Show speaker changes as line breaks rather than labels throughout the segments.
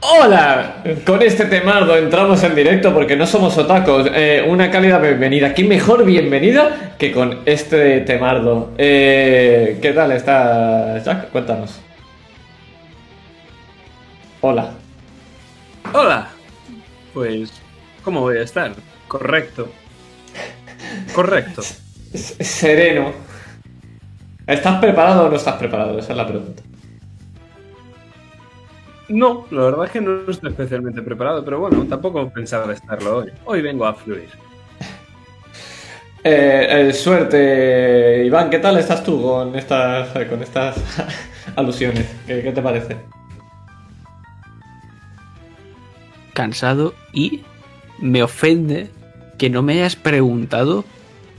Hola, con este temardo entramos en directo porque no somos otacos. Eh, una cálida bienvenida. ¿Qué mejor bienvenida que con este temardo? Eh, ¿Qué tal está Jack? Cuéntanos. Hola.
Hola. Pues, ¿cómo voy a estar? Correcto. Correcto.
Sereno. ¿Estás preparado o no estás preparado? Esa es la pregunta.
No, la verdad es que no estoy especialmente preparado, pero bueno, tampoco pensaba estarlo hoy. Hoy vengo a fluir.
Eh, eh, suerte, Iván, ¿qué tal estás tú con estas, con estas alusiones? ¿Qué, ¿Qué te parece?
Cansado y me ofende que no me hayas preguntado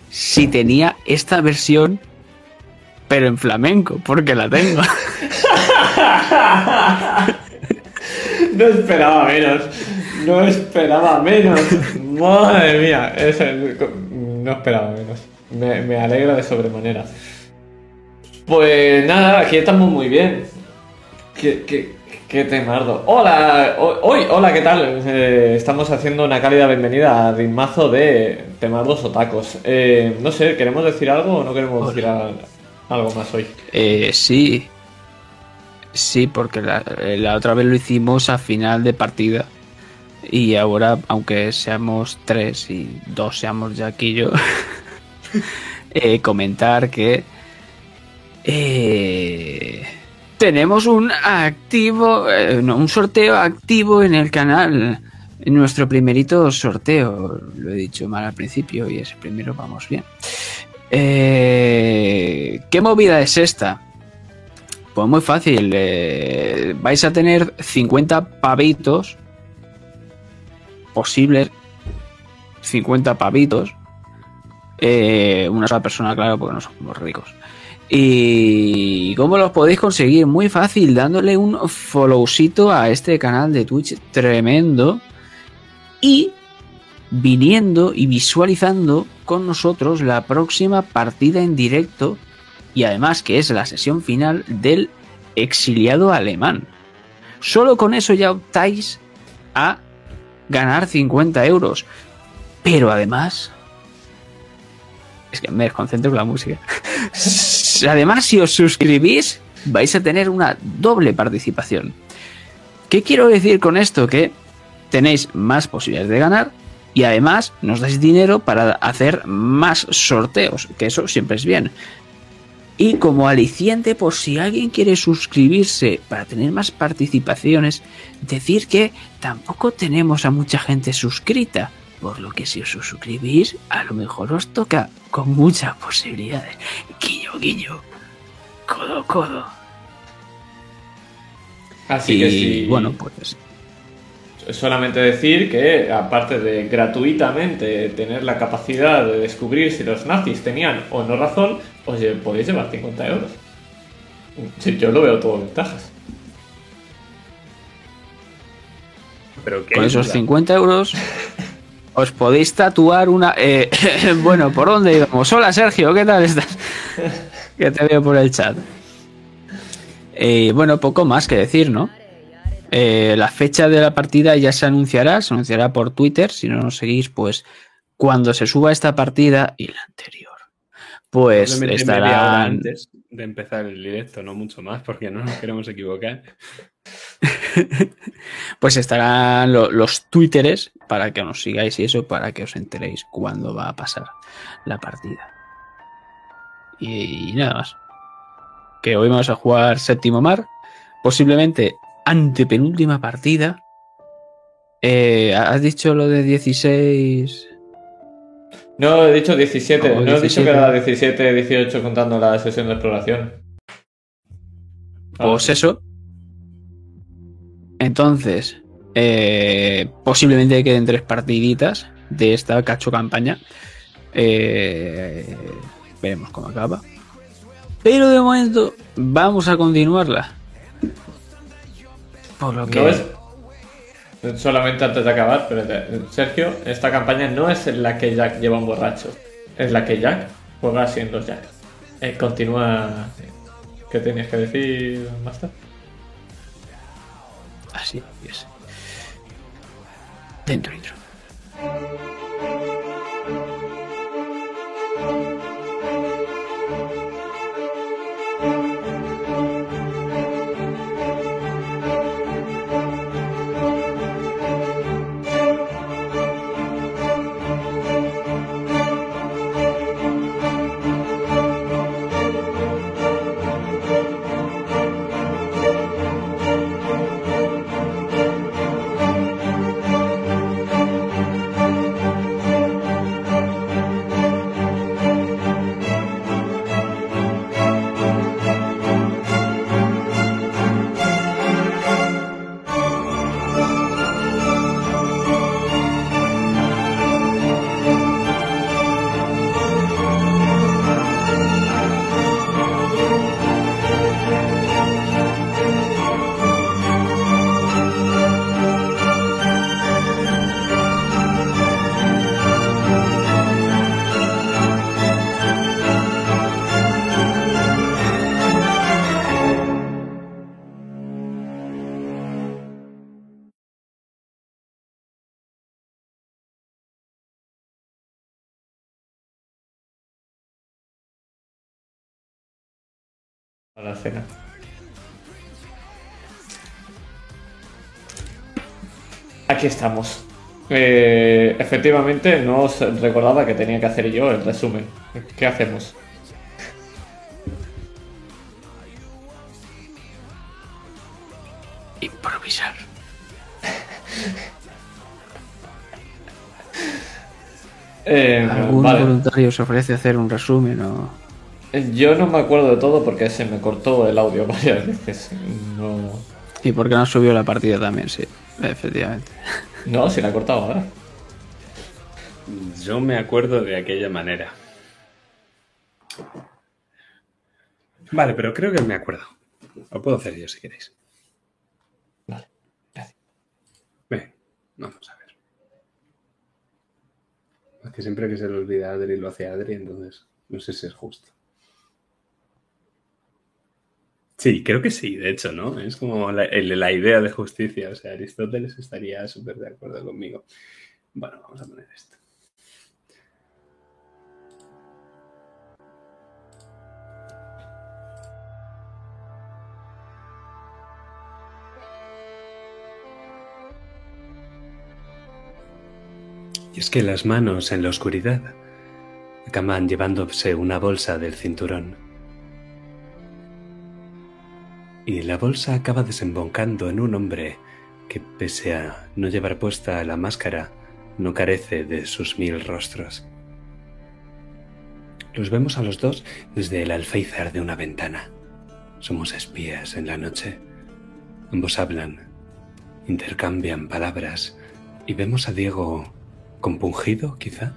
si tenía esta versión, pero en flamenco, porque la tengo.
No esperaba menos. No esperaba menos. Madre mía. es el- no esperaba menos. Me, me alegra de sobremanera. Pues nada, aquí estamos muy bien. ¿Qué, qué, qué temardo? Hola, ho- hoy, hola, ¿qué tal? Eh, estamos haciendo una cálida bienvenida a ritmazo de temardos o tacos. Eh, no sé, ¿queremos decir algo o no queremos
Hola.
decir a- algo más hoy?
Eh, sí. Sí, porque la, eh, la otra vez lo hicimos a final de partida. Y ahora, aunque seamos tres y dos seamos Jack y yo, eh, comentar que eh, tenemos un activo, eh, no, un sorteo activo en el canal. En nuestro primerito sorteo, lo he dicho mal al principio y ese primero vamos bien. ¿Qué movida es esta? Pues muy fácil. eh, vais a tener 50 pavitos posibles. 50 pavitos. eh, una sola persona, claro, porque no somos ricos. ¿Y cómo los podéis conseguir? Muy fácil, dándole un followcito a este canal de Twitch tremendo. Y viniendo y visualizando con nosotros la próxima partida en directo y además que es la sesión final del exiliado alemán. Solo con eso ya optáis a ganar 50 euros. Pero además... Es que me desconcentro con la música. además, si os suscribís, vais a tener una doble participación. ¿Qué quiero decir con esto? Que tenéis más posibilidades de ganar y además nos dais dinero para hacer más sorteos, que eso siempre es bien. Y como aliciente, por si alguien quiere suscribirse para tener más participaciones, decir que tampoco tenemos a mucha gente suscrita. Por lo que si os suscribís, a lo mejor os toca con muchas posibilidades. Guiño, guiño. Codo, codo.
Así
y
que sí.
bueno, pues
Solamente decir que, aparte de gratuitamente tener la capacidad de descubrir si los nazis tenían o no razón, os lle- podéis llevar 50 euros. Sí, yo lo veo todo ventajas.
Pero qué
con esos
ayuda.
50 euros os podéis tatuar una... eh, bueno, ¿por dónde íbamos? Hola Sergio, ¿qué tal estás? que te veo por el chat. Eh, bueno, poco más que decir, ¿no? Eh, la fecha de la partida ya se anunciará, se anunciará por Twitter, si no nos seguís, pues cuando se suba esta partida y la anterior, pues
Probablemente media hora
estarán...
antes de empezar el directo, no mucho más, porque no nos queremos equivocar.
pues estarán lo- los twitteres para que nos sigáis y eso, para que os enteréis cuándo va a pasar la partida. Y, nada más. Que hoy vamos a jugar séptimo mar, posiblemente antepenúltima partida. Eh, ¿Has dicho lo de 16?
No, he dicho 17,
Oh,
no he dicho
17.
que era 17, 18 contando la sesión de exploración.
Pues eso. Entonces, eh, posiblemente queden tres partiditas de esta cacho campaña. Eh, veremos cómo acaba. Pero de momento vamos a continuarla. Por lo que...
No es. Solamente antes de acabar, pero eh, Sergio, esta campaña no es en la que Jack lleva un borracho, es la que Jack juega siendo Jack. Eh, continúa. ¿Qué tenías que decir, Master?
Así es. Dentro intro.
Cena. Aquí estamos. Eh, efectivamente, no os recordaba que tenía que hacer yo el resumen. ¿Qué hacemos?
Improvisar.
Eh,
¿Algún
vale.
voluntario se ofrece hacer un resumen o...?
Yo no me acuerdo de todo porque se me cortó el audio varias veces. No,
¿Y por qué no subió la partida también? Sí, efectivamente.
no si la he cortado ahora.
Yo me acuerdo de aquella manera. Vale, pero creo que me acuerdo. Lo puedo hacer yo si queréis.
Vale, gracias.
Ven, vamos a ver. Es que siempre que se le olvida a Adri lo hace Adri, entonces no sé si es justo. Sí, creo que sí, de hecho, ¿no? Es como la, la idea de justicia. O sea, Aristóteles estaría súper de acuerdo conmigo. Bueno, vamos a poner esto. Y es que las manos en la oscuridad acaban llevándose una bolsa del cinturón. Y la bolsa acaba desembocando en un hombre que, pese a no llevar puesta la máscara, no carece de sus mil rostros. Los vemos a los dos desde el alféizar de una ventana. Somos espías en la noche. Ambos hablan, intercambian palabras y vemos a Diego compungido, quizá.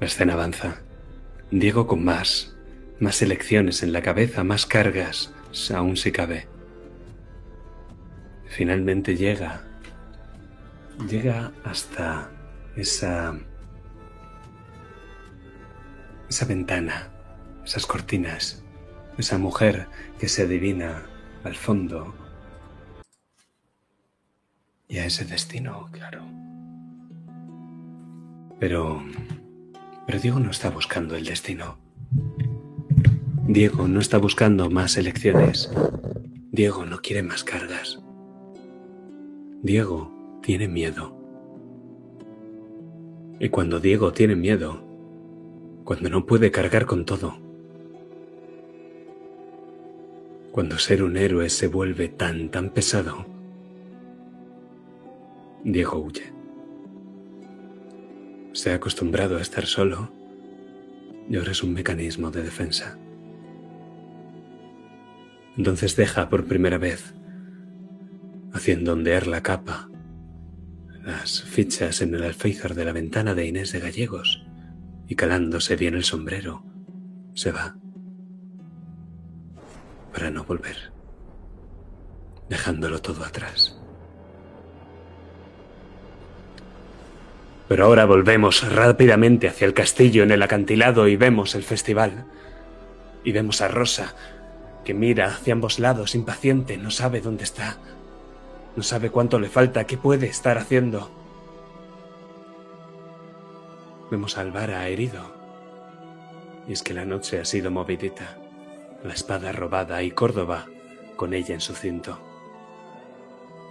La escena avanza. Diego con más, más elecciones en la cabeza, más cargas, aún si cabe. Finalmente llega, llega hasta esa, esa ventana, esas cortinas, esa mujer que se adivina al fondo y a ese destino, claro. Pero... Pero Diego no está buscando el destino. Diego no está buscando más elecciones. Diego no quiere más cargas. Diego tiene miedo. Y cuando Diego tiene miedo, cuando no puede cargar con todo, cuando ser un héroe se vuelve tan, tan pesado, Diego huye. Se ha acostumbrado a estar solo y ahora es un mecanismo de defensa. Entonces deja por primera vez, haciendo ondear la capa, las fichas en el alféizar de la ventana de Inés de Gallegos y calándose bien el sombrero, se va para no volver, dejándolo todo atrás. Pero ahora volvemos rápidamente hacia el castillo en el acantilado y vemos el festival. Y vemos a Rosa que mira hacia ambos lados, impaciente, no sabe dónde está, no sabe cuánto le falta, qué puede estar haciendo. Vemos a Alvara herido. Y es que la noche ha sido movidita, la espada robada y Córdoba con ella en su cinto.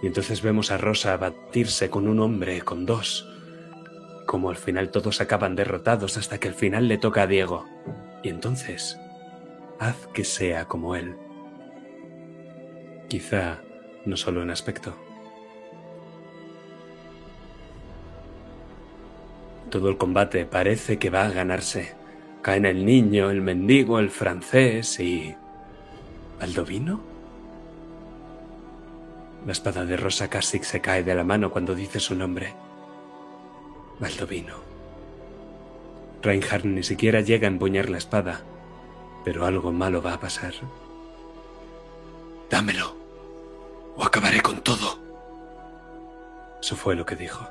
Y entonces vemos a Rosa batirse con un hombre, con dos, como al final todos acaban derrotados hasta que al final le toca a Diego. Y entonces, haz que sea como él. Quizá no solo en aspecto. Todo el combate parece que va a ganarse. Caen el niño, el mendigo, el francés y... ¿Baldovino? La espada de Rosa Kasich se cae de la mano cuando dice su nombre. Baldovino. Reinhardt ni siquiera llega a empuñar la espada, pero algo malo va a pasar. Dámelo, o acabaré con todo. Eso fue lo que dijo.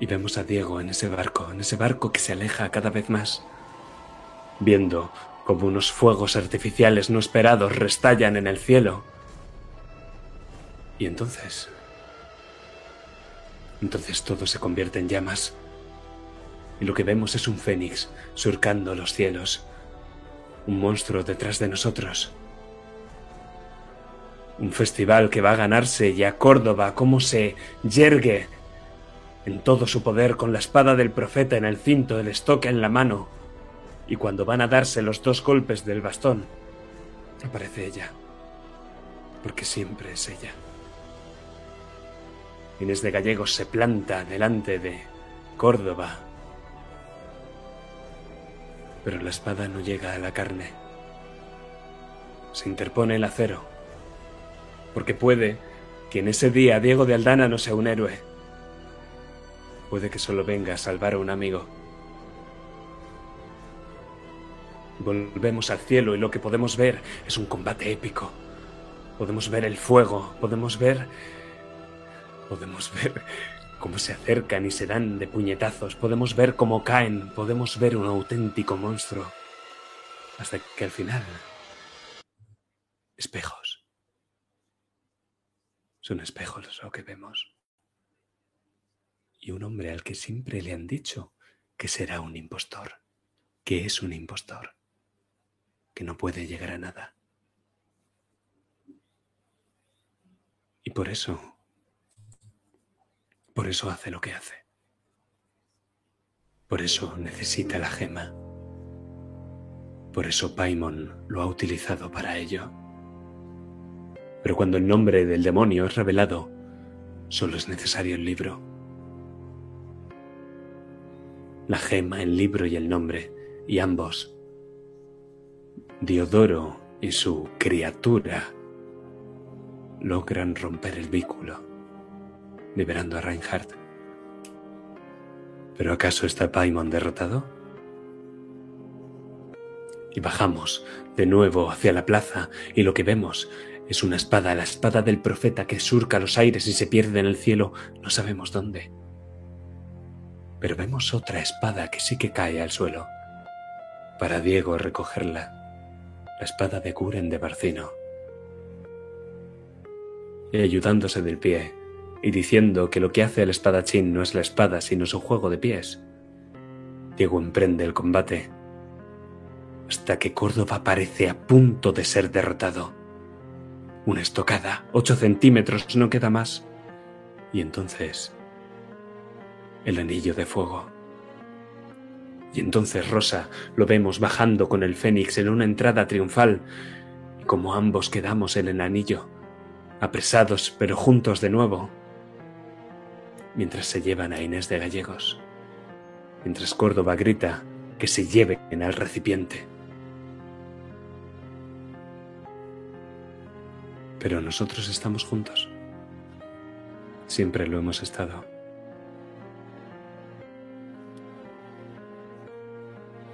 Y vemos a Diego en ese barco, en ese barco que se aleja cada vez más, viendo como unos fuegos artificiales no esperados restallan en el cielo. Y entonces... Entonces todo se convierte en llamas. Y lo que vemos es un fénix surcando los cielos. Un monstruo detrás de nosotros. Un festival que va a ganarse y a Córdoba cómo se yergue en todo su poder con la espada del profeta en el cinto, el estoque en la mano. Y cuando van a darse los dos golpes del bastón, aparece ella. Porque siempre es ella. Inés de Gallegos se planta delante de Córdoba. Pero la espada no llega a la carne. Se interpone el acero. Porque puede que en ese día Diego de Aldana no sea un héroe. Puede que solo venga a salvar a un amigo. Volvemos al cielo y lo que podemos ver es un combate épico. Podemos ver el fuego, podemos ver Podemos ver cómo se acercan y se dan de puñetazos, podemos ver cómo caen, podemos ver un auténtico monstruo. Hasta que al final... Espejos. Son espejos lo que vemos. Y un hombre al que siempre le han dicho que será un impostor, que es un impostor, que no puede llegar a nada. Y por eso por eso hace lo que hace. Por eso necesita la gema. Por eso Paimon lo ha utilizado para ello. Pero cuando el nombre del demonio es revelado, solo es necesario el libro. La gema, el libro y el nombre, y ambos, Diodoro y su criatura, logran romper el vínculo liberando a Reinhardt. ¿Pero acaso está Paimon derrotado? Y bajamos de nuevo hacia la plaza y lo que vemos es una espada, la espada del profeta que surca los aires y se pierde en el cielo, no sabemos dónde. Pero vemos otra espada que sí que cae al suelo. Para Diego recogerla, la espada de Guren de Barcino. Y ayudándose del pie, y diciendo que lo que hace el espadachín no es la espada sino su juego de pies. Diego emprende el combate hasta que Córdoba parece a punto de ser derrotado. Una estocada, ocho centímetros, no queda más. Y entonces, el anillo de fuego. Y entonces Rosa lo vemos bajando con el Fénix en una entrada triunfal, y como ambos quedamos en el anillo, apresados pero juntos de nuevo, mientras se llevan a Inés de Gallegos, mientras Córdoba grita que se lleven al recipiente. Pero nosotros estamos juntos. Siempre lo hemos estado.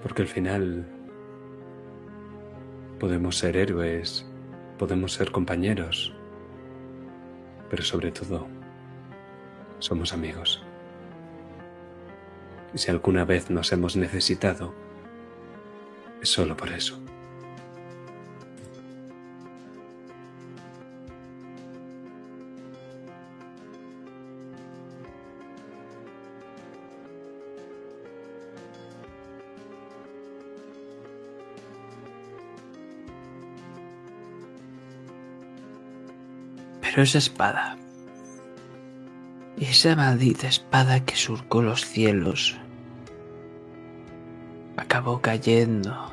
Porque al final podemos ser héroes, podemos ser compañeros, pero sobre todo somos amigos. Si alguna vez nos hemos necesitado, es solo por eso.
Pero esa espada, esa maldita espada que surcó los cielos, acabó cayendo.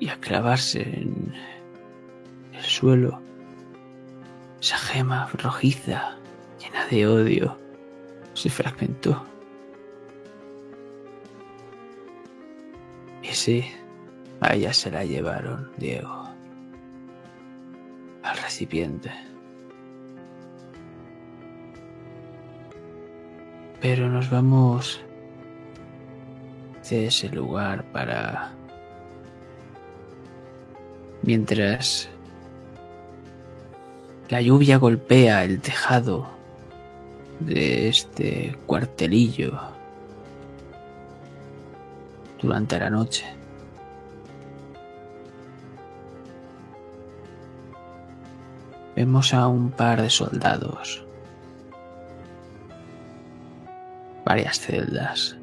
Y a clavarse en el suelo, esa gema rojiza, llena de odio, se fragmentó. Y sí, a ella se la llevaron, Diego, al recipiente. Pero nos vamos de ese lugar para... Mientras la lluvia golpea el tejado de este cuartelillo durante la noche. Vemos a un par de soldados, varias celdas.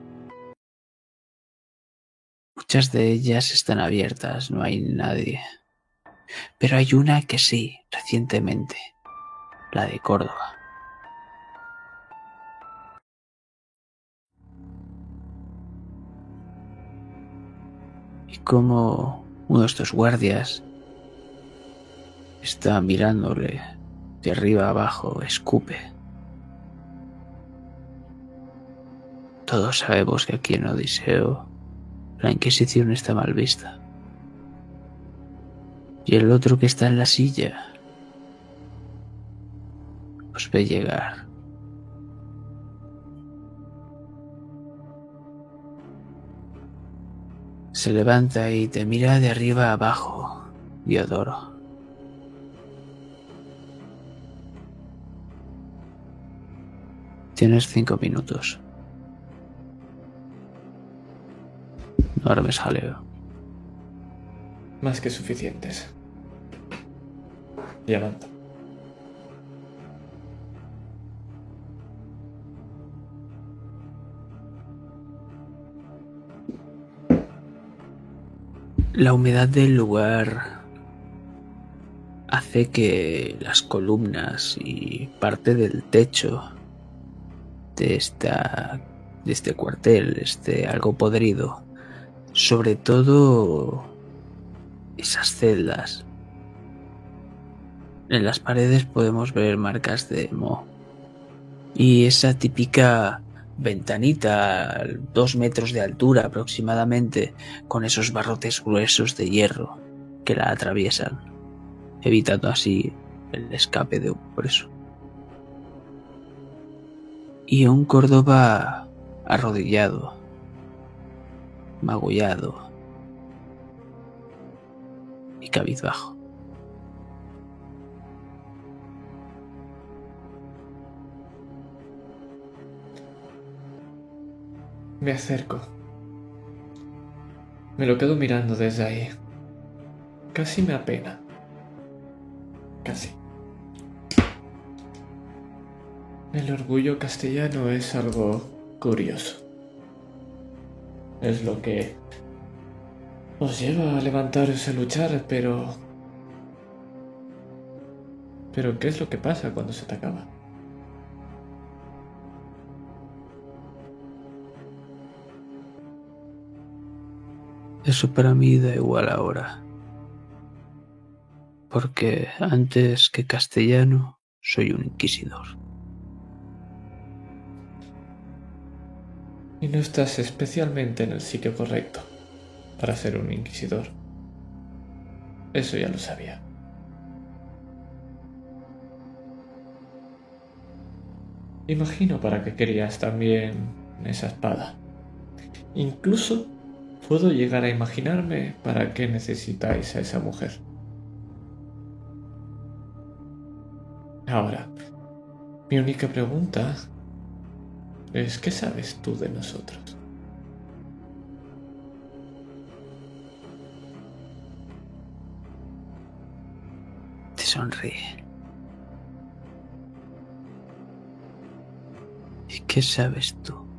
Muchas de ellas están abiertas, no hay nadie. Pero hay una que sí, recientemente, la de Córdoba. Y como uno de estos guardias está mirándole de arriba abajo, escupe. Todos sabemos que aquí en Odiseo la Inquisición está mal vista. Y el otro que está en la silla os ve llegar. Se levanta y te mira de arriba abajo, Diodoro. Tienes cinco minutos. No armes jaleo.
Más que suficientes. Avanza.
La humedad del lugar hace que las columnas y parte del techo de de este cuartel esté algo podrido. Sobre todo esas celdas. En las paredes podemos ver marcas de moho. Y esa típica ventanita, dos metros de altura aproximadamente, con esos barrotes gruesos de hierro que la atraviesan, evitando así el escape de un preso. Y un Córdoba arrodillado, magullado y cabizbajo.
Me acerco. Me lo quedo mirando desde ahí. Casi me apena. Casi. El orgullo castellano es algo curioso. Es lo que os lleva a levantaros a luchar, pero... Pero ¿qué es lo que pasa cuando se te acaba?
Eso para mí da igual ahora. Porque antes que castellano soy un inquisidor.
Y no estás especialmente en el sitio correcto para ser un inquisidor. Eso ya lo sabía. Imagino para qué querías también esa espada. Incluso puedo llegar a imaginarme para qué necesitáis a esa mujer. Ahora, mi única pregunta es ¿qué sabes tú de nosotros?
Te sonríe. ¿Y qué sabes tú?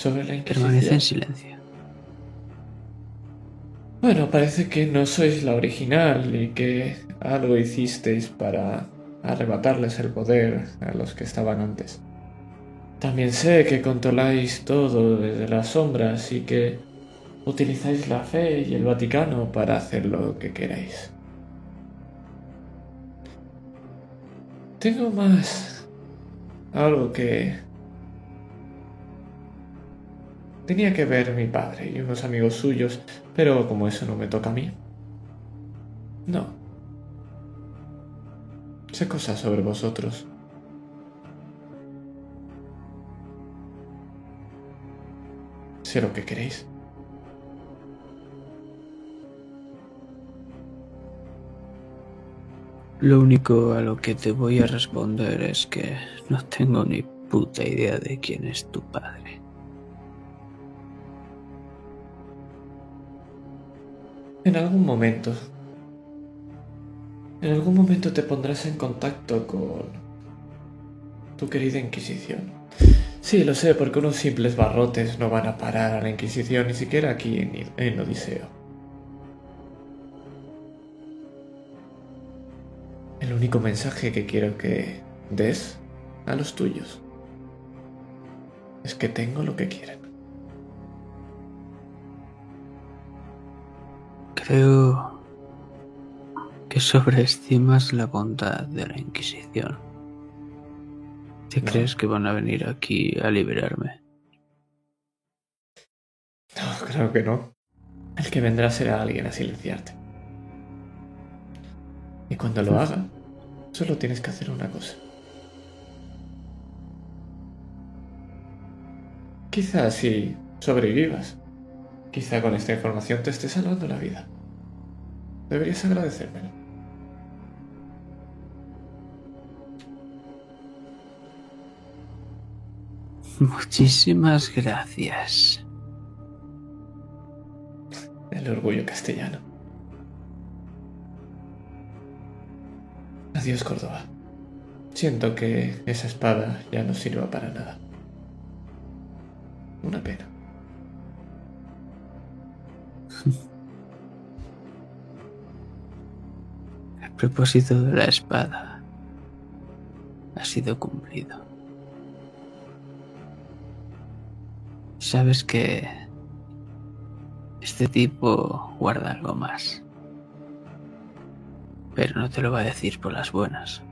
sobre la.
Permanece en silencio.
Bueno, parece que no sois la original y que algo hicisteis para arrebatarles el poder a los que estaban antes. También sé que controláis todo desde las sombras y que utilizáis la fe y el Vaticano para hacer lo que queráis. Tengo más algo que tenía que ver mi padre y unos amigos suyos, pero como eso no me toca a mí. No. Sé cosas sobre vosotros. Sé lo que queréis.
Lo único a lo que te voy a responder es que no tengo ni puta idea de quién es tu padre.
En algún momento. En algún momento te pondrás en contacto con tu querida Inquisición. Sí, lo sé, porque unos simples barrotes no van a parar a la Inquisición ni siquiera aquí en, en Odiseo. El único mensaje que quiero que des a los tuyos es que tengo lo que quieren.
Creo que sobreestimas la bondad de la Inquisición. ¿Te
No.
crees que van a venir aquí a liberarme?
No, claro que no. El que vendrá será alguien a silenciarte. Y cuando lo haga, solo tienes que hacer una cosa. Quizá si sobrevivas, quizá con esta información te esté salvando la vida. Deberías agradecérmelo.
Muchísimas gracias.
El orgullo castellano. Adiós, Córdoba. Siento que esa espada ya no sirva para nada. Una pena.
El propósito de la espada ha sido cumplido. Sabes que este tipo guarda algo más. Pero no te lo va a decir por las buenas.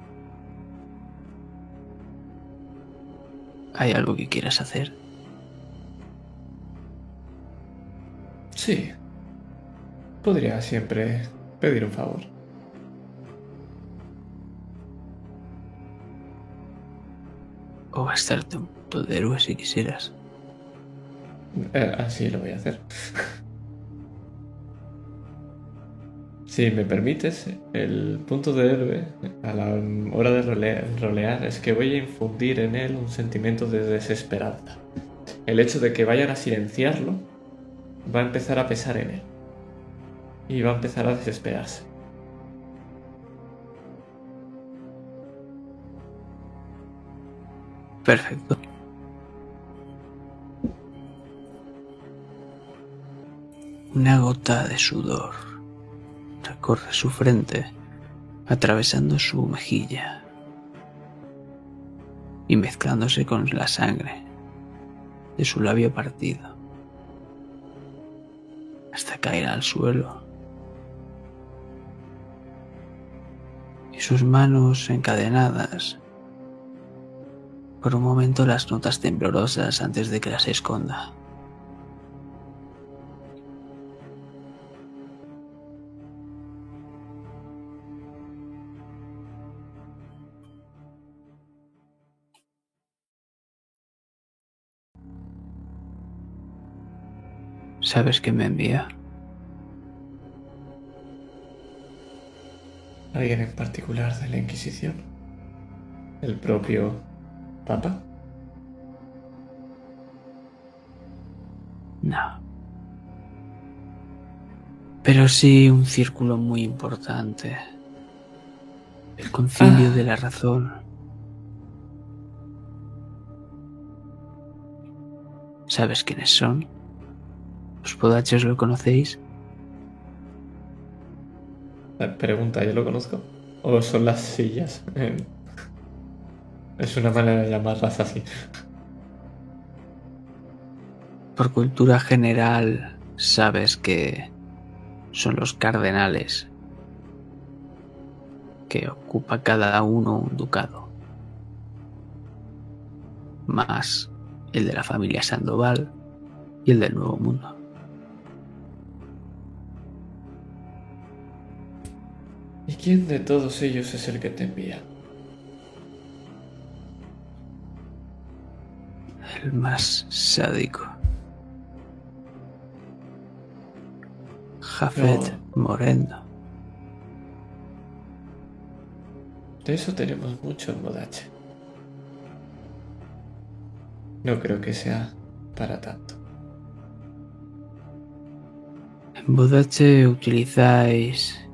¿Hay algo que quieras hacer?
Sí. Podría siempre pedir un favor.
O gastarte un punto de héroe si quisieras.
Eh, así lo voy a hacer. Si me permites, el punto de héroe a la hora de rolear, rolear es que voy a infundir en él un sentimiento de desesperanza. El hecho de que vayan a silenciarlo va a empezar a pesar en él. Y va a empezar a desesperarse.
Perfecto. Una gota de sudor recorre su frente, atravesando su mejilla y mezclándose con la sangre de su labio partido, hasta caer al suelo. Y sus manos encadenadas por un momento las notas temblorosas antes de que las esconda. ¿Sabes qué me envía?
¿Alguien en particular de la Inquisición? ¿El propio Papa?
No. Pero sí un círculo muy importante. El concilio
Ah.
de la razón. ¿Sabes quiénes son? ¿Los podachos lo conocéis?
La pregunta, ¿yo lo conozco? ¿O son las sillas? Eh, Es una manera de llamarlas así.
Por cultura general, sabes que son los cardenales que ocupa cada uno un ducado. Más el de la familia Sandoval y el del Nuevo Mundo.
Quién de todos ellos es el que te envía?
El más sádico. Jafet Moreno.
De eso tenemos mucho en Modache. No creo que sea para tanto.
En Bodache utilizáis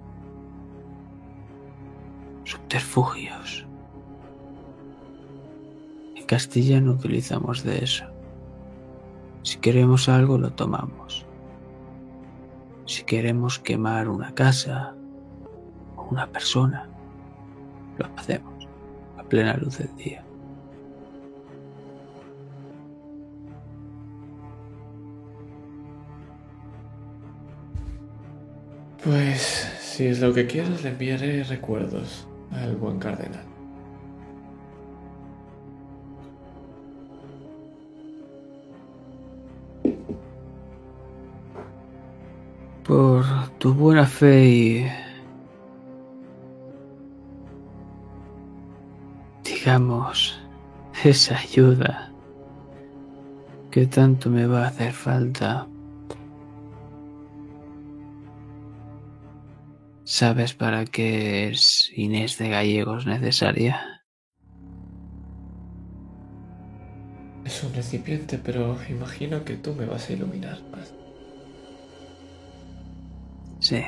subterfugios. En Castilla no utilizamos de eso. Si queremos algo, lo tomamos. Si queremos quemar una casa o una persona, lo hacemos a plena luz del día.
Pues si es lo que quieres, le enviaré recuerdos al buen cardenal.
Por tu buena fe y... digamos, esa ayuda que tanto me va a hacer falta. ¿Sabes para qué es Inés de Gallegos necesaria?
Es un recipiente, pero imagino que tú me vas a iluminar más.
Sí.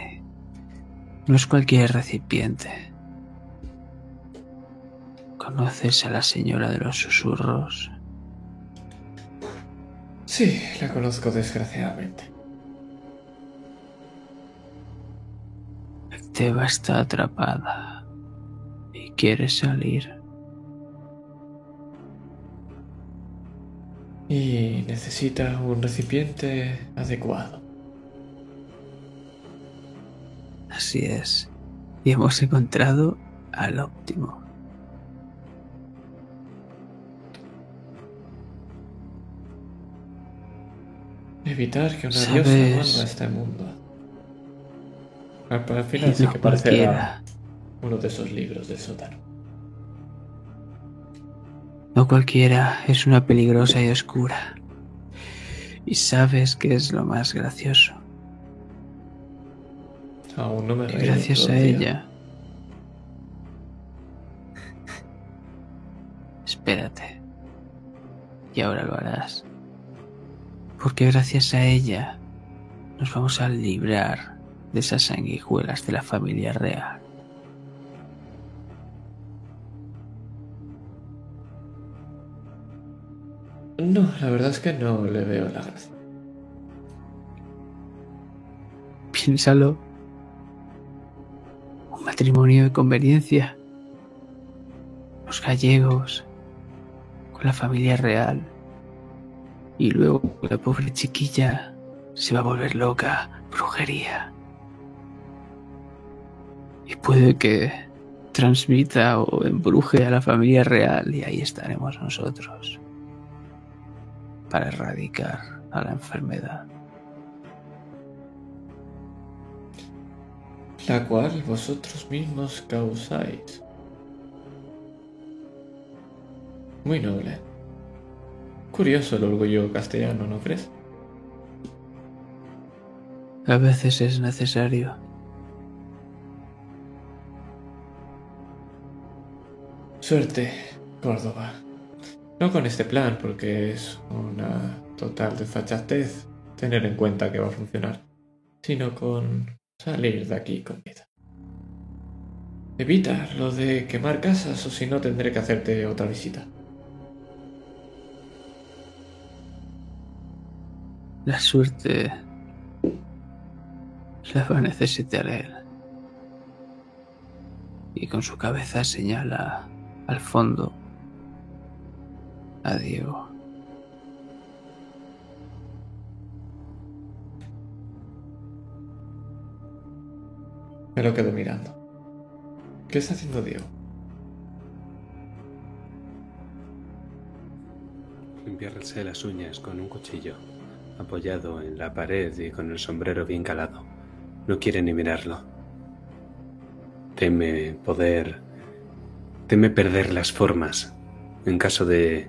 No es cualquier recipiente. ¿Conoces a la señora de los susurros?
Sí, la conozco desgraciadamente.
Teba está atrapada y quiere salir.
Y necesita un recipiente adecuado.
Así es. Y hemos encontrado al óptimo.
Evitar que una diosa vuelva a este mundo. Al al final sí
no
que
cualquiera.
uno de esos libros del sótano.
No cualquiera es una peligrosa y oscura. Y sabes que es lo más gracioso.
Aún no me reído
gracias a ella. Espérate. Y ahora lo harás. Porque gracias a ella nos vamos a librar de esas sanguijuelas de la familia real.
No, la verdad es que no le veo la gracia.
Piénsalo. Un matrimonio de conveniencia. Los gallegos. Con la familia real. Y luego la pobre chiquilla se va a volver loca. Brujería. Y puede que transmita o embruje a la familia real y ahí estaremos nosotros. Para erradicar a la enfermedad.
La cual vosotros mismos causáis. Muy noble. Curioso el orgullo castellano, ¿no crees?
A veces es necesario.
Suerte, Córdoba. No con este plan, porque es una total desfachatez tener en cuenta que va a funcionar, sino con salir de aquí con vida. Evita lo de quemar casas o si no tendré que hacerte otra visita.
La suerte la va a necesitar él. Y con su cabeza señala al fondo a Diego.
Me lo quedo mirando. ¿Qué está haciendo Diego?
Limpiarse las uñas con un cuchillo, apoyado en la pared y con el sombrero bien calado. No quiere ni mirarlo. Teme poder... Teme perder las formas en caso de...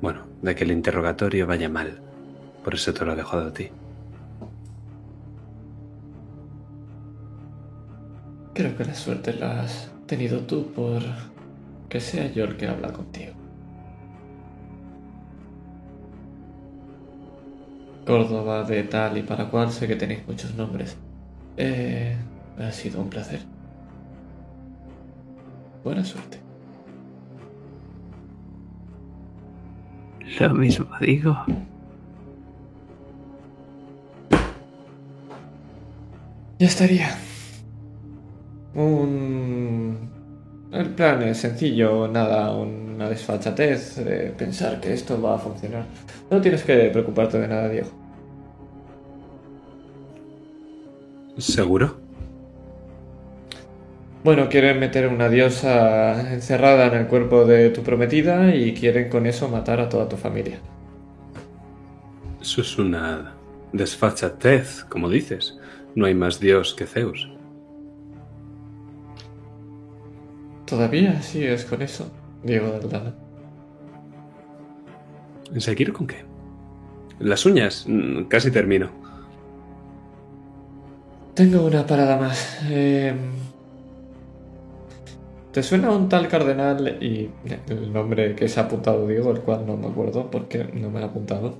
Bueno, de que el interrogatorio vaya mal. Por eso te lo he dejado a ti.
Creo que la suerte la has tenido tú por que sea yo el que habla contigo. Córdoba de tal y para cual sé que tenéis muchos nombres. Eh, ha sido un placer. Buena suerte.
Lo mismo digo.
Ya estaría. Un... El plan es sencillo, nada, una desfachatez, eh, pensar que esto va a funcionar. No tienes que preocuparte de nada, Diego.
¿Seguro?
Bueno, quieren meter una diosa encerrada en el cuerpo de tu prometida y quieren con eso matar a toda tu familia.
Eso es una desfachatez, como dices. No hay más dios que Zeus.
Todavía sigues con eso, Diego Daldana.
¿Seguir con qué? Las uñas. Mm, Casi termino.
Tengo una parada más. Eh, ¿Te suena un tal cardenal y el nombre que se ha apuntado Diego, el cual no me acuerdo porque no me lo ha apuntado?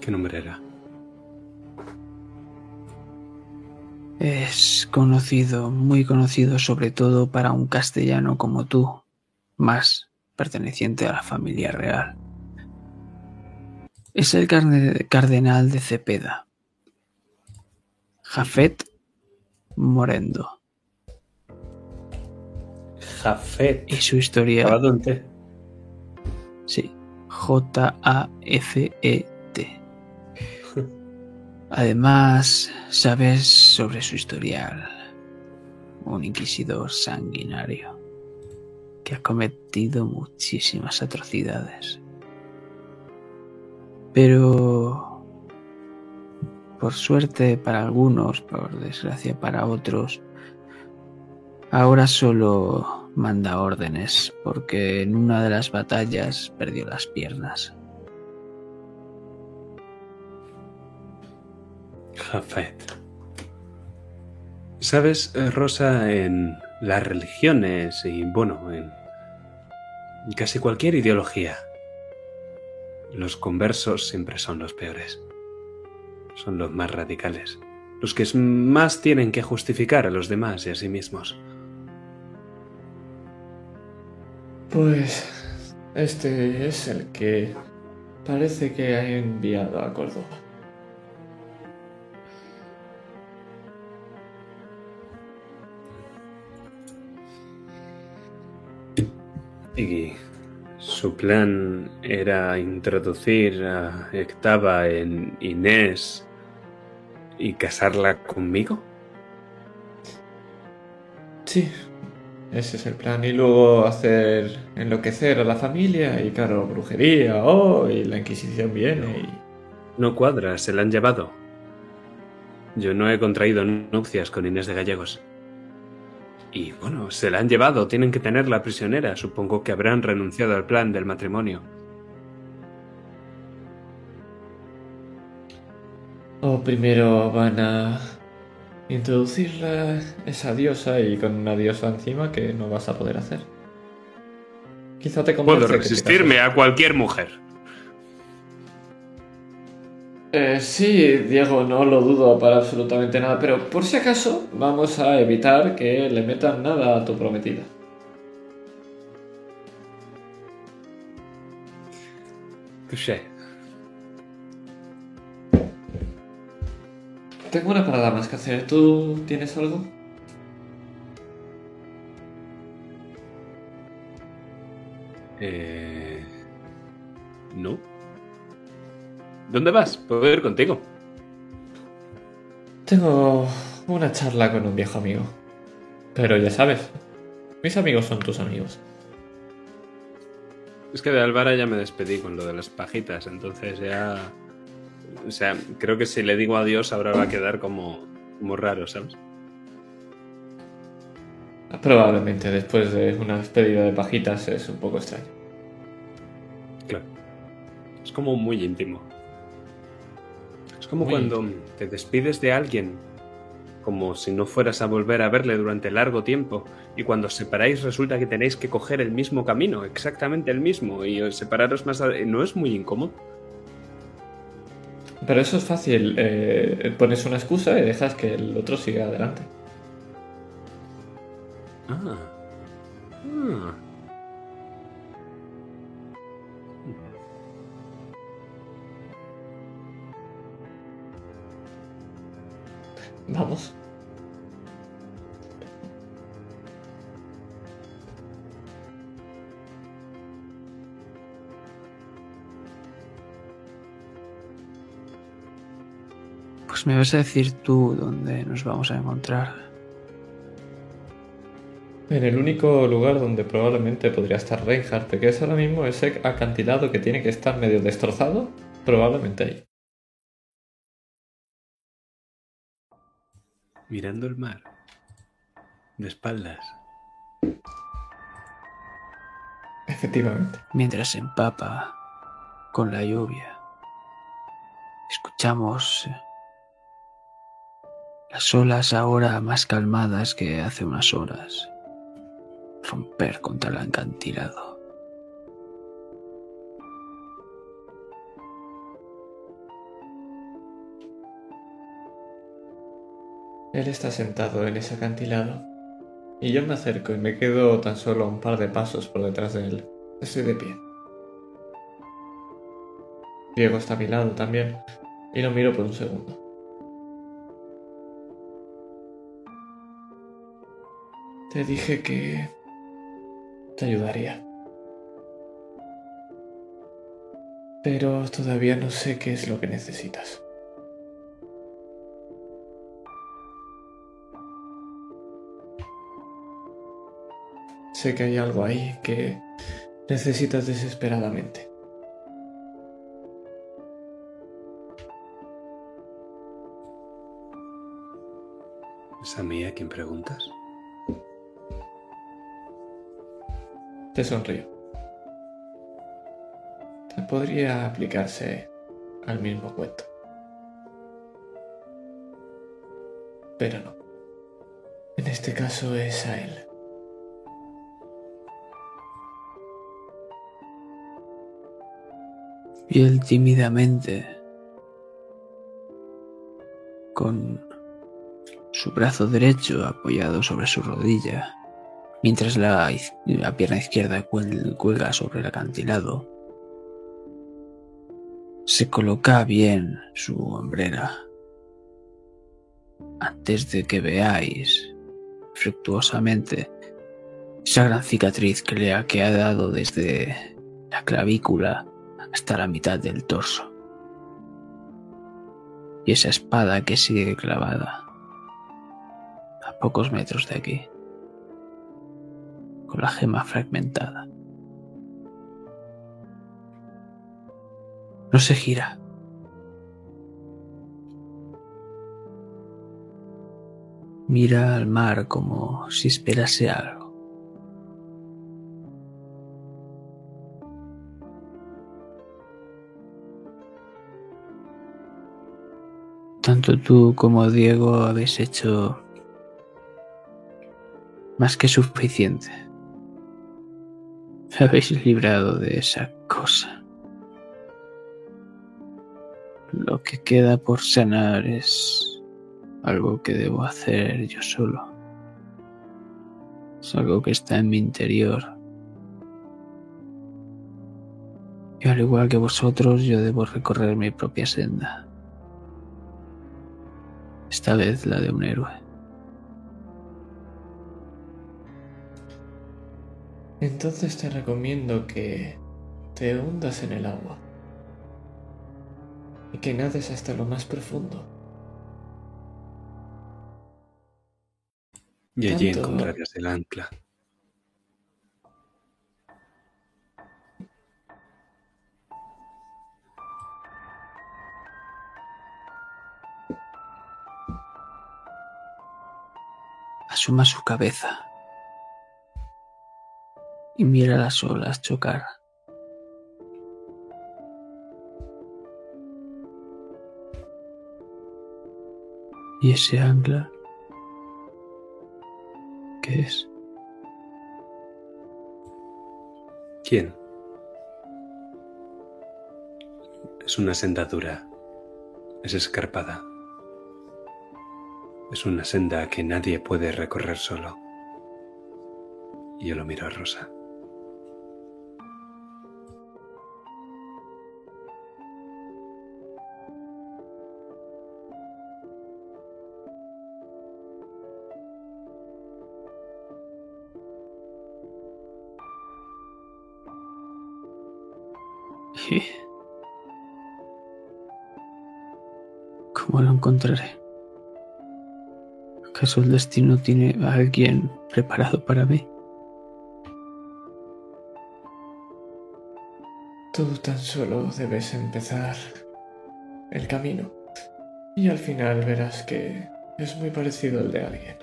¿Qué nombre era?
Es conocido, muy conocido sobre todo para un castellano como tú, más perteneciente a la familia real. Es el carne- cardenal de Cepeda, Jafet Morendo,
Jafet.
y su historia,
Acabado en T.
sí, J-A-F-E-T. Además, sabes sobre su historial. Un inquisidor sanguinario que ha cometido muchísimas atrocidades. Pero, por suerte para algunos, por desgracia para otros, ahora solo manda órdenes porque en una de las batallas perdió las piernas.
Jafet. ¿Sabes, eh, Rosa, en las religiones y, bueno, en casi cualquier ideología, los conversos siempre son los peores? Son los más radicales. Los que más tienen que justificar a los demás y a sí mismos.
Pues este es el que parece que ha enviado a Córdoba.
Y su plan era introducir a Ectava en Inés y casarla conmigo.
Sí, ese es el plan. Y luego hacer enloquecer a la familia y claro, brujería, oh, y la Inquisición viene y...
No cuadra, se la han llevado. Yo no he contraído nupcias con Inés de Gallegos. Y bueno, se la han llevado, tienen que tenerla prisionera. Supongo que habrán renunciado al plan del matrimonio.
O primero van a introducirla esa diosa y con una diosa encima que no vas a poder hacer. Quizá te
Puedo resistirme a cualquier mujer.
Eh, sí, Diego, no lo dudo para absolutamente nada, pero por si acaso vamos a evitar que le metan nada a tu prometida.
Touché.
Tengo una parada más que hacer. ¿Tú tienes algo?
Eh... No. ¿Dónde vas? Puedo ir contigo.
Tengo una charla con un viejo amigo. Pero ya sabes, mis amigos son tus amigos.
Es que de Álvara ya me despedí con lo de las pajitas, entonces ya... O sea, creo que si le digo adiós ahora va a quedar como, como raro, ¿sabes?
Probablemente después de una despedida de pajitas es un poco extraño.
Claro. Es como muy íntimo. Es como
Muy
cuando te despides de alguien, como si no fueras a volver a verle durante largo tiempo, y cuando os separáis resulta que tenéis que coger el mismo camino, exactamente el mismo, y os separaros más... a- ¿No es muy incómodo?
Pero eso es fácil. eh, pones una excusa y dejas que el otro siga adelante.
Ah. Ah.
Vamos.
Pues me vas a decir tú dónde nos vamos a encontrar.
En el único lugar donde probablemente podría estar Reinhardt, que es ahora mismo ese acantilado que tiene que estar medio destrozado, probablemente ahí.
Mirando el mar. De espaldas.
Efectivamente.
Mientras se empapa con la lluvia. Escuchamos eh, las olas ahora más calmadas que hace unas horas romper contra el acantilado.
Él está sentado en ese acantilado y yo me acerco y me quedo tan solo un par de pasos por detrás de él. Estoy de pie. Diego está a mi lado también y lo miro por un segundo. Te dije que te ayudaría. Pero todavía no sé qué es lo que necesitas. Sé que hay algo ahí que necesitas desesperadamente.
¿Es a mí a quien preguntas?
Te sonrío. Te podría aplicarse al mismo cuento. Pero no. En este caso es a él.
Y él tímidamente, con su brazo derecho apoyado sobre su rodilla, mientras la, pierna izquierda cuel- cuelga sobre el acantilado, se coloca bien su hombrera antes de que veáis fructuosamente esa gran cicatriz que le ha quedado desde la clavícula hasta la mitad del torso. Y esa espada que sigue clavada a pocos metros de aquí, la gema fragmentada. No se gira. Mira al mar como si esperase algo. Tanto tú como Diego habéis hecho más que suficiente. Me habéis librado de esa cosa. Lo que queda por sanar es algo que debo hacer yo solo. Es algo que está en mi interior. Y al igual que vosotros, yo debo recorrer mi propia senda. Esta vez la de un héroe.
Entonces te recomiendo que te hundas en el agua y que nades hasta lo más profundo.
Y allí
Tanto-
encontrarás el ancla.
Asoma su cabeza y mira las olas chocar. ¿Y ese ancla? ¿Qué es?
¿Quién? Es una senda dura. Es escarpada. Es una senda que nadie puede recorrer solo. Y yo lo miro a Rosa.
¿Y ¿Cómo lo encontraré? ¿Acaso el destino tiene a alguien preparado para mí?
Tú tan solo debes empezar el camino y al final verás que es muy parecido al de alguien.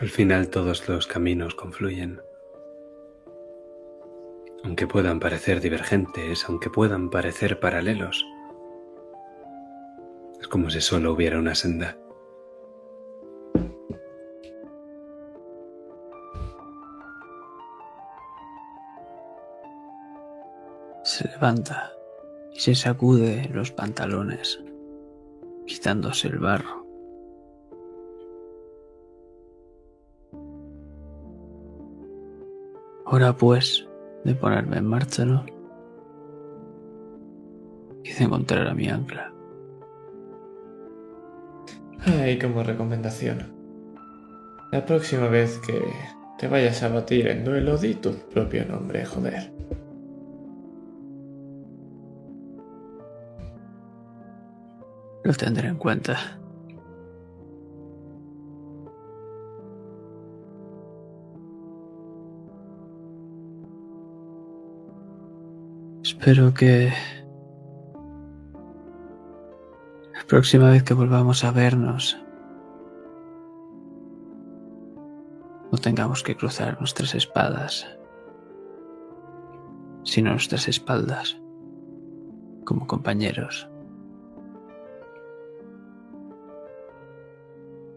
Al final todos los caminos confluyen. Aunque puedan parecer divergentes, aunque puedan parecer paralelos. Es como si solo hubiera una senda.
Se levanta y se sacude los pantalones, quitándose el barro. Hora pues de ponerme en marcha, ¿no? Y de encontrar a mi ancla.
Ahí como recomendación. La próxima vez que te vayas a batir en duelo, di tu propio nombre, joder.
Lo tendré en cuenta. Espero que la próxima vez que volvamos a vernos no tengamos que cruzar nuestras espadas, sino nuestras espaldas como compañeros.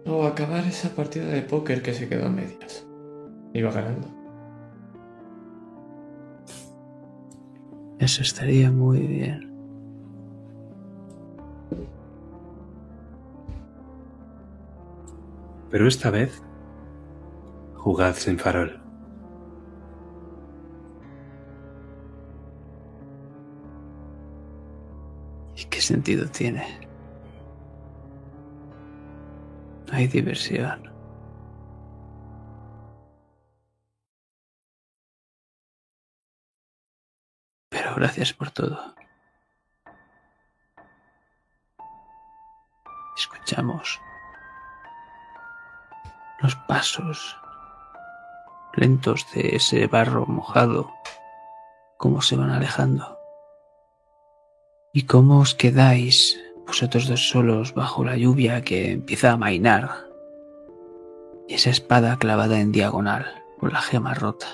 O acabar esa partida de póker que se quedó a medias. Iba ganando.
Eso estaría muy bien.
Pero esta vez, jugad sin farol.
¿Y qué sentido tiene? Hay diversión. Gracias por todo. Escuchamos los pasos lentos de ese barro mojado, cómo se van alejando. ¿Y cómo os quedáis vosotros dos solos bajo la lluvia que empieza a mainar? Y esa espada clavada en diagonal, con la gema rota.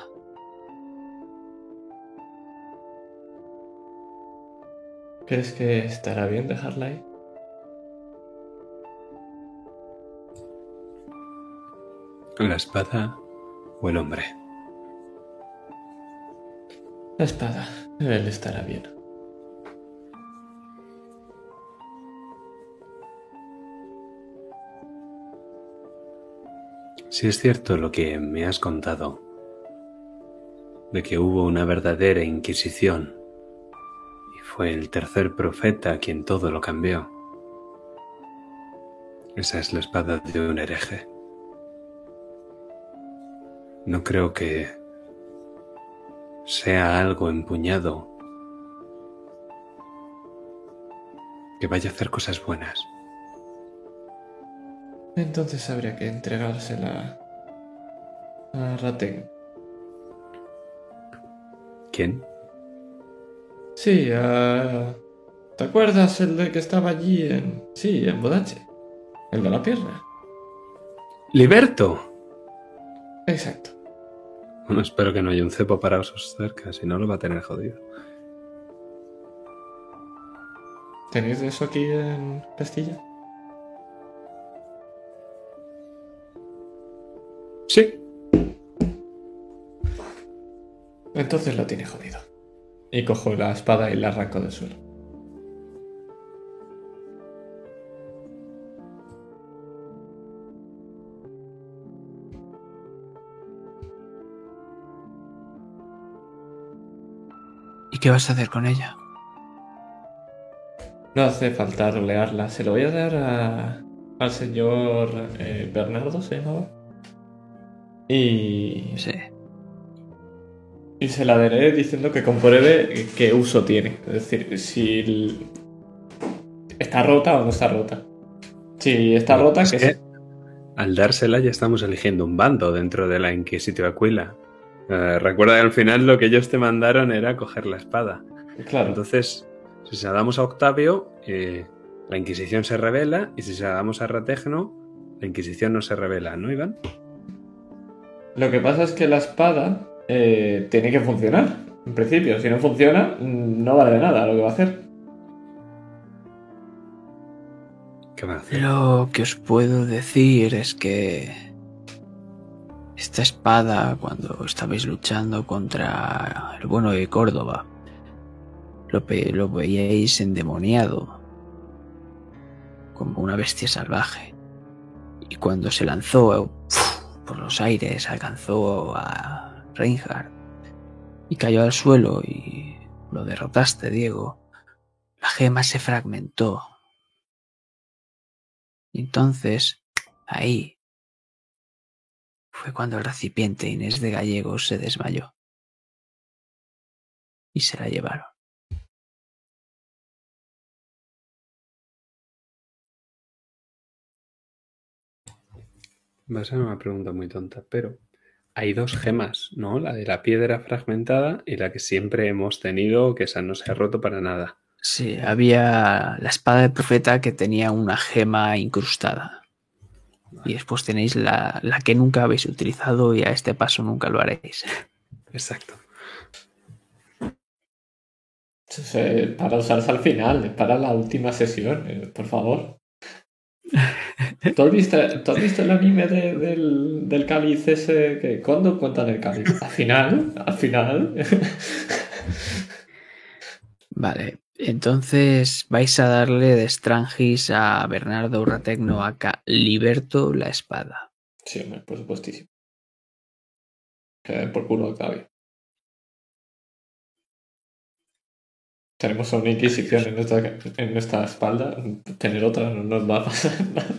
¿Crees que estará bien dejarla ahí?
La espada o el hombre.
La espada. Él estará bien.
Si es cierto lo que me has contado, de que hubo una verdadera Inquisición fue el tercer profeta quien todo lo cambió. Esa es la espada de un hereje. No creo que sea algo empuñado que vaya a hacer cosas buenas.
Entonces habría que entregársela a Raten.
¿Quién?
Sí, a... ¿Te acuerdas el de que estaba allí en... Sí, en Bodache? El de la pierna.
¡Liberto!
Exacto.
Bueno, espero que no haya un cepo para osos cerca, si no lo va a tener jodido.
¿Tenéis eso aquí en Castilla?
Sí.
Entonces lo tiene jodido. Y cojo la espada y la arranco del suelo.
¿Y qué vas a hacer con ella?
No hace falta rolearla. Se lo voy a dar a- al señor eh, Bernardo, se llamaba. Y,
Sí.
Y se la daré diciendo que compruebe qué uso tiene. Es decir, si está rota o no está rota. Si está rota,
Es
que,
al dársela ya estamos eligiendo un bando dentro de la Inquisitio Aquila. Eh, recuerda que al final lo que ellos te mandaron era coger la espada.
Claro.
Entonces, si se la damos a Octavio, eh, la Inquisición se revela, y si se la damos a Rategno, la Inquisición no se revela, ¿no, Iván?
Lo que pasa es que la espada eh, tiene que funcionar. En principio, si no funciona, mm, no vale de nada lo que va a hacer.
¿Qué va a hacer?
Lo que os puedo decir es que esta espada, cuando estabais luchando contra el bueno de Córdoba, lo, lo veíais endemoniado, como una bestia salvaje. Y cuando se lanzó por los aires, alcanzó a Reinhardt y cayó al suelo y lo derrotaste, Diego. La gema se fragmentó y entonces, ahí, fue cuando el recipiente Inés de Gallegos se desmayó. Y se la llevaron.
Va a ser una pregunta muy tonta, pero hay dos gemas, ¿no? La de la piedra fragmentada y la que siempre hemos tenido, que esa no se ha roto para nada.
Sí, había la espada del profeta que tenía una gema incrustada. Y después tenéis la, la que nunca habéis utilizado y a este paso nunca lo haréis.
Exacto.
Eh, para usarse al final, para la última sesión, eh, por favor. ¿Tú has visto, tú has visto el anime de- del, del cáliz ese? Que, ¿Cuándo cuentan el cáliz? ¿Al final? ¿Al final?
Vale, entonces vais a darle de Strangis a Bernardo Urrategno acá Liberto la espada.
sí, hombre, por supuestísimo. Que den por culo acabe. Tenemos a una inquisición en nuestra, en nuestra espalda. Tener otra no nos va a pasar nada.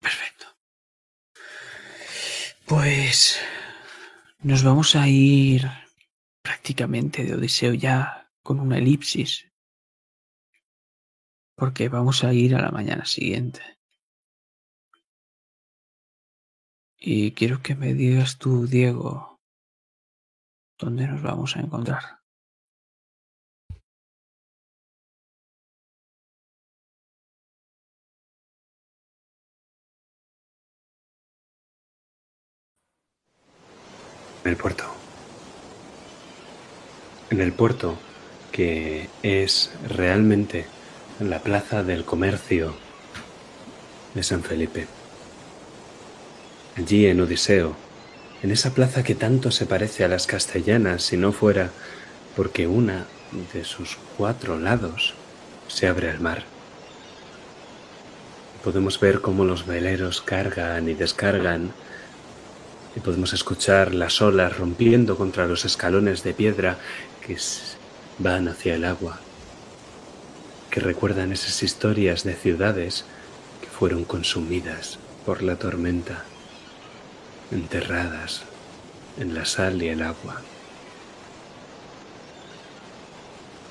Perfecto. Pues nos vamos a ir prácticamente de Odiseo ya con una elipsis. Porque vamos a ir a la mañana siguiente. Y quiero que me digas tú, Diego, dónde nos vamos a encontrar.
En el puerto. En el puerto, que es realmente la plaza del comercio de San Felipe. Allí en Odiseo, en esa plaza que tanto se parece a las castellanas si no fuera porque una de sus cuatro lados se abre al mar. Podemos ver cómo los veleros cargan y descargan y podemos escuchar las olas rompiendo contra los escalones de piedra que van hacia el agua, que recuerdan esas historias de ciudades que fueron consumidas por la tormenta, enterradas en la sal y el agua.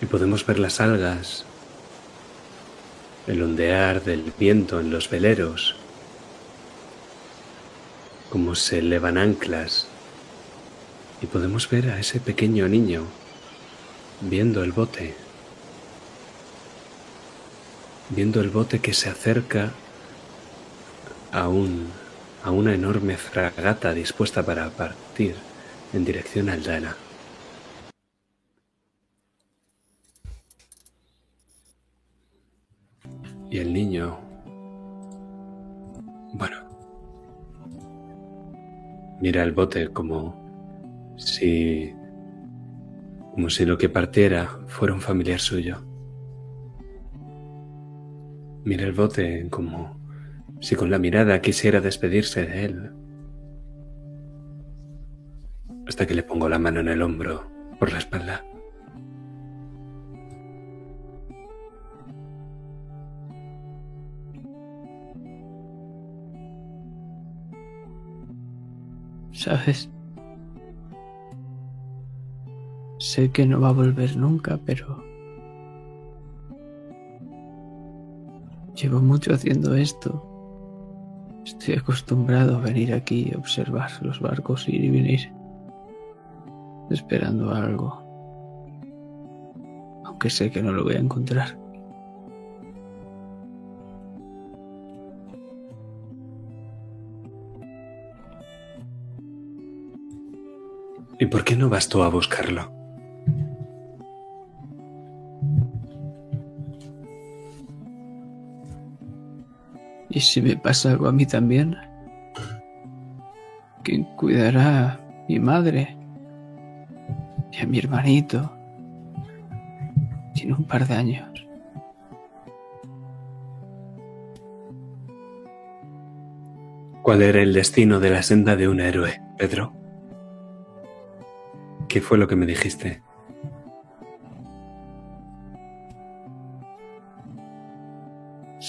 Y podemos ver las algas, el ondear del viento en los veleros, cómo se elevan anclas, y podemos ver a ese pequeño niño viendo el bote, viendo el bote que se acerca a, un, a una enorme fragata dispuesta para partir en dirección al Dana. Y el niño... Bueno. Mira el bote como si... como si lo que partiera fuera un familiar suyo. Mira el bote como si con la mirada quisiera despedirse de él. Hasta que le pongo la mano en el hombro, por la espalda.
¿Sabes? Sé que no va a volver nunca, pero... Llevo mucho haciendo esto. Estoy acostumbrado a venir aquí y observar los barcos ir y venir, esperando algo. Aunque sé que no lo voy a encontrar.
¿Y por qué no vas tú a buscarlo?
¿Y si me pasa algo a mí también? ¿Quién cuidará a mi madre? Y a mi hermanito. Tiene un par de años.
¿Cuál era el destino de la senda de un héroe, Pedro? ¿Qué fue lo que me dijiste?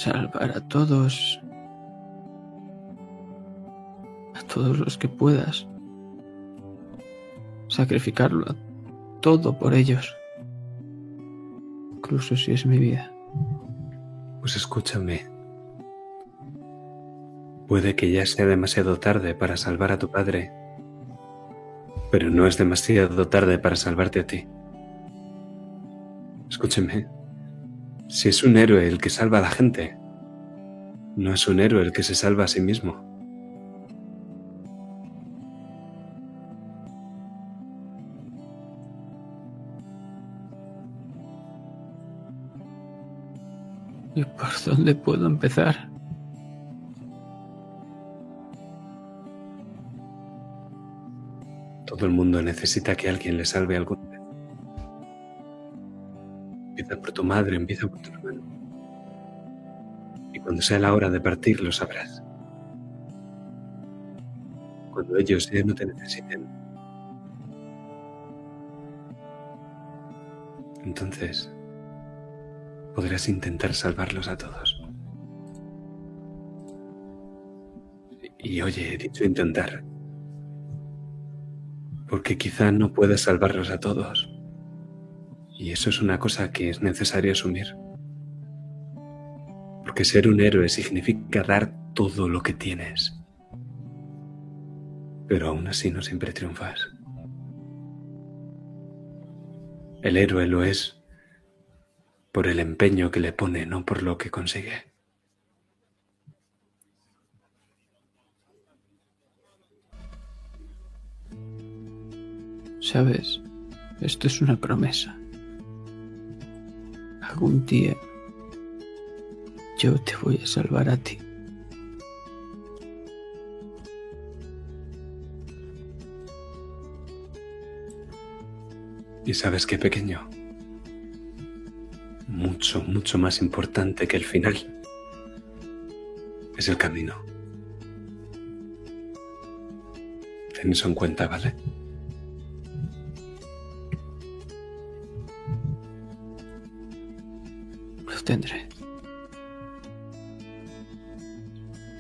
Salvar a todos. A todos los que puedas. Sacrificarlo todo por ellos. Incluso si es mi vida.
Pues escúchame. Puede que ya sea demasiado tarde para salvar a tu padre pero no es demasiado tarde para salvarte a ti. Escúcheme, si es un héroe el que salva a la gente, no es un héroe el que se salva a sí mismo.
¿Y por dónde puedo empezar?
Todo el mundo necesita que alguien le salve algún vez. Empieza por tu madre, empieza por tu hermano. Y cuando sea la hora de partir lo sabrás. Cuando ellos ya no te necesiten. Entonces podrás intentar salvarlos a todos. Y oye, he dicho intentar porque quizá no puedas salvarlos a todos. Y eso es una cosa que es necesario asumir. Porque ser un héroe significa dar todo lo que tienes. Pero aún así no siempre triunfas. El héroe lo es por el empeño que le pone, no por lo que consigue.
Sabes, esto es una promesa. Algún día yo te voy a salvar a ti.
¿Y sabes qué pequeño? mucho, mucho más importante que el final. Es el camino. Ten eso en cuenta, ¿vale?
Tendré.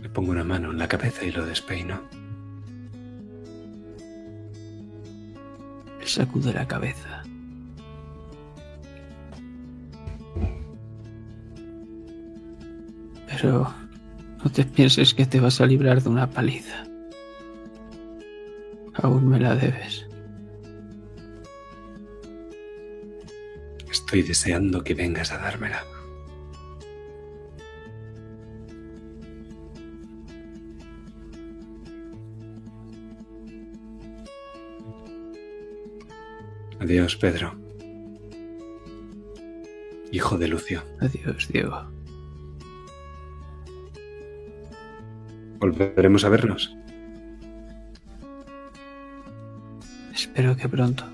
Le pongo una mano en la cabeza y lo despeino.
Le sacude la cabeza. Pero no te pienses que te vas a librar de una paliza. Aún me la debes.
Estoy deseando que vengas a dármela. Adiós, Pedro. Hijo de Lucio.
Adiós, Diego.
¿Volveremos a vernos?
Espero que pronto.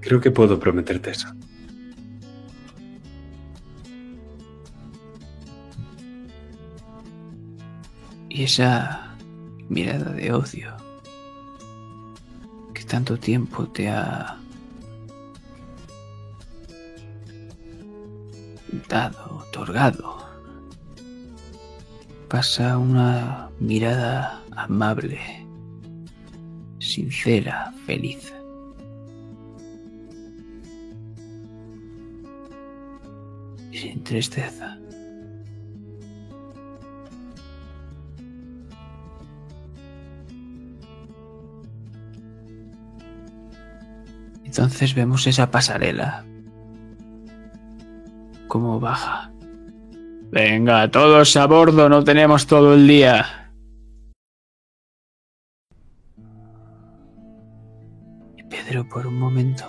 Creo que puedo prometerte eso.
Y esa mirada de odio tanto tiempo te ha dado, otorgado, pasa una mirada amable, sincera, feliz. Sin tristeza. Entonces vemos esa pasarela. Cómo baja. Venga, todos a bordo, no tenemos todo el día. Y Pedro por un momento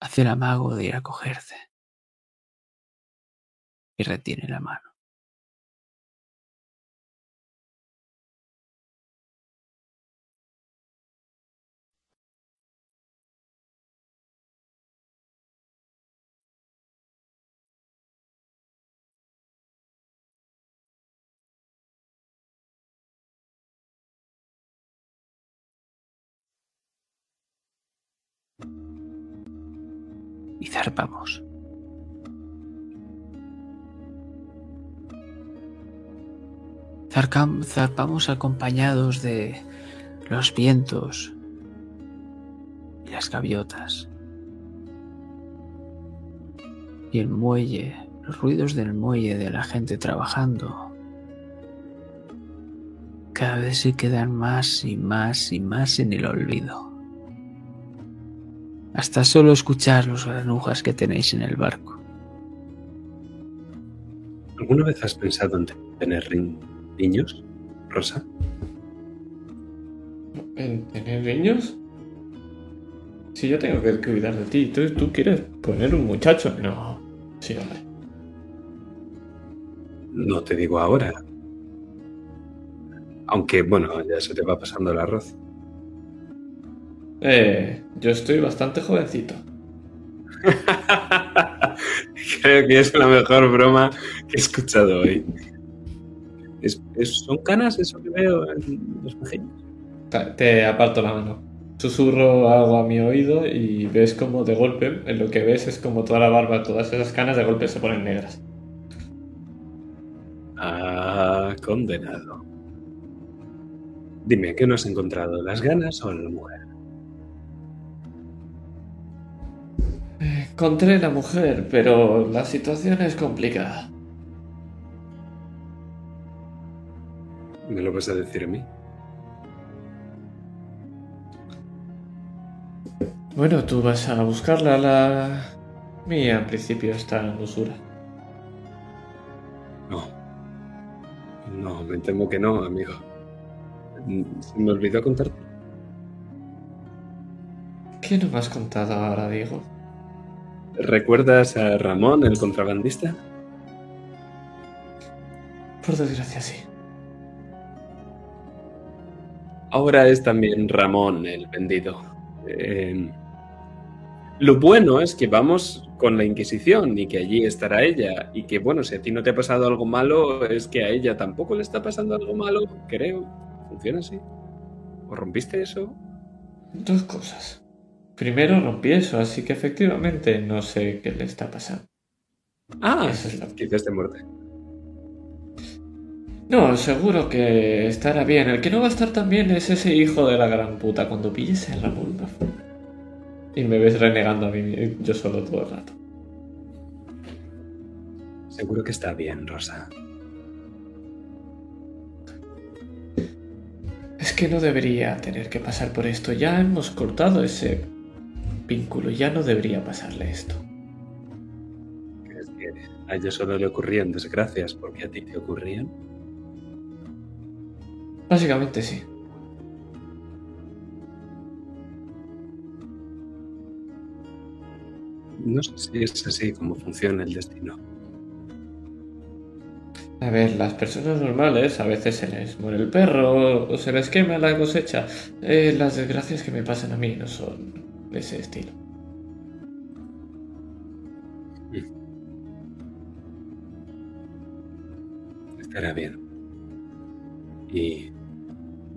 hace el amago de ir a cogerse. Y retiene la mano. Y zarpamos. Zarpamos acompañados de los vientos y las gaviotas. Y el muelle, los ruidos del muelle de la gente trabajando. Cada vez se quedan más y más y más en el olvido hasta solo escuchar los granujas que tenéis en el barco.
¿Alguna vez has pensado en tener niños, Rosa?
¿En tener niños? Si yo tengo que cuidar de ti, ¿tú, tú quieres poner un muchacho? No. Sí, hombre.
No te digo ahora. Aunque, bueno, ya se te va pasando el arroz.
Eh, yo estoy bastante jovencito.
Creo que es la mejor broma que he escuchado hoy. ¿Es, es- son canas eso que veo en los pequeños?
Te- Te aparto la mano. Susurro algo a mi oído y ves como de golpe, en lo que ves es como toda la barba, todas esas canas de golpe se ponen negras.
Ah, condenado. Dime, ¿qué no has encontrado? ¿Las ganas o la mujer?
Encontré la mujer, pero la situación es complicada.
¿Me lo vas a decir a mí?
Bueno, tú vas a buscarla, la mía en principio está en usura.
No. No, me temo que no, amigo. Se me olvidó contarte.
¿Qué no me has contado ahora, Diego?
¿Recuerdas a Ramón, el contrabandista?
Por desgracia, sí.
Ahora es también Ramón el vendido. Eh, lo bueno es que vamos con la Inquisición y que allí estará ella. Y que, bueno, si a ti no te ha pasado algo malo, es que a ella tampoco le está pasando algo malo, creo. ¿Funciona así? ¿O rompiste eso?
Dos cosas. Primero rompí eso, así que efectivamente no sé qué le está pasando.
Ah,
es lo-
quizás de muerte.
No, seguro que estará bien. El que no va a estar tan bien es ese hijo de la gran puta cuando pilles el Ramón. Y me ves renegando a mí yo solo todo el rato.
Seguro que está bien, Rosa.
Es que no debería tener que pasar por esto. Ya hemos cortado ese vínculo. Ya no debería pasarle esto.
¿Crees que a ella solo le ocurrían desgracias porque a ti te ocurrían?
Básicamente sí.
No sé si es así como funciona el destino.
A ver, las personas normales a veces se les muere el perro o se les quema la cosecha. Eh, las desgracias que me pasan a mí no son de ese estilo.
Estará bien. Y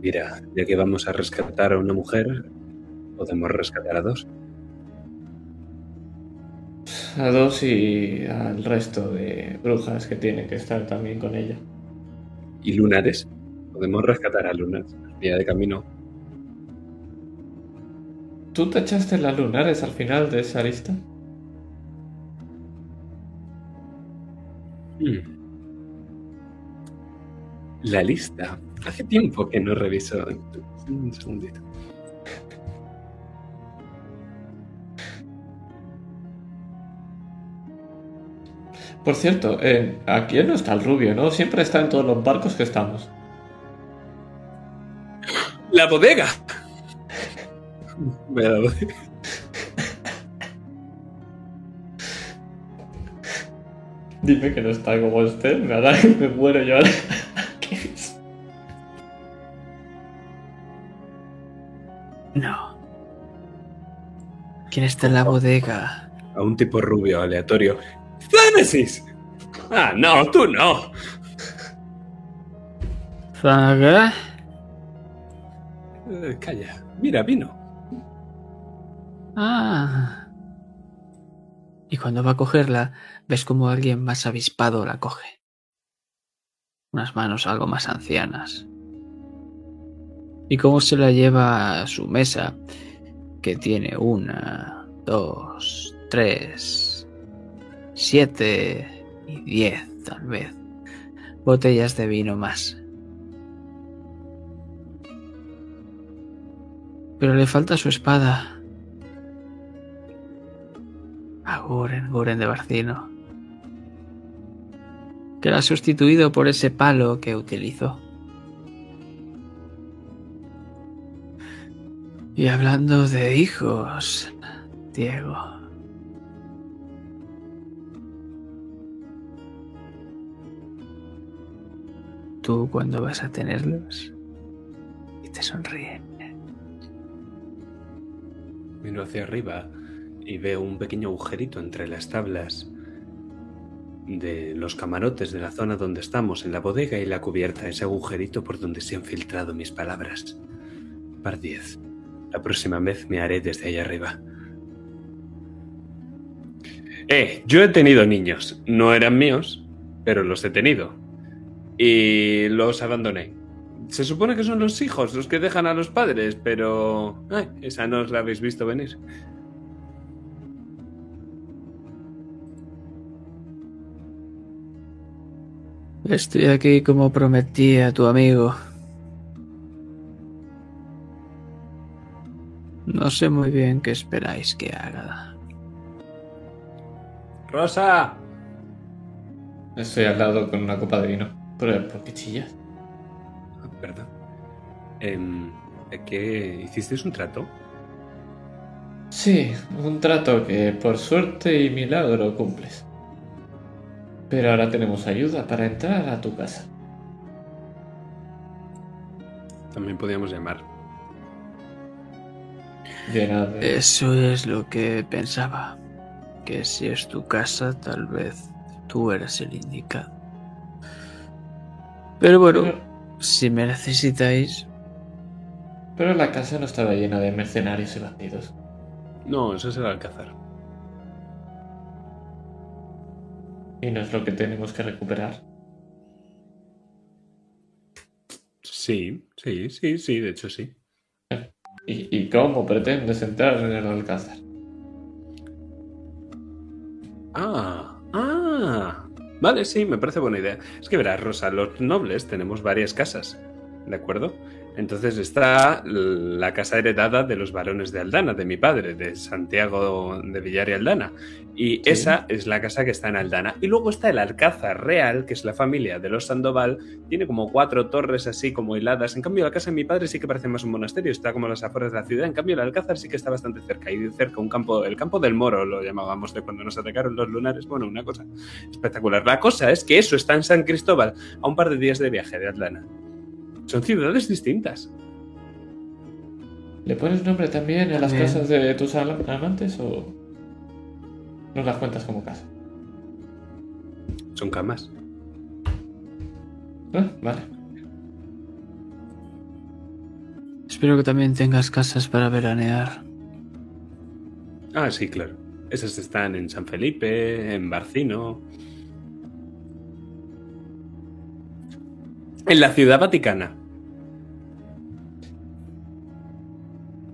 mira, ya que vamos a rescatar a una mujer, podemos rescatar a dos.
A dos y al resto de brujas que tienen que estar también con ella.
Y lunares. Podemos rescatar a lunares. Día de camino.
¿Tú te echaste las lunares al final de esa lista?
Hmm. La lista. Hace tiempo que no reviso. Un segundito.
Por cierto, eh, aquí no está el rubio, ¿no? Siempre está en todos los barcos que estamos.
¡La bodega! Bodega.
Dime que no está como este, me hará que me muero yo ahora. ¿Qué es?
No. ¿Quién está en la bodega?
A un tipo rubio aleatorio. ¡Zánesis! Ah, no, tú no.
¿Zaga?
Eh, calla. Mira, vino.
Ah. Y cuando va a cogerla, ves como alguien más avispado la coge. Unas manos algo más ancianas. Y cómo se la lleva a su mesa, que tiene una, dos, tres, siete y diez, tal vez, botellas de vino más. Pero le falta su espada. A Guren, Guren de Barcino. Que la ha sustituido por ese palo que utilizó. Y hablando de hijos, Diego. Tú cuando vas a tenerlos y te sonríen.
Miro hacia arriba y veo un pequeño agujerito entre las tablas de los camarotes de la zona donde estamos, en la bodega y la cubierta, ese agujerito por donde se han filtrado mis palabras. Par 10. La próxima vez me haré desde ahí arriba. Eh, yo he tenido niños. No eran míos, pero los he tenido. Y los abandoné. Se supone que son los hijos los que dejan a los padres, pero... Ay, esa no os la habéis visto venir.
Estoy aquí como prometí a tu amigo. No sé muy bien qué esperáis que haga.
¡Rosa!
Estoy al lado con una copa de vino. ¿Pero por qué chillas?
Perdón. Em, ¿Qué? ¿Hicisteis un trato?
Sí, un trato que por suerte y milagro cumples. Pero ahora tenemos ayuda para entrar a tu casa.
También podíamos llamar.
De...
Eso es lo que pensaba. Que si es tu casa, tal vez tú eres el indicado. Pero bueno,
Pero,
si me necesitáis,
pero la casa no estaba llena de mercenarios y bandidos.
No, eso es el alcázar.
Y no es lo que tenemos que recuperar.
Sí, sí, sí, sí, de hecho sí.
¿Y, y cómo pretendes entrar en el alcázar?
Ah, ah. Vale, sí, me parece buena idea. Es que verás, Rosa, los nobles tenemos varias casas, ¿de acuerdo? Entonces está la casa heredada de los varones de Aldana, de mi padre, de Santiago de Villar y Aldana. Y
Sí.
esa es la casa que está en Aldana. Y luego está el Alcázar Real, que es la familia de los Sandoval. Tiene como cuatro torres así como hiladas. En cambio, la casa de mi padre sí que parece más un monasterio, está como a las afueras de la ciudad. En cambio, el Alcázar sí que está bastante cerca. Y cerca un campo, el campo del Moro lo llamábamos de cuando nos atacaron los lunares. Bueno, una cosa espectacular. La cosa es que eso está en San Cristóbal, a un par de días de viaje de Atlanta. Son ciudades distintas.
¿Le pones nombre también a las
También.
casas de tus amantes o no las cuentas como casa?
Son camas.
Ah, vale.
espero que también tengas casas para veranear.
Ah, sí, claro. Esas están en San Felipe, en Barcino. En la ciudad vaticana.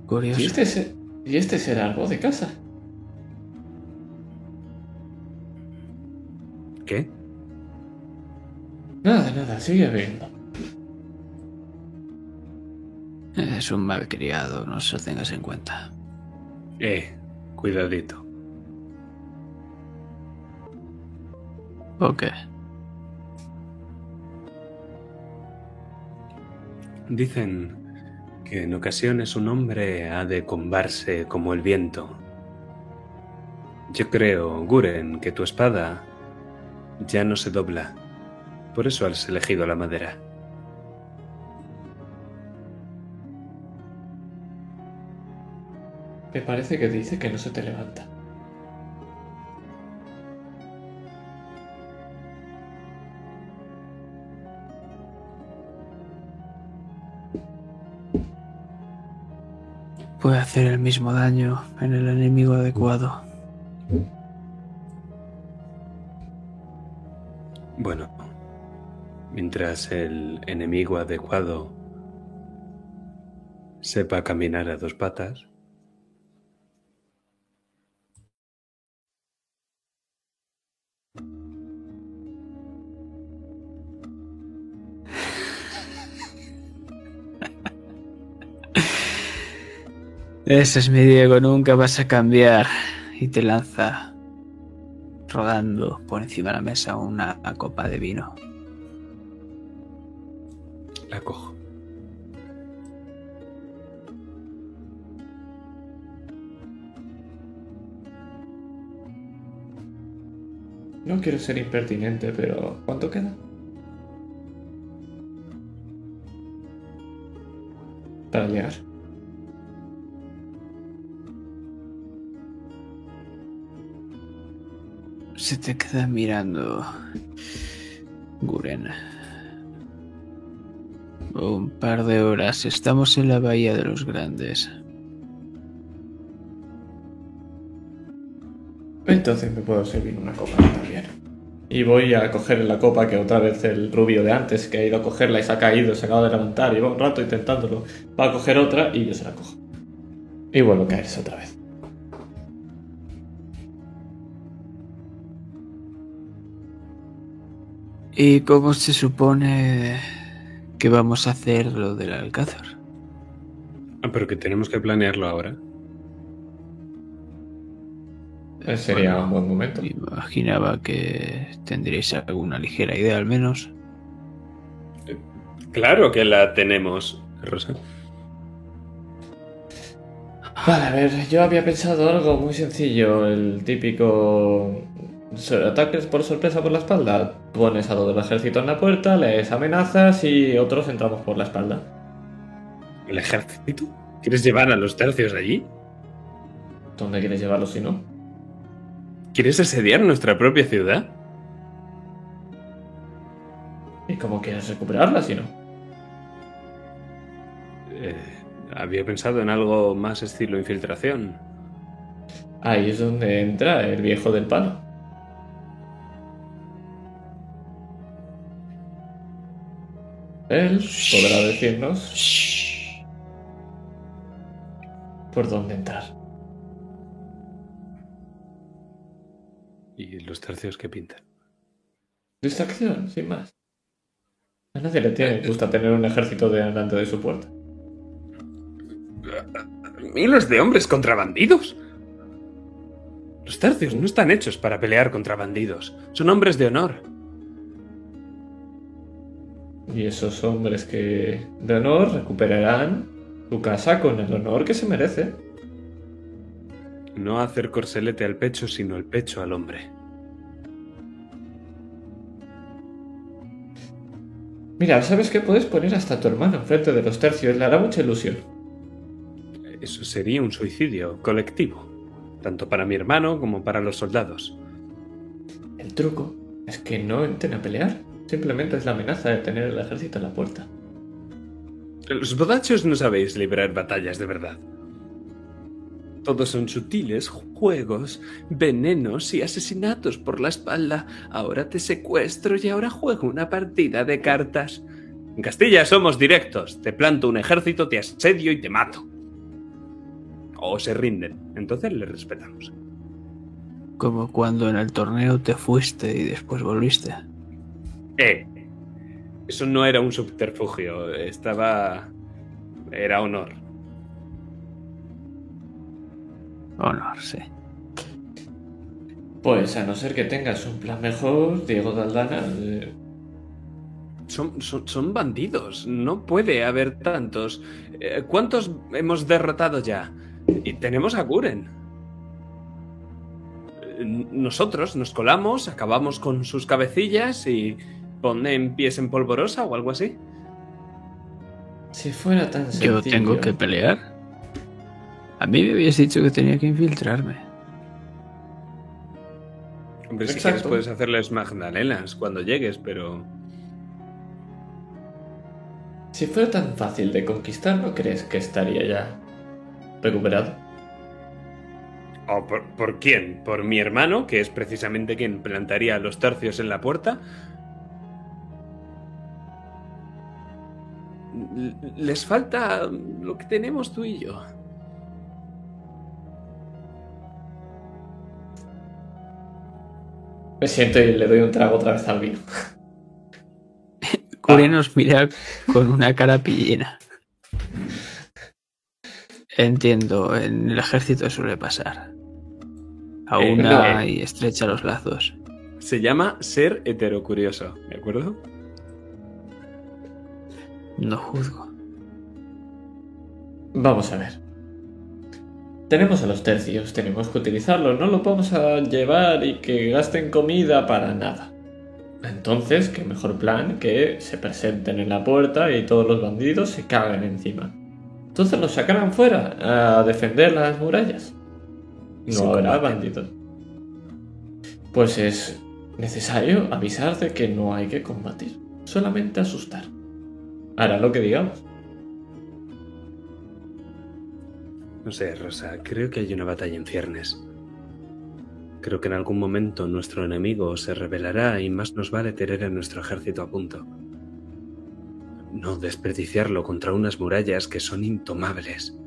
Curioso.
¿Y este, se- ¿Y este será algo de casa?
¿Qué?
Nada, nada, sigue viendo.
Es un malcriado, no se tengas en cuenta.
Eh, cuidadito.
Ok.
Dicen que en ocasiones un hombre ha de combarse como el viento. Yo creo, Guren, que tu espada ya no se dobla. Por eso has elegido la madera.
Me parece que dice que no se te levanta.
Puede hacer el mismo daño en el enemigo adecuado.
Bueno, mientras el enemigo adecuado sepa caminar a dos patas,
Ese es mi Diego, nunca vas a cambiar. Y te lanza rodando por encima de la mesa una copa de vino.
la cojo.
No quiero ser impertinente, pero ¿cuánto queda? Para.
Se te queda mirando. Guren. Un par de horas. Estamos en la bahía de los grandes.
Entonces me puedo servir una copa también. Y voy a coger la copa que otra vez el rubio de antes, que ha ido a cogerla y se ha caído, se acaba de levantar, lleva un rato intentándolo, va a coger otra y yo se la cojo. Y vuelvo a caerse otra vez.
¿Y cómo se supone que vamos a hacer lo del alcázar?
Ah, pero que tenemos que planearlo ahora.
Eh, Sería
Bueno,
un buen momento.
Imaginaba que tendríais alguna ligera idea al menos.
Claro que la tenemos, Rosa.
Vale, a ver, yo había pensado algo muy sencillo, el típico ataques por sorpresa por la espalda. Pones a todo el ejército en la puerta, les amenazas y otros entramos por la espalda.
¿El ejército? ¿Quieres llevar a los tercios allí?
¿Dónde quieres llevarlo si no?
¿Quieres asediar nuestra propia ciudad?
¿Y cómo quieres recuperarla si no?
Eh, había pensado en algo más estilo infiltración.
Ahí es donde entra el viejo del palo. Él podrá decirnos por dónde entrar.
¿Y los tercios que pintan?
Distracción, sin más. A nadie le tiene, gusta tener un ejército delante de su puerta.
¿Miles de hombres contra bandidos? Los tercios no están hechos para pelear contra bandidos. Son hombres de honor.
Y esos hombres que de honor recuperarán su casa con el honor que se merece.
No hacer corselete al pecho, sino el pecho al hombre.
Mira, ¿sabes qué? Puedes poner hasta a tu hermano enfrente de los tercios, le hará mucha ilusión.
Eso sería un suicidio colectivo, tanto para mi hermano como para los soldados.
El truco es que no entren a pelear. Simplemente es la amenaza de tener el ejército en la puerta.
Los bodachos no sabéis librar batallas de verdad. Todos son sutiles juegos, venenos y asesinatos por la espalda. Ahora te secuestro y ahora juego una partida de cartas. En Castilla somos directos. Te planto un ejército, te asedio y te mato. O se rinden. Entonces les respetamos.
Como cuando en el torneo te fuiste y después volviste.
Eh, eso no era un subterfugio. Estaba... Era honor.
Honor, sí.
Pues a no ser que tengas un plan mejor, Diego Daldana. eh,
Son, son, son bandidos. No puede haber tantos. Eh, ¿Cuántos hemos derrotado ya? Y tenemos a Guren. Eh, Nosotros nos colamos, acabamos con sus cabecillas y ponen pies en polvorosa o algo así.
Si fuera tan
Yo
sencillo.
tengo que pelear. A mí me habías dicho que tenía que infiltrarme.
Hombre, si quieres puedes hacerles magdalenas cuando llegues, pero...
Si fuera tan fácil de conquistar, ¿no crees que estaría ya recuperado?
¿O por, por quién? ¿Por mi hermano, que es precisamente quien plantaría los tercios en la puerta? Les falta lo que tenemos tú y yo.
Me siento y le doy un trago otra vez al vino.
Curi nos mira con una cara pillina. Entiendo, en el ejército suele pasar. A
Eh,
una
no.
y estrecha los lazos.
Se llama ser heterocurioso, ¿de acuerdo?
No juzgo.
Vamos a ver. Tenemos a los tercios, tenemos que utilizarlos, no lo vamos a llevar y que gasten comida para nada. Entonces, qué mejor plan que se presenten en la puerta y todos los bandidos se caguen encima. Entonces los sacarán fuera a defender las murallas. No habrá bandidos. Pues es necesario avisar de que no hay que combatir, solamente asustar. Hará lo que digamos.
No sé, Rosa, creo que hay una batalla en ciernes. Creo que en algún momento nuestro enemigo se rebelará y más nos vale tener a nuestro ejército a punto. No desperdiciarlo contra unas murallas que son intomables.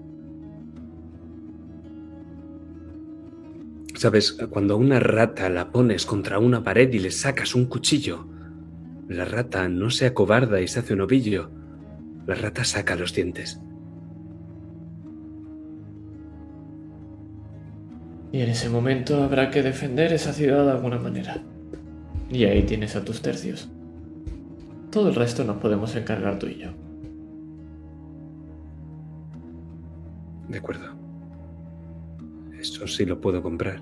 Sabes, cuando a una rata la pones contra una pared y le sacas un cuchillo, la rata no se acobarda y se hace un ovillo. La rata saca los dientes.
Y en ese momento habrá que defender esa ciudad de alguna manera. Y ahí tienes a tus tercios. Todo el resto nos podemos encargar tú y yo.
De acuerdo. Eso sí lo puedo comprar.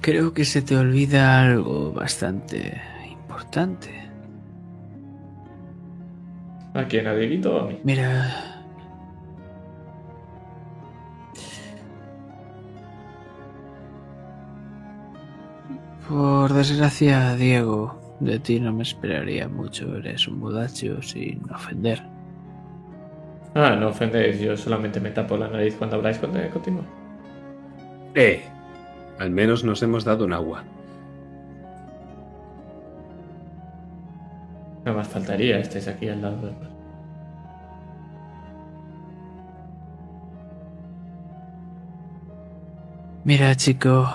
Creo que se te olvida algo bastante importante.
¿A quién? ¿A Dieguito o a mí?
Mira. Por desgracia, Diego, de ti no me esperaría mucho. Eres un mudacho sin ofender.
Ah, no ofendéis, yo solamente me tapo la nariz cuando habláis con continuo.
Eh, al menos nos hemos dado un agua.
No más faltaría, estáis aquí al lado del mar.
Mira, chico,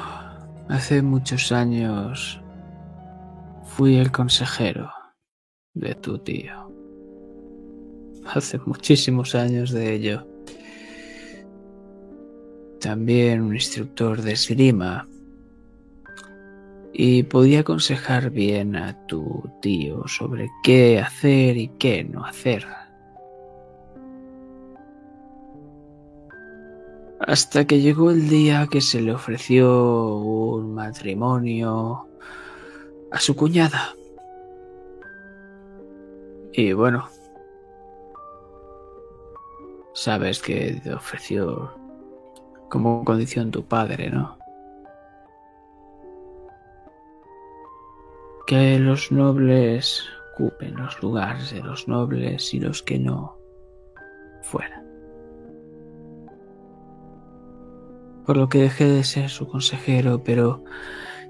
hace muchos años fui el consejero de tu tío. Hace muchísimos años de ello. También un instructor de esgrima. Y podía aconsejar bien a tu tío sobre qué hacer y qué no hacer. Hasta que llegó el día que se le ofreció un matrimonio a su cuñada. Y bueno, sabes que te ofreció como condición tu padre, ¿no? Que los nobles ocupen los lugares de los nobles y los que no fuera. Por lo que dejé de ser su consejero, pero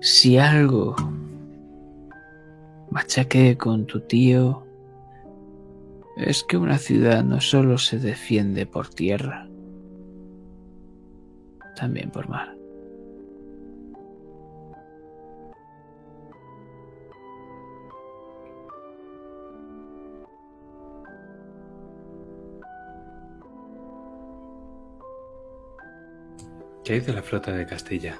si algo machaqué con tu tío, es que una ciudad no solo se defiende por tierra, también por mar.
¿Qué hay de la flota de Castilla?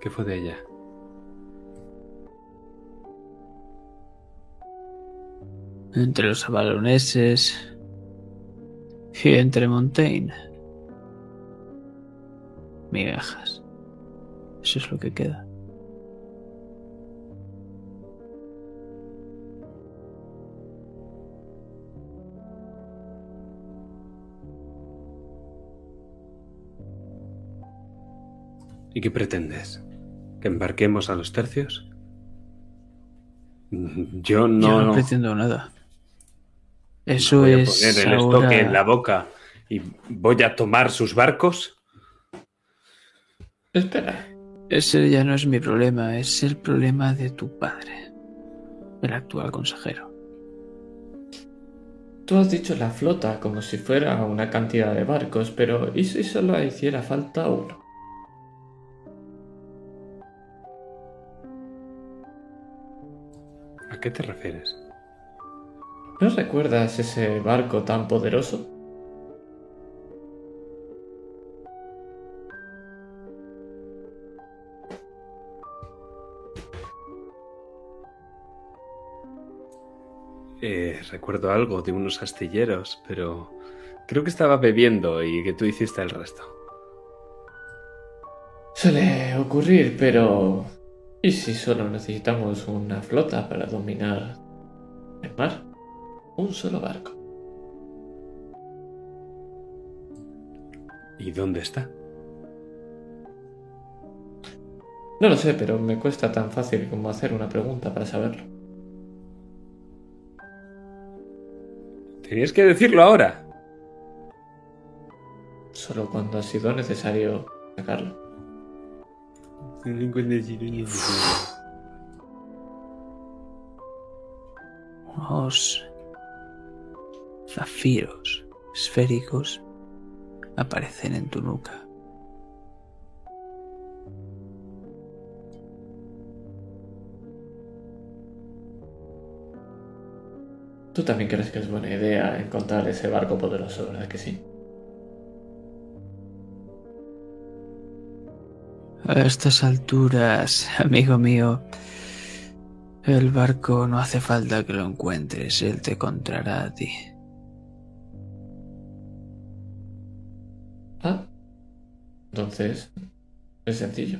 ¿Qué fue de ella?
Entre los avaloneses y entre Montaigne. Migajas. Eso es lo que queda.
¿Y qué pretendes? ¿Que embarquemos a los tercios? Yo no,
Yo no pretendo nada. Eso
voy a
es
poner el
ahora-
estoque en la boca y voy a tomar sus barcos.
Espera,
Ese ya no es mi problema, es el problema de tu padre, el actual consejero.
tú has dicho la flota como si fuera una cantidad de barcos, pero ¿y si solo hiciera falta uno?
¿A qué te refieres?
¿No recuerdas ese barco tan poderoso?
Eh, recuerdo algo de unos astilleros, pero creo que estaba bebiendo y que tú hiciste el resto.
Suele ocurrir, pero ¿y si solo necesitamos una flota para dominar el mar? Un solo barco.
¿Y dónde está?
No lo sé, pero me cuesta tan fácil como hacer una pregunta para saberlo.
Tenías que decirlo ahora.
Solo cuando ha sido necesario sacarlo.
Unos zafiros esféricos aparecen en tu nuca.
Tú también crees que es buena idea encontrar ese barco poderoso, ¿verdad que sí?
A estas alturas, amigo mío, el barco no hace falta que lo encuentres, él te encontrará a ti.
Ah, entonces es sencillo.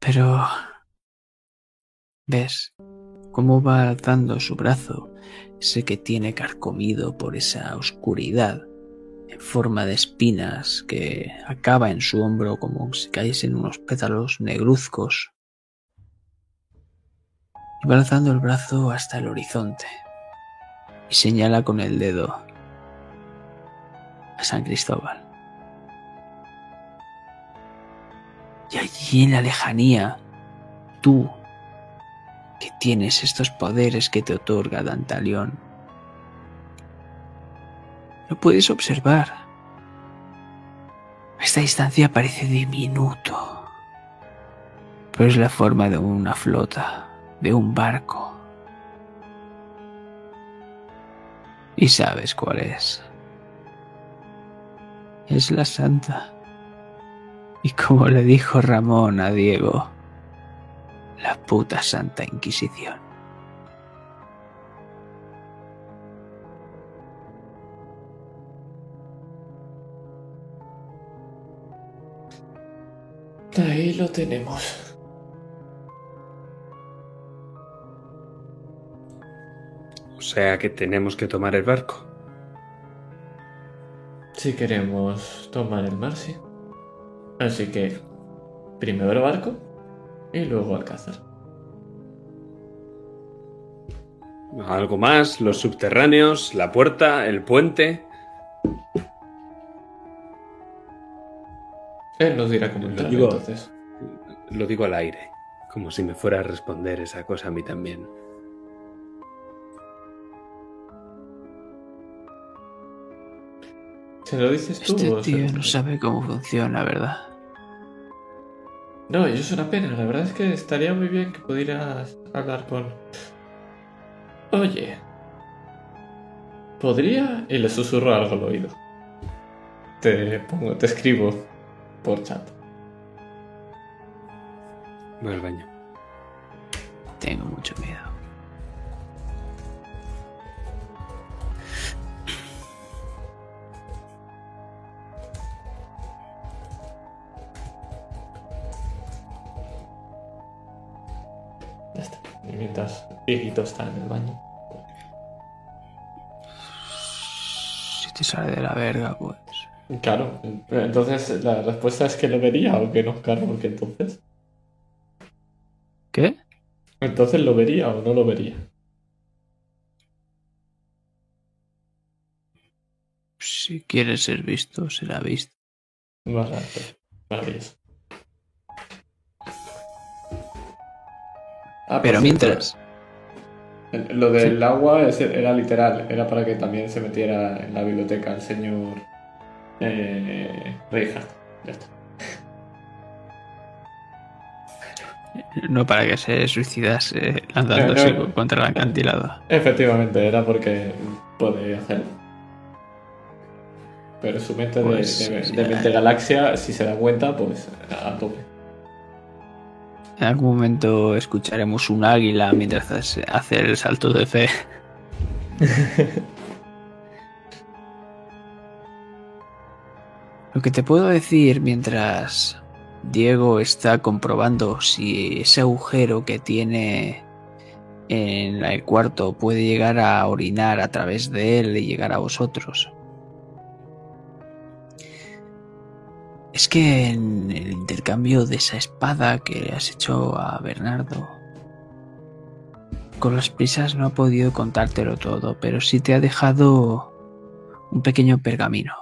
Pero ves cómo va alzando su brazo, ese que tiene carcomido por esa oscuridad en forma de espinas que acaba en su hombro como si cayesen unos pétalos negruzcos. Y va alzando el brazo hasta el horizonte y señala con el dedo a San Cristóbal. Y allí en la lejanía, tú, que tienes estos poderes que te otorga Dantalión, lo puedes observar. Esta distancia parece diminuto, pero es la forma de una flota, de un barco. Y sabes cuál es. Es la santa. Y como le dijo Ramón a Diego, la puta Santa Inquisición.
Ahí lo tenemos.
O sea que tenemos que tomar el barco.
Si queremos tomar el mar, sí. Así que primero el barco y luego Alcázar.
Algo más, los subterráneos, la puerta, el puente.
Él nos dirá cómo
Lo
entrar
digo-
entonces.
Lo digo al aire, como si me fuera a responder esa cosa a mí también.
¿Se lo dices tú
Este tío no sabe cómo funciona, ¿verdad?
No, y eso es una pena. La verdad es que estaría muy bien que pudieras hablar con. Oye. ¿Podría? Y le susurro algo al oído. Te pongo, te escribo por chat.
Voy al baño.
Tengo mucho miedo.
Está en el baño.
Si te sale de la verga, pues.
Claro, entonces la respuesta es que lo vería o que no, claro, porque entonces.
¿Qué?
Entonces lo vería o no lo vería.
Si quiere ser visto, será visto.
Vale, maravilloso. Ah,
Pero
cierto, Lo del agua es- era literal, era para que también se metiera en la biblioteca el señor eh, Reinhardt. Ya está.
No para que se suicidase lanzándose
Eh, no.
contra el acantilado.
Efectivamente, era porque puede hacerlo. Pero su mente de-
Pues,
de, de
eh.
mente galaxia, si se da cuenta, pues a tope.
En algún momento escucharemos un águila mientras hace el salto de fe. Lo que te puedo decir mientras Diego está comprobando si ese agujero que tiene en el cuarto puede llegar a orinar a través de él y llegar a vosotros. Es que en el intercambio de esa espada que le has hecho a Bernardo, con las prisas no ha podido contártelo todo, pero sí te ha dejado un pequeño pergamino.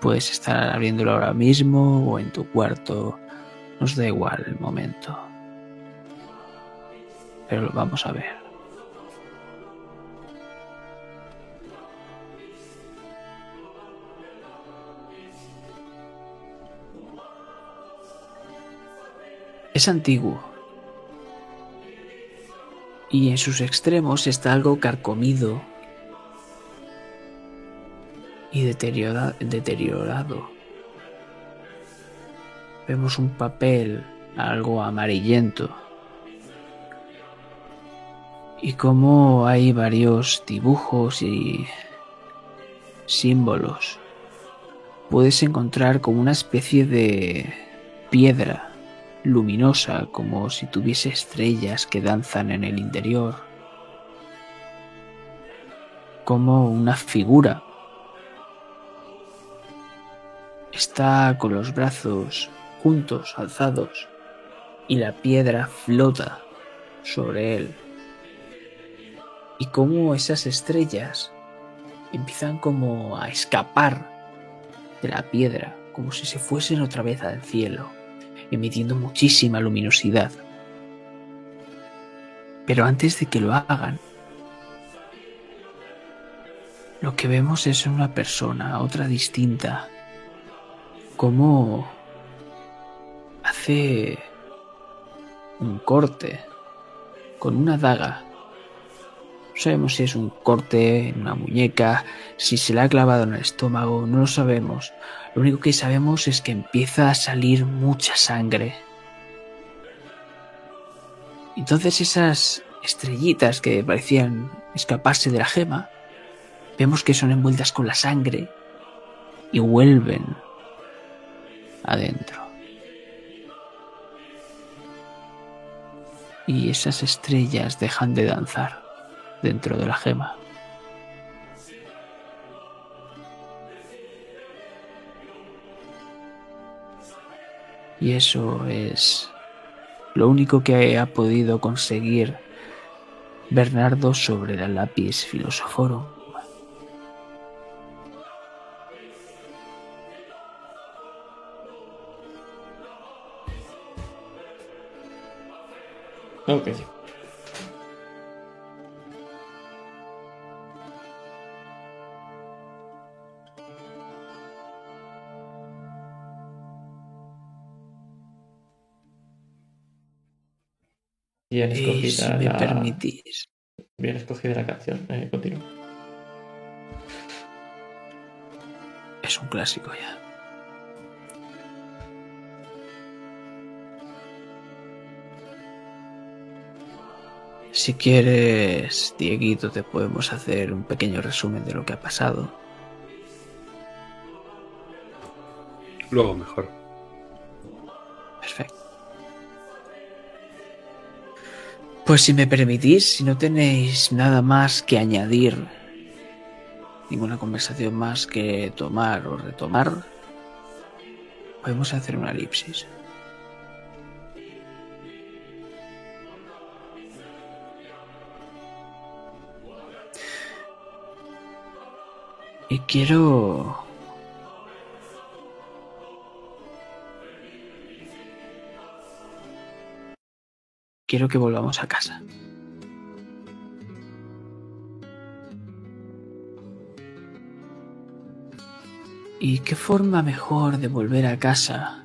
Puedes estar abriéndolo ahora mismo o en tu cuarto, nos da igual el momento. Pero lo vamos a ver. Es antiguo. Y en sus extremos está algo carcomido y deteriora- deteriorado. Vemos un papel algo amarillento. Y como hay varios dibujos y símbolos puedes encontrar como una especie de piedra luminosa, como si tuviese estrellas que danzan en el interior, como una figura. Está con los brazos juntos, alzados, y la piedra flota sobre él. Y como esas estrellas empiezan como a escapar de la piedra, como si se fuesen otra vez al cielo, emitiendo muchísima luminosidad. Pero antes de que lo hagan, lo que vemos es una persona, otra distinta, como hace un corte con una daga. Sabemos si es un corte en una muñeca, si se le ha clavado en el estómago, no lo sabemos. Lo único que sabemos es que empieza a salir mucha sangre. Entonces esas estrellitas que parecían escaparse de la gema, vemos que son envueltas con la sangre y vuelven adentro. Y esas estrellas dejan de danzar dentro de la gema. Y eso es lo único que ha podido conseguir Bernardo sobre la lápiz filosoforum.
Ok. Bien
Y
escogida
si me
la...
permitís,
Bien escogida la canción. Eh, continúa.
es un clásico ya. Si quieres, Dieguito, te podemos hacer un pequeño resumen de lo que ha pasado.
Luego mejor.
Pues si me permitís, si no tenéis nada más que añadir, ninguna conversación más que tomar o retomar, podemos hacer una elipsis. Y quiero quiero que volvamos a casa. ¿Y qué forma mejor de volver a casa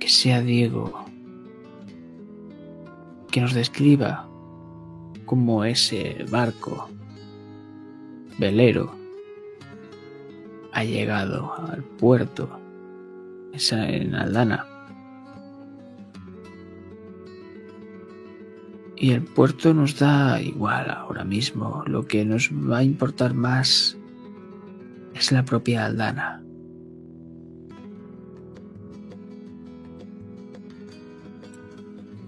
que sea Diego que nos describa cómo ese barco velero ha llegado al puerto esa en Aldana? Y el puerto nos da igual ahora mismo. Lo que nos va a importar más es la propia Aldana.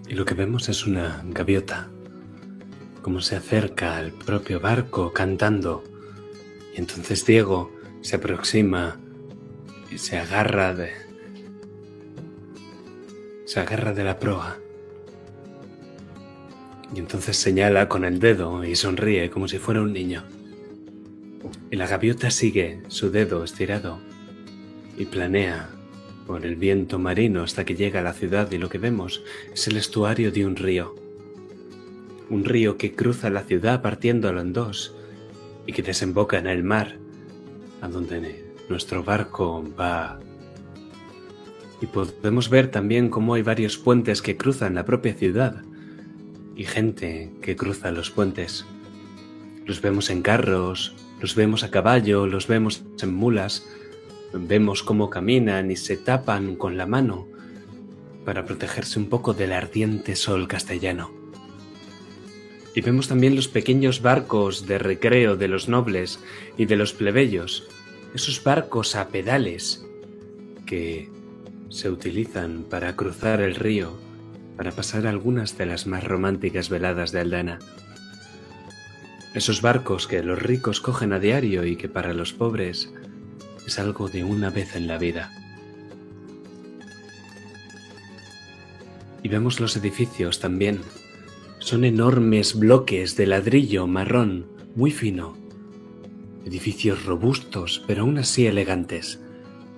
Y lo que vemos es una gaviota, como se acerca al propio barco cantando. Y entonces Diego se aproxima y se agarra de... Se agarra de la proa. Y entonces señala con el dedo y sonríe como si fuera un niño. Y la gaviota sigue su dedo estirado y planea por el viento marino hasta que llega a la ciudad y lo que vemos es el estuario de un río. Un río que cruza la ciudad partiéndolo en dos y que desemboca en el mar, a donde nuestro barco va. Y podemos ver también cómo hay varios puentes que cruzan la propia ciudad y gente que cruza los puentes. Los vemos en carros, los vemos a caballo, los vemos en mulas, vemos cómo caminan y se tapan con la mano para protegerse un poco del ardiente sol castellano. Y vemos también los pequeños barcos de recreo de los nobles y de los plebeyos esos barcos a pedales que se utilizan para cruzar el río, para pasar algunas de las más románticas veladas de Aldana. Esos barcos que los ricos cogen a diario y que para los pobres es algo de una vez en la vida. Y vemos los edificios también. Son enormes bloques de ladrillo marrón, muy fino. Edificios robustos, pero aún así elegantes,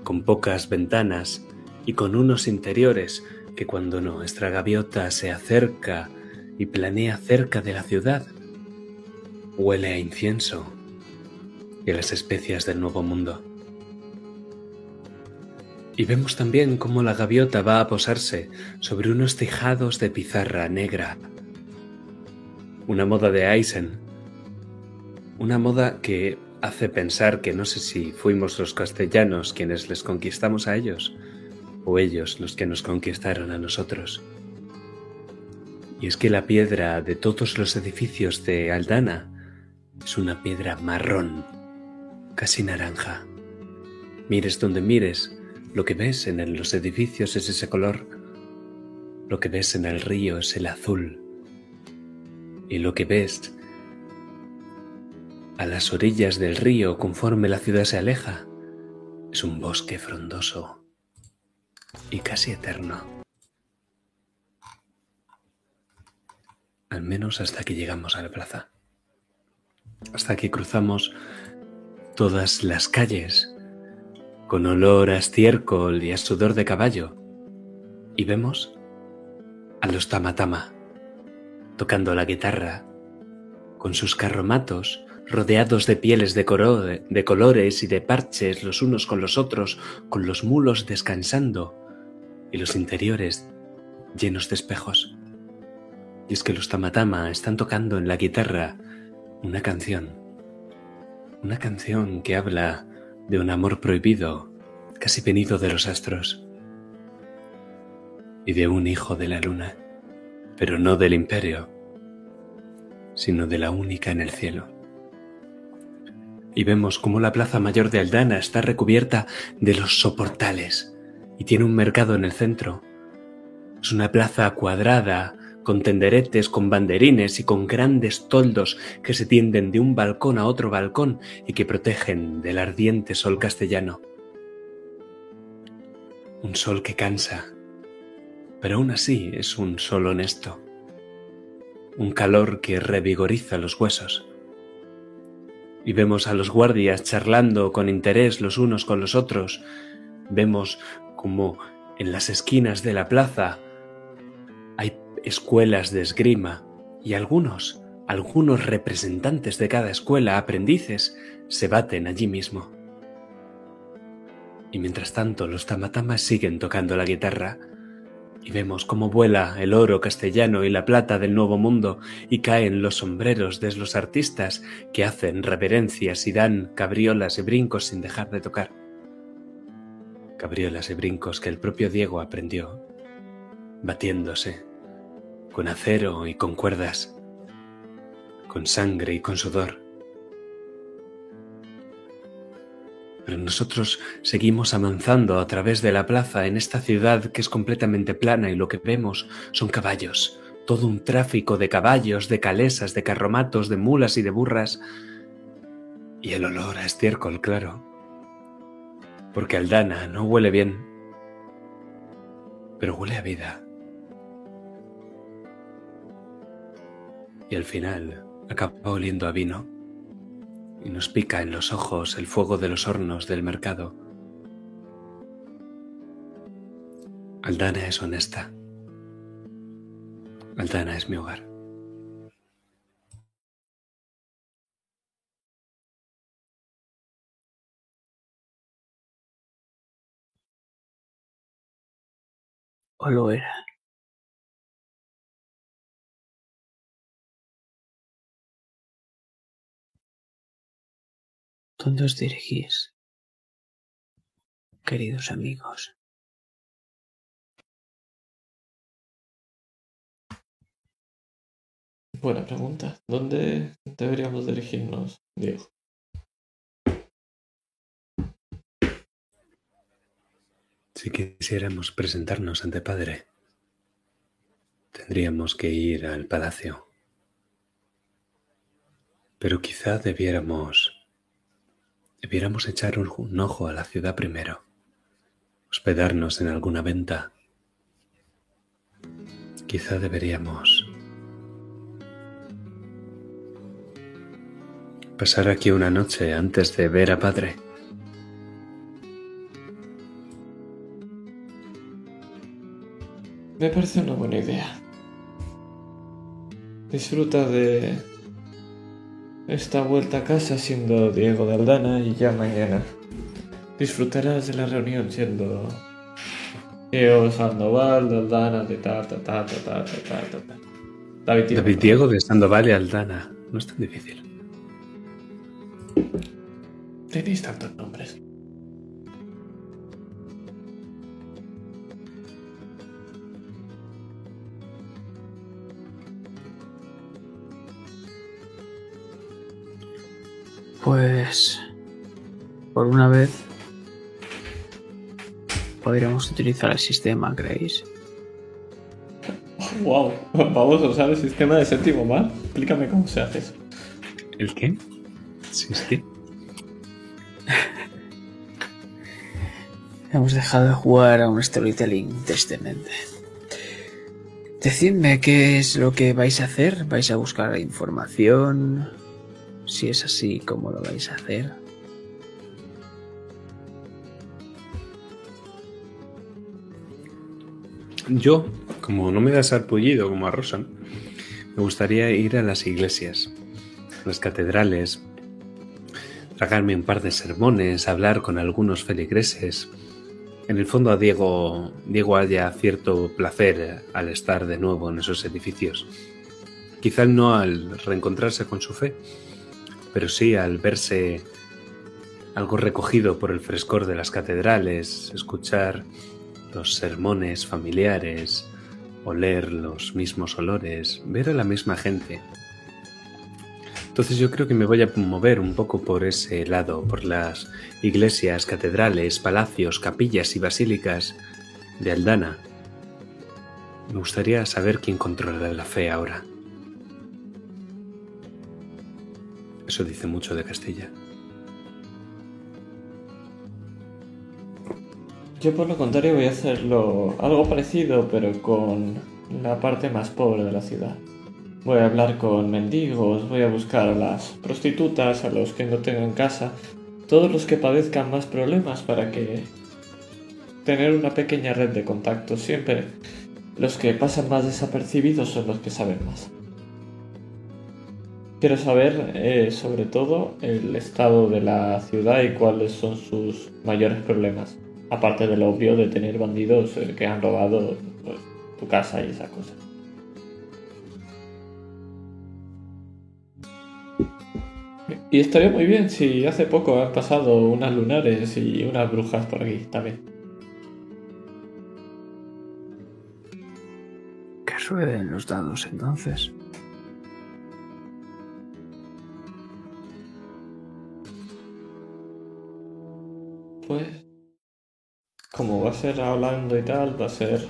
con pocas ventanas y con unos interiores que cuando nuestra gaviota se acerca y planea cerca de la ciudad, huele a incienso y a las especias del Nuevo Mundo. Y vemos también cómo la gaviota va a posarse sobre unos tejados de pizarra negra. Una moda de Eisen. Una moda que hace pensar que no sé si fuimos los castellanos quienes les conquistamos a ellos o ellos los que nos conquistaron a nosotros. Y es que la piedra de todos los edificios de Aldana es una piedra marrón, casi naranja. Mires donde mires, lo que ves en los edificios es ese color. Lo que ves en el río es el azul. Y lo que ves a las orillas del río conforme la ciudad se aleja es un bosque frondoso y casi eterno. Al menos hasta que llegamos a la plaza. Hasta que cruzamos todas las calles con olor a estiércol y a sudor de caballo, y vemos a los tamatama tocando la guitarra, con sus carromatos rodeados de pieles de, de colores y de parches los unos con los otros, con los mulos descansando y los interiores llenos de espejos. Y es que los tamatama están tocando en la guitarra una canción, una canción que habla de un amor prohibido, casi venido de los astros, y de un hijo de la luna, pero no del imperio, sino de la única en el cielo. Y vemos cómo la plaza mayor de Aldana está recubierta de los soportales y tiene un mercado en el centro. Es una plaza cuadrada, con tenderetes, con banderines y con grandes toldos que se tienden de un balcón a otro balcón y que protegen del ardiente sol castellano. Un sol que cansa, pero aún así es un sol honesto. Un calor que revigoriza los huesos. Y vemos a los guardias charlando con interés los unos con los otros. Vemos como en las esquinas de la plaza hay escuelas de esgrima y algunos, algunos representantes de cada escuela, aprendices, se baten allí mismo. Y mientras tanto los tamatamas siguen tocando la guitarra y vemos cómo vuela el oro castellano y la plata del Nuevo Mundo y caen los sombreros de los artistas que hacen reverencias y dan cabriolas y brincos sin dejar de tocar. Cabriolas y brincos que el propio Diego aprendió, batiéndose con acero y con cuerdas, con sangre y con sudor. Pero nosotros seguimos avanzando a través de la plaza en esta ciudad que es completamente plana y lo que vemos son caballos, todo un tráfico de caballos, de calesas, de carromatos, de mulas y de burras. Y el olor a estiércol, claro. Porque Aldana no huele bien, pero huele a vida. y al final acaba oliendo a vino y nos pica en los ojos el fuego de los hornos del mercado. Aldana es honesta. Aldana es mi hogar.
O lo era. ¿Dónde os dirigís, queridos amigos?
Buena pregunta. ¿Dónde deberíamos dirigirnos, Diego?
Si quisiéramos presentarnos ante Padre, tendríamos que ir al palacio. Pero quizá debiéramos debiéramos echar un ojo a la ciudad primero, hospedarnos en alguna venta. Quizá deberíamos pasar aquí una noche antes de ver a padre.
Me parece una buena idea. Disfruta de esta vuelta a casa siendo Diego de Aldana y ya mañana disfrutarás de la reunión siendo Diego Sandoval, de Aldana, de ta ta ta ta ta ta ta, ta. David, Diego.
David Diego de Sandoval y Aldana. No es tan difícil.
Tenéis tantos nombres.
Pues, por una vez, podríamos utilizar el sistema, ¿creéis?
Wow, vamos a usar el sistema de séptimo mar. Explícame cómo se hace eso.
¿El qué? Sí, sí.
Hemos dejado de jugar a un storytelling tristemente. Decidme qué es lo que vais a hacer. ¿Vais a buscar información? Si es así, ¿cómo lo vais a hacer?
Yo, como no me da sarpullido como a Rosan, me gustaría ir a las iglesias, a las catedrales, tragarme un par de sermones, hablar con algunos feligreses. En el fondo a Diego, Diego haya cierto placer al estar de nuevo en esos edificios. Quizá no al reencontrarse con su fe, pero sí al verse algo recogido por el frescor de las catedrales, escuchar los sermones familiares, oler los mismos olores, ver a la misma gente. Entonces yo creo que me voy a mover un poco por ese lado, por las iglesias, catedrales, palacios, capillas y basílicas de Aldana. Me gustaría saber quién controla la fe ahora. Eso dice mucho de Castilla.
Yo por lo contrario voy a hacerlo algo parecido, pero con la parte más pobre de la ciudad. Voy a hablar con mendigos, voy a buscar a las prostitutas, a los que no tengan casa, todos los que padezcan más problemas para que tener una pequeña red de contactos. Siempre los que pasan más desapercibidos son los que saben más. Quiero saber eh, sobre todo el estado de la ciudad y cuáles son sus mayores problemas. Aparte de lo obvio de tener bandidos eh, que han robado pues, tu casa y esa cosa. Y estaría muy bien si hace poco han pasado unas lunares y unas brujas por aquí también.
Que rueden los dados entonces.
Como va a ser hablando y tal, va a ser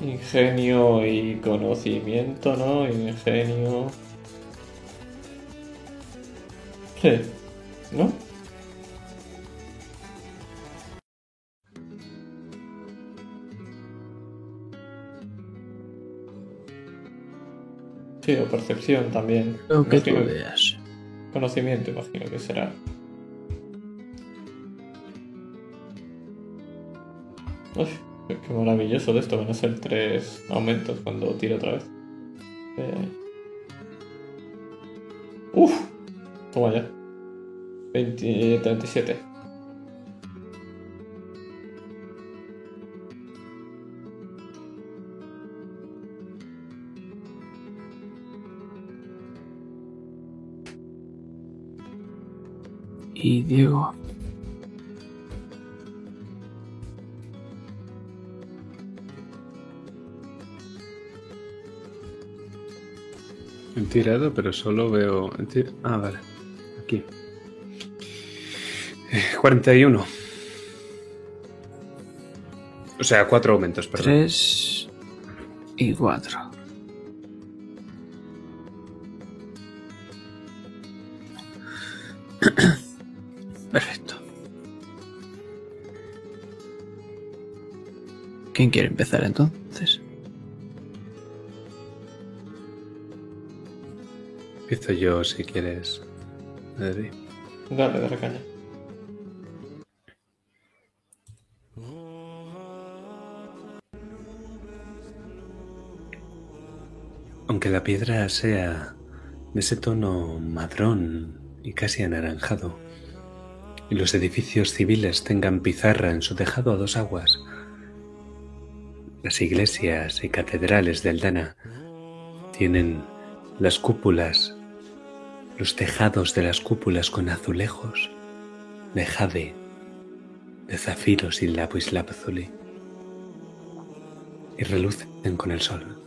ingenio y conocimiento, ¿no? Ingenio. Sí, ¿no? Sí, o percepción también.
Lo que tú veas.
Conocimiento, imagino que será. Uy, qué maravilloso de esto. Van a ser tres aumentos cuando tire otra vez. Eh. Uf, toma ya. 20, 37.
Y Diego.
He tirado, pero solo veo. Ah, vale. Aquí. Eh, 41. O sea, cuatro aumentos, perdón.
3 y 4. Perfecto. ¿Quién quiere empezar entonces?
Empiezo yo si quieres. Adri.
Dale, dale caña.
Aunque la piedra sea de ese tono madrón y casi anaranjado, y los edificios civiles tengan pizarra en su tejado a dos aguas, las iglesias y catedrales de Aldana tienen las cúpulas, los tejados de las cúpulas con azulejos de jade, de zafiros y lapislázuli, y relucen con el sol.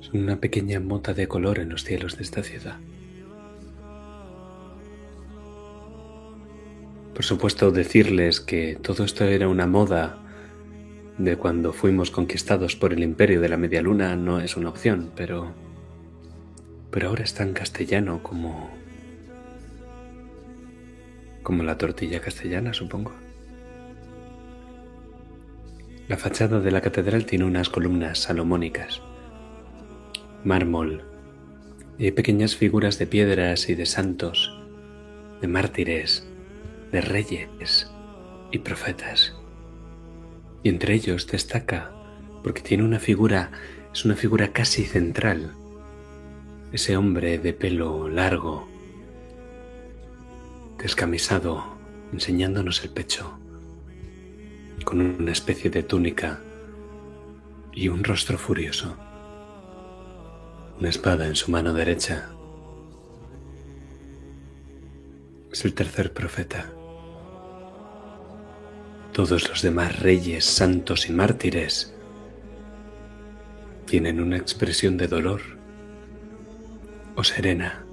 Son una pequeña mota de color en los cielos de esta ciudad. Por supuesto, decirles que todo esto era una moda de cuando fuimos conquistados por el imperio de la media luna no es una opción, pero pero ahora es tan castellano como como la tortilla castellana, supongo. La fachada de la catedral tiene unas columnas salomónicas, mármol, y pequeñas figuras de piedras y de santos, de mártires, de reyes y profetas. Y entre ellos destaca, porque tiene una figura, es una figura casi central, ese hombre de pelo largo, descamisado, enseñándonos el pecho, con una especie de túnica y un rostro furioso, una espada en su mano derecha. Es el tercer profeta. Todos los demás reyes, santos y mártires tienen una expresión de dolor o serena,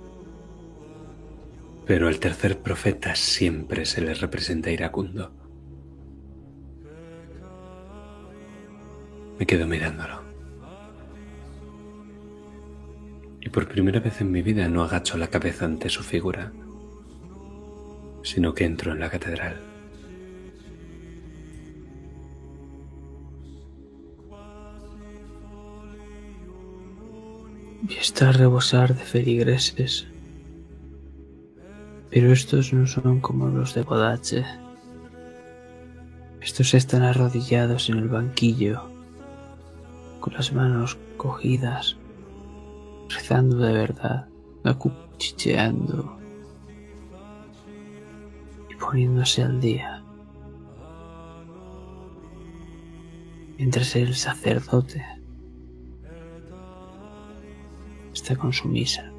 pero al tercer profeta siempre se le representa iracundo. Me quedo mirándolo. Y por primera vez en mi vida no agacho la cabeza ante su figura, sino que entro en la catedral.
Y está a rebosar de feligreses. Pero estos no son como los de Bodache. Estos están arrodillados en el banquillo, con las manos cogidas, rezando de verdad, no cuchicheando y poniéndose al día. Mientras el sacerdote está con su misa.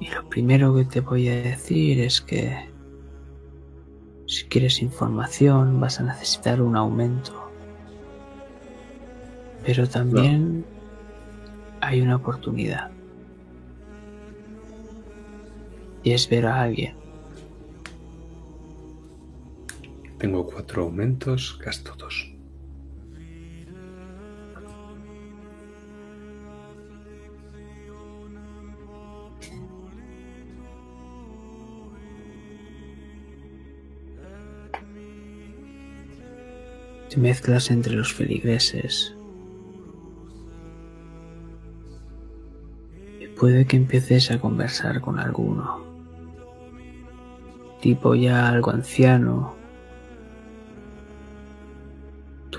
Y lo primero que te voy a decir es que si quieres información vas a necesitar un aumento. Pero también hay una oportunidad. Y es ver a alguien.
Tengo cuatro aumentos, gasto dos.
Te mezclas entre los feligreses. Y puede que empieces a conversar con alguno. Tipo ya algo anciano.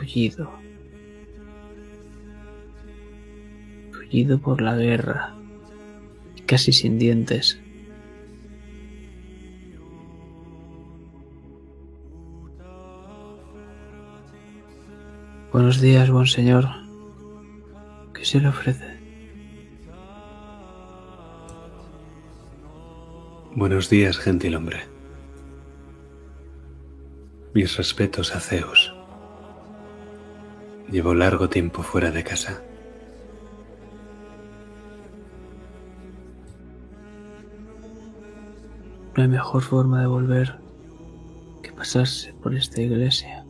Tullido. Por la guerra. Y casi sin dientes. Buenos días, buen señor. ¿Qué se le ofrece?
Buenos días, gentil hombre. Mis respetos a Zeus. Llevo largo tiempo fuera de casa.
No hay mejor forma de volver que pasarse por esta iglesia.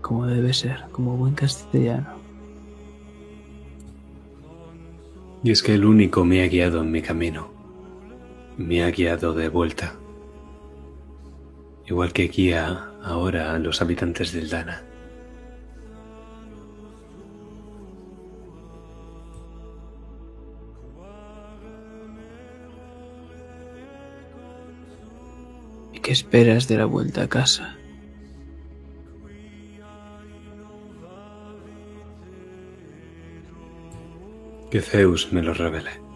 Como debe ser, como buen castellano.
Y es que el único me ha guiado en mi camino. Me ha guiado de vuelta. Igual que guía ahora a los habitantes del Dana.
¿Y qué esperas de la vuelta a casa?
Que Zeus me lo revele.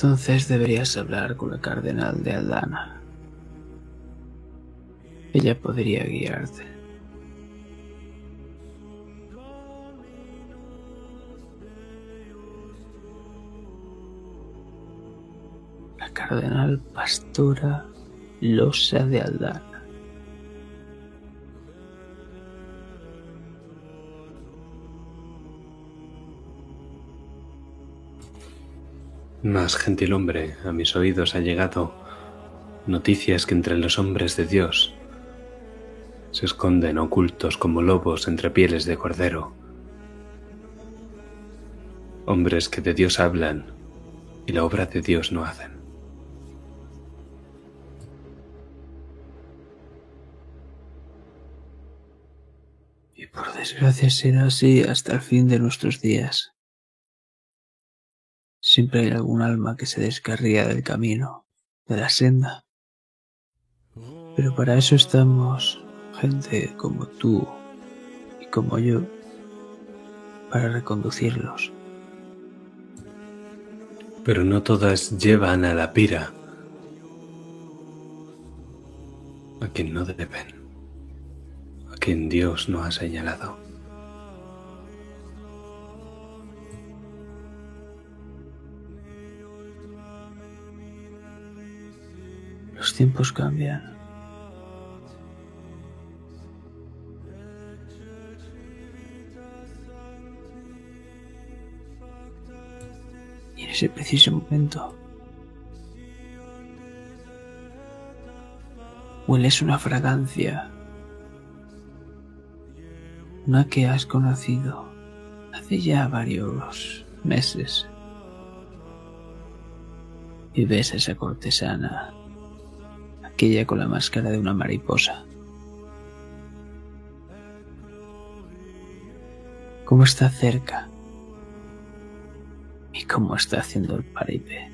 Entonces deberías hablar con la cardenal de Aldana. Ella podría guiarte. La cardenal pastora Losa de Aldana.
Mas, gentil hombre, a mis oídos ha llegado noticias que entre los hombres de Dios se esconden ocultos como lobos entre pieles de cordero. Hombres que de Dios hablan y la obra de Dios no hacen.
Y por desgracia será así hasta el fin de nuestros días. Siempre hay algún alma que se descarría del camino, de la senda. Pero para eso estamos, gente como tú y como yo, para reconducirlos.
Pero no todas llevan a la pira a quien no deben, a quien Dios no ha señalado.
Los tiempos cambian. Y en ese preciso momento hueles una fragancia, una que has conocido hace ya varios meses. Y ves a esa cortesana aquella con la máscara de una mariposa. Cómo está cerca y cómo está haciendo el paripé.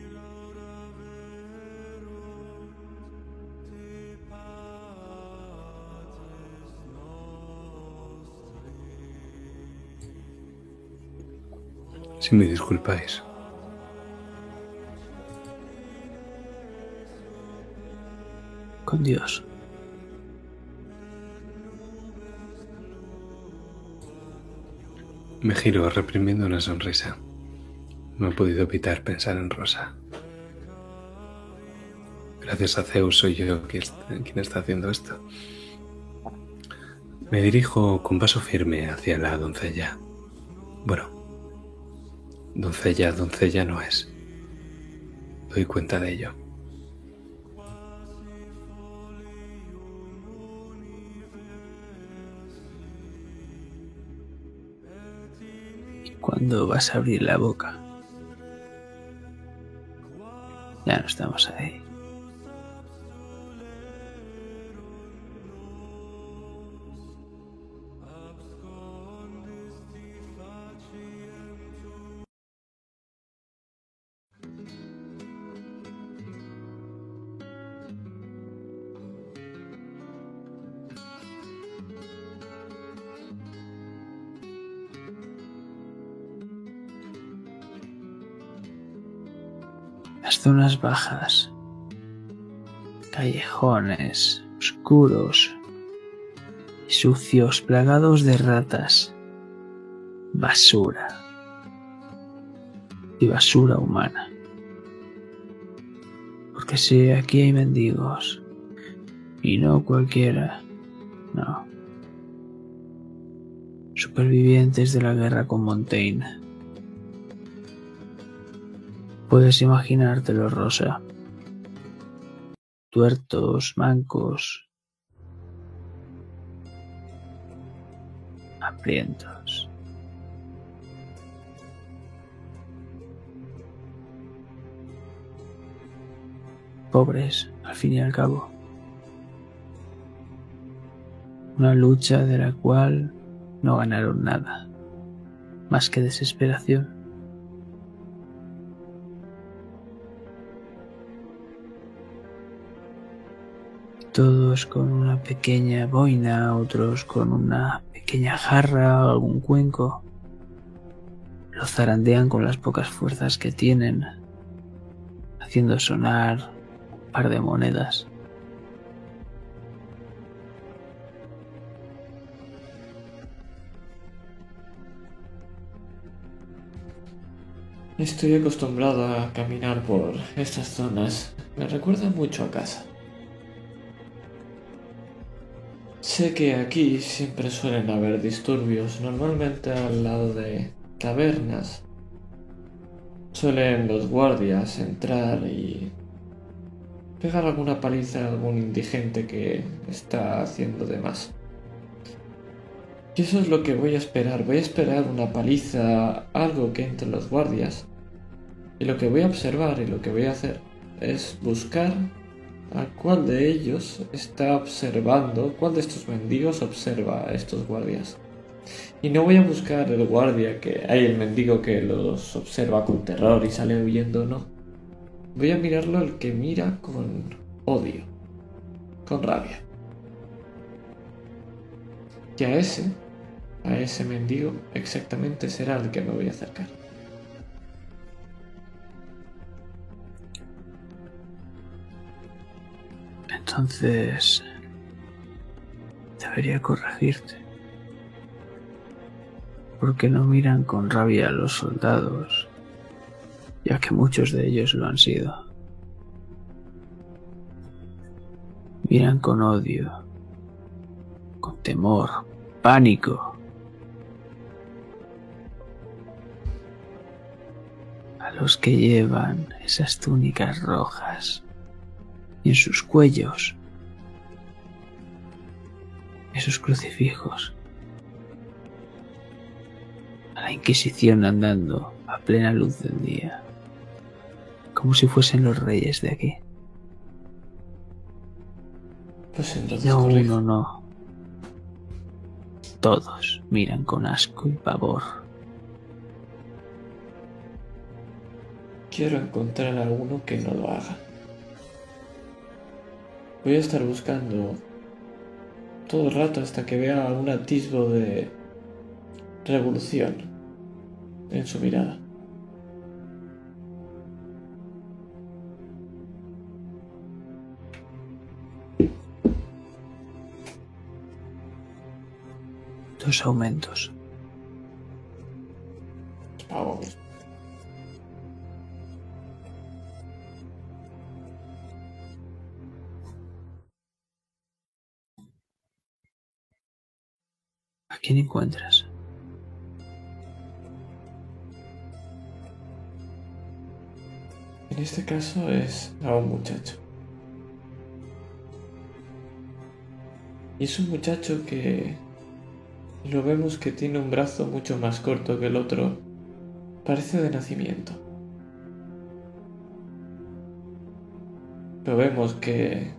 Si me disculpáis.
Con Dios.
Me giro reprimiendo una sonrisa. No he podido evitar pensar en Rosa. Gracias a Zeus soy yo quien está haciendo esto. Me dirijo con paso firme hacia la doncella. Bueno, doncella, doncella no es. Doy cuenta de ello.
Cuando vas a abrir la boca, ya no estamos ahí. Zonas bajas, callejones oscuros y sucios plagados de ratas, basura y basura humana. Porque si aquí hay mendigos y no cualquiera, no. supervivientes de la guerra con Montaigne. Puedes imaginártelo, Rosa. Tuertos, mancos, hambrientos. Pobres, al fin y al cabo. Una lucha de la cual no ganaron nada, más que desesperación. Todos con una pequeña boina, otros con una pequeña jarra o algún cuenco. Lo zarandean con las pocas fuerzas que tienen, haciendo sonar un par de monedas.
Estoy acostumbrado a caminar por estas zonas. Me recuerda mucho a casa. Sé que aquí siempre suelen haber disturbios, normalmente al lado de tabernas. Suelen los guardias entrar y pegar alguna paliza a algún indigente que está haciendo de más. Y eso es lo que voy a esperar. Voy a esperar una paliza, algo que entre los guardias. Y lo que voy a observar y lo que voy a hacer es buscar a cuál de ellos está observando, cuál de estos mendigos observa a estos guardias. Y no voy a buscar el guardia que hay el mendigo que los observa con terror y sale huyendo, no. Voy a mirarlo el que mira con odio, con rabia. Y a ese a ese mendigo exactamente será el que me voy a acercar.
Entonces, debería corregirte. Porque no miran con rabia a los soldados, ya que muchos de ellos lo han sido. Miran con odio, con temor, pánico los que llevan esas túnicas rojas y en sus cuellos esos crucifijos. A la Inquisición andando a plena luz del día, como si fuesen los reyes de aquí.
Pues entonces
No, uno no. Todos miran con asco y pavor.
Quiero encontrar a alguno que no lo haga. Voy a estar buscando todo el rato hasta que vea un atisbo de revolución en su mirada.
Dos aumentos.
Vamos.
Quién encuentras?
En este caso es a un muchacho. Y es un muchacho que lo vemos que tiene un brazo mucho más corto que el otro. Parece de nacimiento. Lo vemos que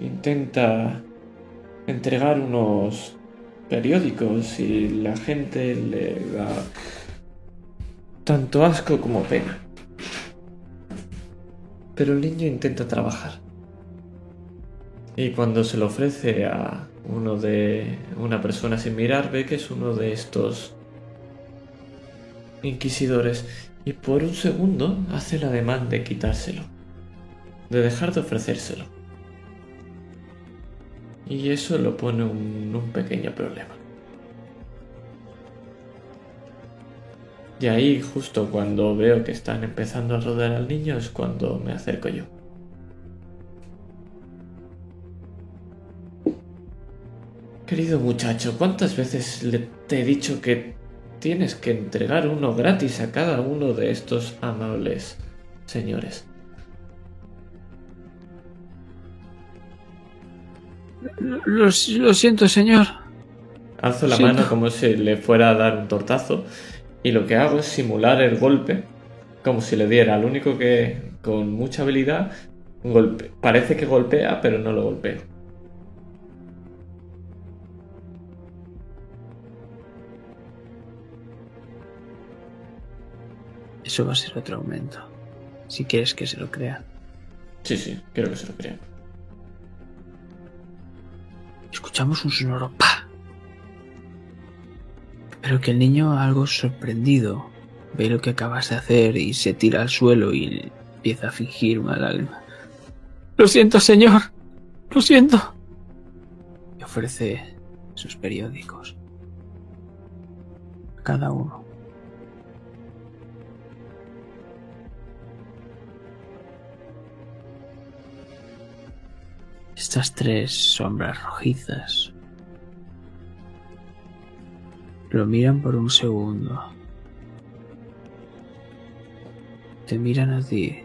intenta entregar unos periódicos y la gente le da tanto asco como pena. Pero el niño intenta trabajar. Y cuando se lo ofrece a uno de una persona sin mirar, ve que es uno de estos inquisidores y por un segundo hace la demanda de quitárselo, de dejar de ofrecérselo. Y eso lo pone en un pequeño problema. Y ahí, justo cuando veo que están empezando a rodear al niño, es cuando me acerco yo. Querido muchacho, ¿cuántas veces le te he dicho que tienes que entregar uno gratis a cada uno de estos amables señores?
Lo, lo- lo siento, señor.
Alzo la
Siento.
mano como si le fuera a dar un tortazo y lo que hago es simular el golpe como si le diera al único que con mucha habilidad golpe. Parece que golpea, pero no lo golpeo.
Eso va a ser otro aumento. Si quieres que se lo crea.
Sí, sí, quiero que se lo crean.
Escuchamos un sonoro pa. Pero que el niño, algo sorprendido, ve lo que acabas de hacer y se tira al suelo y empieza a fingir una lágrima. Lo siento, señor. Lo siento. Y ofrece sus periódicos. Cada uno. Estas tres sombras rojizas lo miran por un segundo. Te miran a ti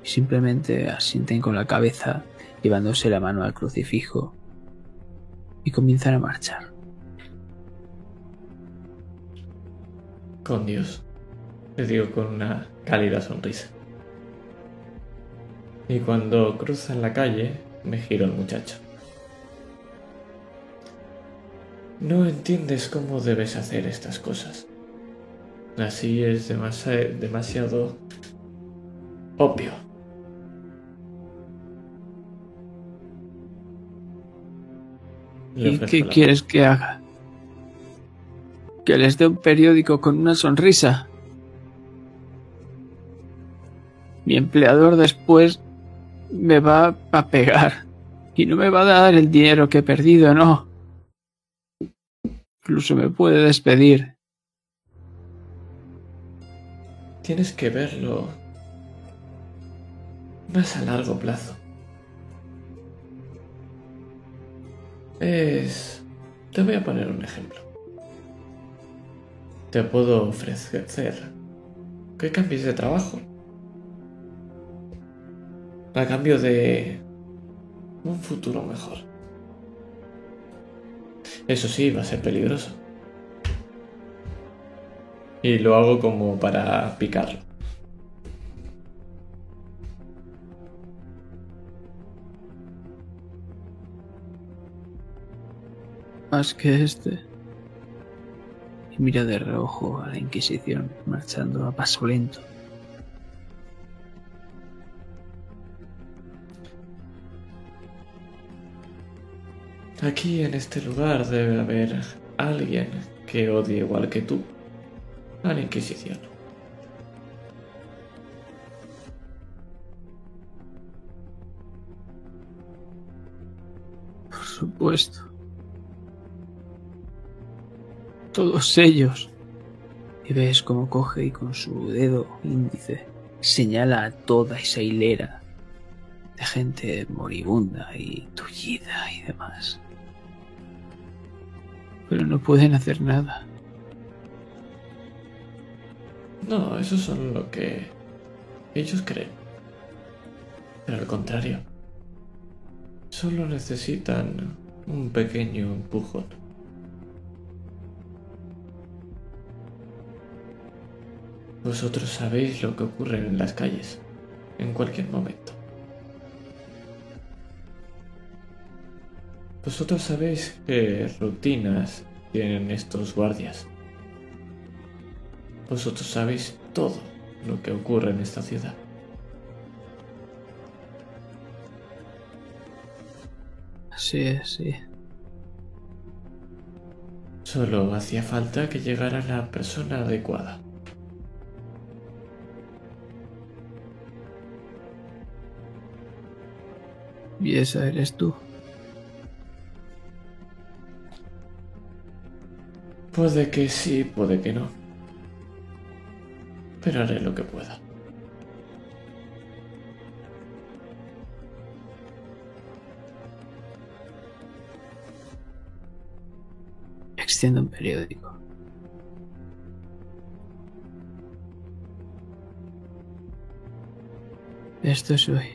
y simplemente asienten con la cabeza llevándose la mano al crucifijo y comienzan a marchar.
Con Dios. Le digo con una cálida sonrisa. Y cuando cruzan la calle, me giro al muchacho. No entiendes cómo debes hacer estas cosas. Así es demasi- demasiado obvio.
¿Y qué quieres que haga? ¿Que les dé un periódico con una sonrisa? Mi empleador después me va a pegar y no me va a dar el dinero que he perdido, no. Incluso me puede despedir.
Tienes que verlo más a largo plazo. Es... Te voy a poner un ejemplo. Te puedo ofrecer que cambies de trabajo. A cambio de un futuro mejor. Eso sí, va a ser peligroso. Y lo hago como para picarlo.
Más que este. Y mira de reojo a la Inquisición marchando a paso lento.
Aquí en este lugar debe haber alguien que odie igual que tú a la Inquisición.
Por supuesto. Todos ellos. Y ves cómo coge y con su dedo índice señala a toda esa hilera de gente moribunda y tullida y demás. Pero no pueden hacer nada.
No, eso son lo que ellos creen. Pero al contrario, solo necesitan un pequeño empujón. Vosotros sabéis lo que ocurre en las calles, en cualquier momento. Vosotros sabéis qué rutinas tienen estos guardias. Vosotros sabéis todo lo que ocurre en esta ciudad.
Así es, sí.
Solo hacía falta que llegara la persona adecuada.
Y esa eres tú.
Puede que sí, puede que no. Pero haré lo que pueda.
extiende un periódico. Esto es hoy.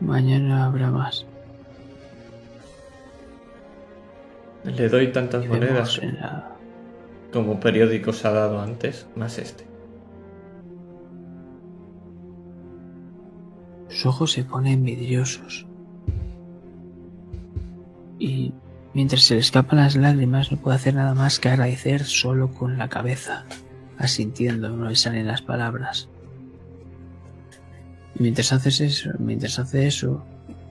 Mañana habrá más.
Le doy tantas monedas
la-
como periódicos ha dado antes, más este.
Sus ojos se ponen vidriosos. Y mientras se le escapan las lágrimas, no puede hacer nada más que agradecer solo con la cabeza, asintiendo, no le salen las palabras. Mientras haces eso, mientras hace eso,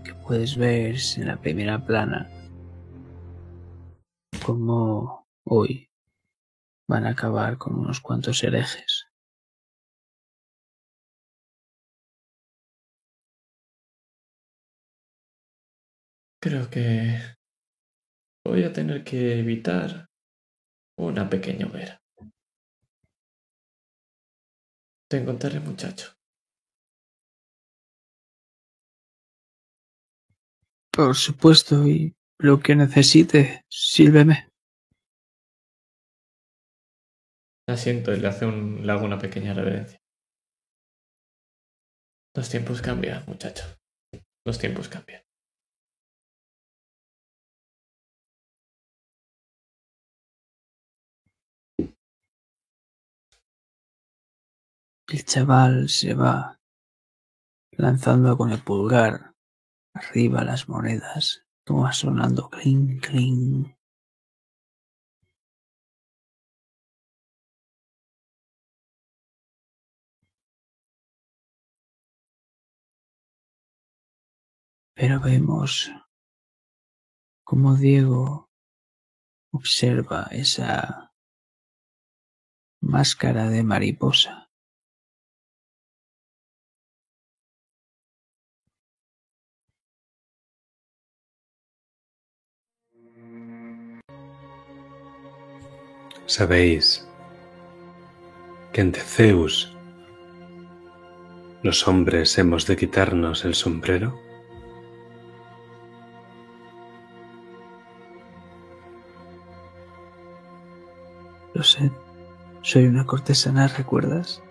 que puedes ver en la primera plana como hoy van a acabar con unos cuantos herejes.
Creo que voy a tener que evitar una pequeña hoguera. Te encontraré, muchacho.
Por supuesto, y lo que necesite, sílveme.
Asiento y le hace un, le hago una pequeña reverencia. Los tiempos cambian, muchacho. Los tiempos cambian.
El chaval se va lanzando con el pulgar arriba las monedas, sonando clink, clink. Pero vemos como Diego observa esa máscara de mariposa.
Sabéis que ante Zeus los hombres hemos de quitarnos el sombrero.
Lo sé. Soy una cortesana, ¿recuerdas?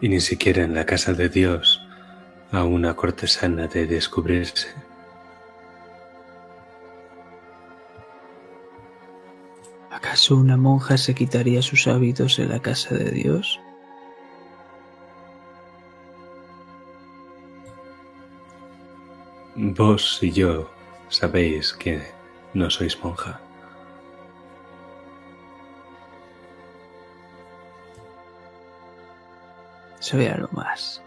Y ni siquiera en la casa de Dios a una cortesana de descubrirse.
¿Acaso una monja se quitaría sus hábitos en la casa de Dios?
Vos y yo sabéis que no sois monja.
Soy algo más.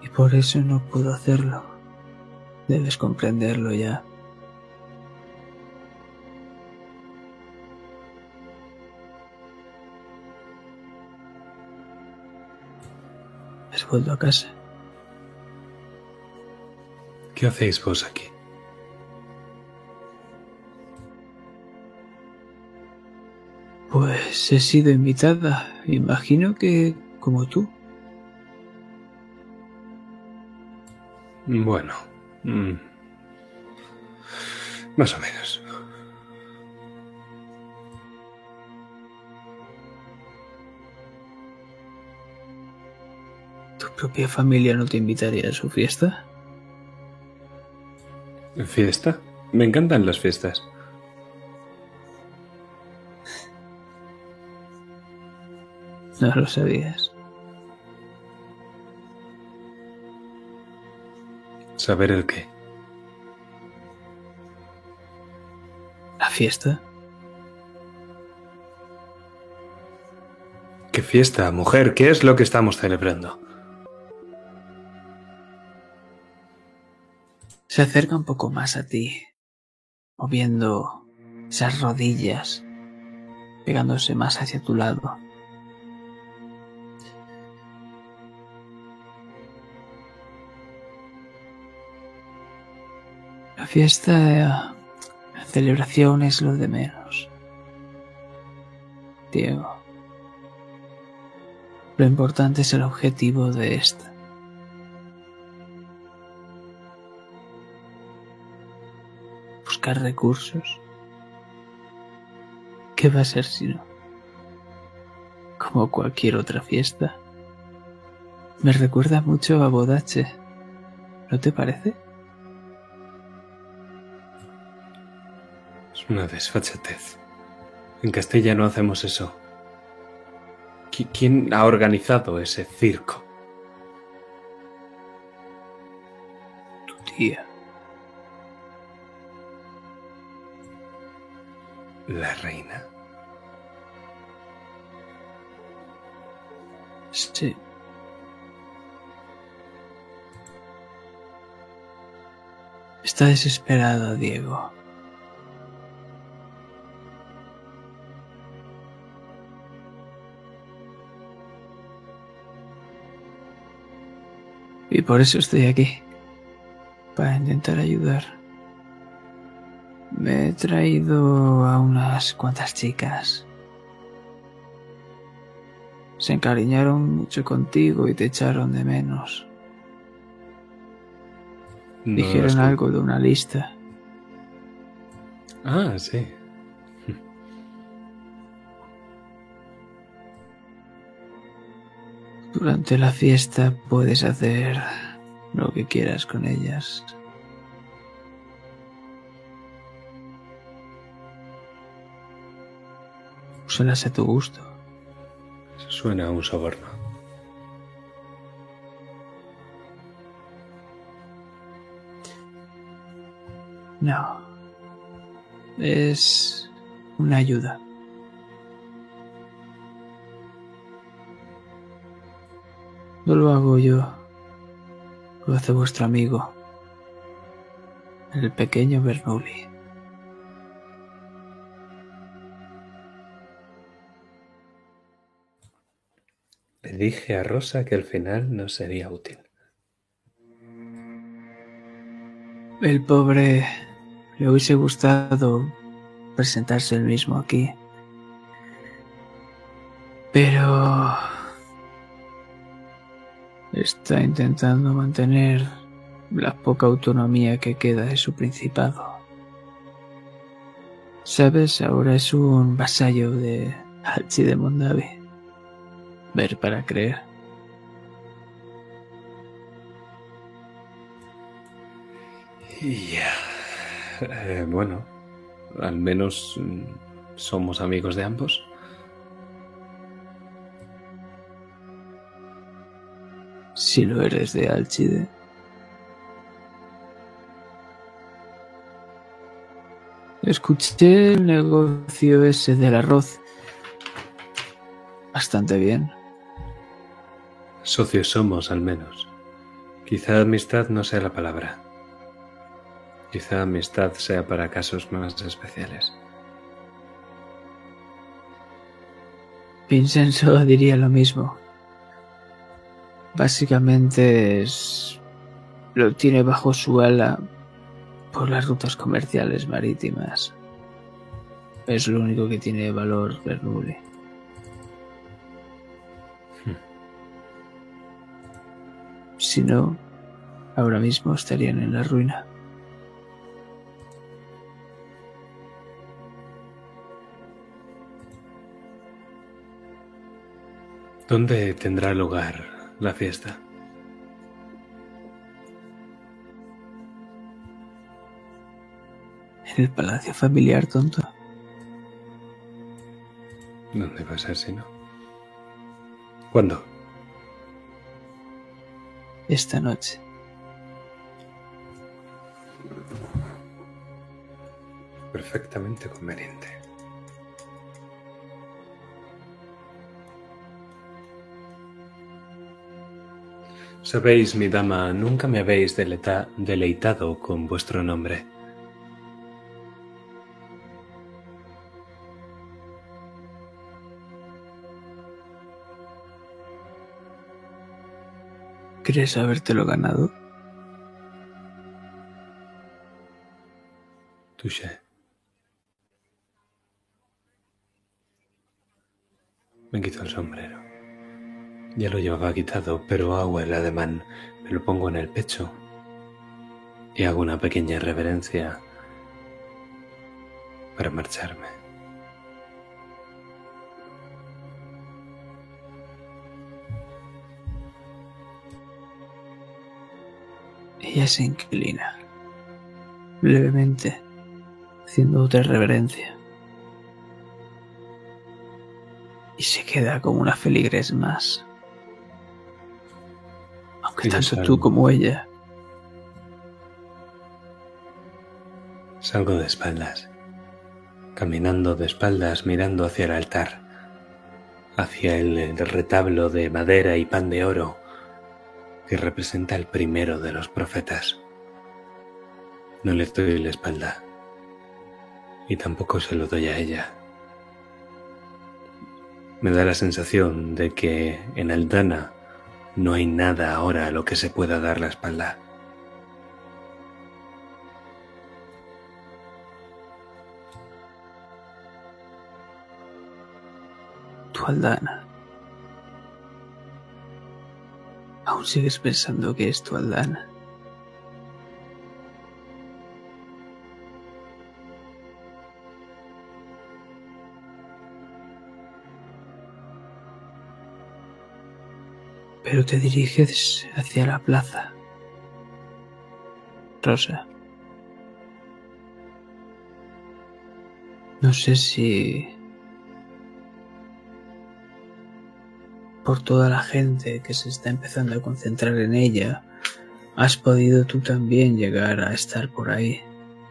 Y por eso no puedo hacerlo. Debes comprenderlo ya. Vuelto a casa?
¿Qué hacéis vos aquí?
Pues he sido invitada. Imagino que como tú.
Bueno, mm, más o menos.
Propia familia no te invitaría a su fiesta?
¿Fiesta? Me encantan las fiestas.
No lo sabías.
¿Saber el qué?
¿La fiesta?
¿Qué fiesta, mujer? ¿Qué es lo que estamos celebrando?
Se acerca un poco más a ti, moviendo esas rodillas, pegándose más hacia tu lado. La fiesta, la celebración es lo de menos. Diego. Lo importante es el objetivo de esta. Buscar recursos. ¿Qué va a ser si no? Como cualquier otra fiesta. Me recuerda mucho a Bodache. ¿No te parece?
Es una desfachatez. En Castilla no hacemos eso. ¿Qui- ¿Quién ha organizado ese circo?
Tu tía.
La reina.
Sí. Está desesperada, Diego. Y por eso estoy aquí. Para intentar ayudar. Me he traído a unas cuantas chicas. Se encariñaron mucho contigo y te echaron de menos.
No
Dijeron algo de una lista.
Ah, sí.
Durante la fiesta puedes hacer lo que quieras con ellas. Úsalas a tu gusto.
Suena a un soborno.
No. Es una ayuda. No lo hago yo. Lo hace vuestro amigo. El pequeño Bernoulli.
Dije a Rosa que al final no sería útil.
El pobre le hubiese gustado presentarse el mismo aquí. Pero está intentando mantener la poca autonomía que queda de su principado. Sabes, ahora es un vasallo de Hachi. Ver para creer.
Y ya. Eh, bueno, al menos mm, somos amigos de ambos.
Si lo eres de Alchide. Escuché el negocio ese del arroz. Bastante bien.
Socios somos, al menos. Quizá amistad no sea la palabra. Quizá amistad sea para casos más especiales.
Vincenzo diría lo mismo. Básicamente es... lo tiene bajo su ala por las rutas comerciales marítimas. Es lo único que tiene valor Bernoulli. Si no, ahora mismo estarían en la ruina.
¿Dónde tendrá lugar la fiesta?
En el palacio familiar, tonto.
¿Dónde va a ser si no? ¿Cuándo?
Esta noche.
Perfectamente conveniente. Sabéis, mi dama, nunca me habéis deleitado con vuestro nombre.
¿Crees habértelo ganado?
Touché. Me quito el sombrero. Ya lo llevaba quitado, pero hago el ademán. Me lo pongo en el pecho y hago una pequeña reverencia para marcharme.
Ella se inclina levemente, haciendo otra reverencia. Y se queda como una feligres más. Aunque tanto
salgo.
tú como ella
Salgo de espaldas, caminando de espaldas mirando hacia el altar, hacia el retablo de madera y pan de oro que representa el primero de los profetas. No le doy la espalda y tampoco se lo doy a ella. Me da la sensación de que en Aldana no hay nada ahora a lo que se pueda dar la espalda.
tu Aldana. Sigues pensando que es tu Aldana. Pero te diriges hacia la plaza. Rosa. No sé si por toda la gente que se está empezando a concentrar en ella, has podido tú también llegar a estar por ahí,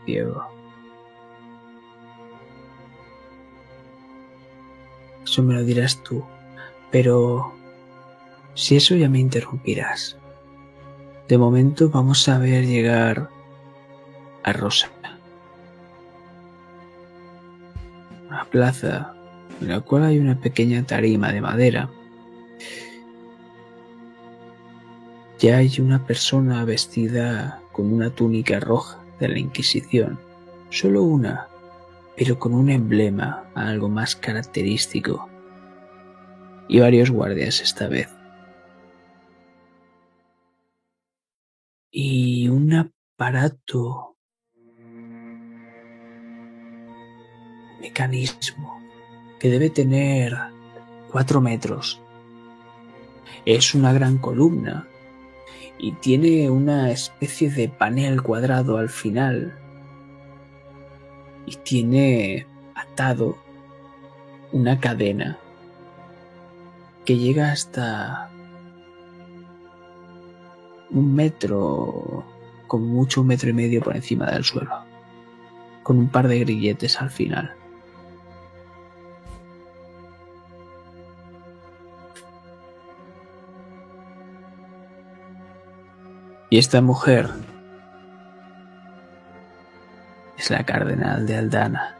Diego. Eso me lo dirás tú, pero si eso ya me interrumpirás. De momento vamos a ver llegar a Rosa. Una plaza en la cual hay una pequeña tarima de madera ya hay una persona vestida con una túnica roja de la Inquisición. Solo una, pero con un emblema algo más característico. Y varios guardias esta vez. Y un aparato. Mecanismo que debe tener cuatro metros. Es una gran columna y tiene una especie de panel cuadrado al final y tiene atado una cadena que llega hasta un metro, con mucho un metro y medio por encima del suelo, con un par de grilletes al final. Y esta mujer es la cardenal de Aldana.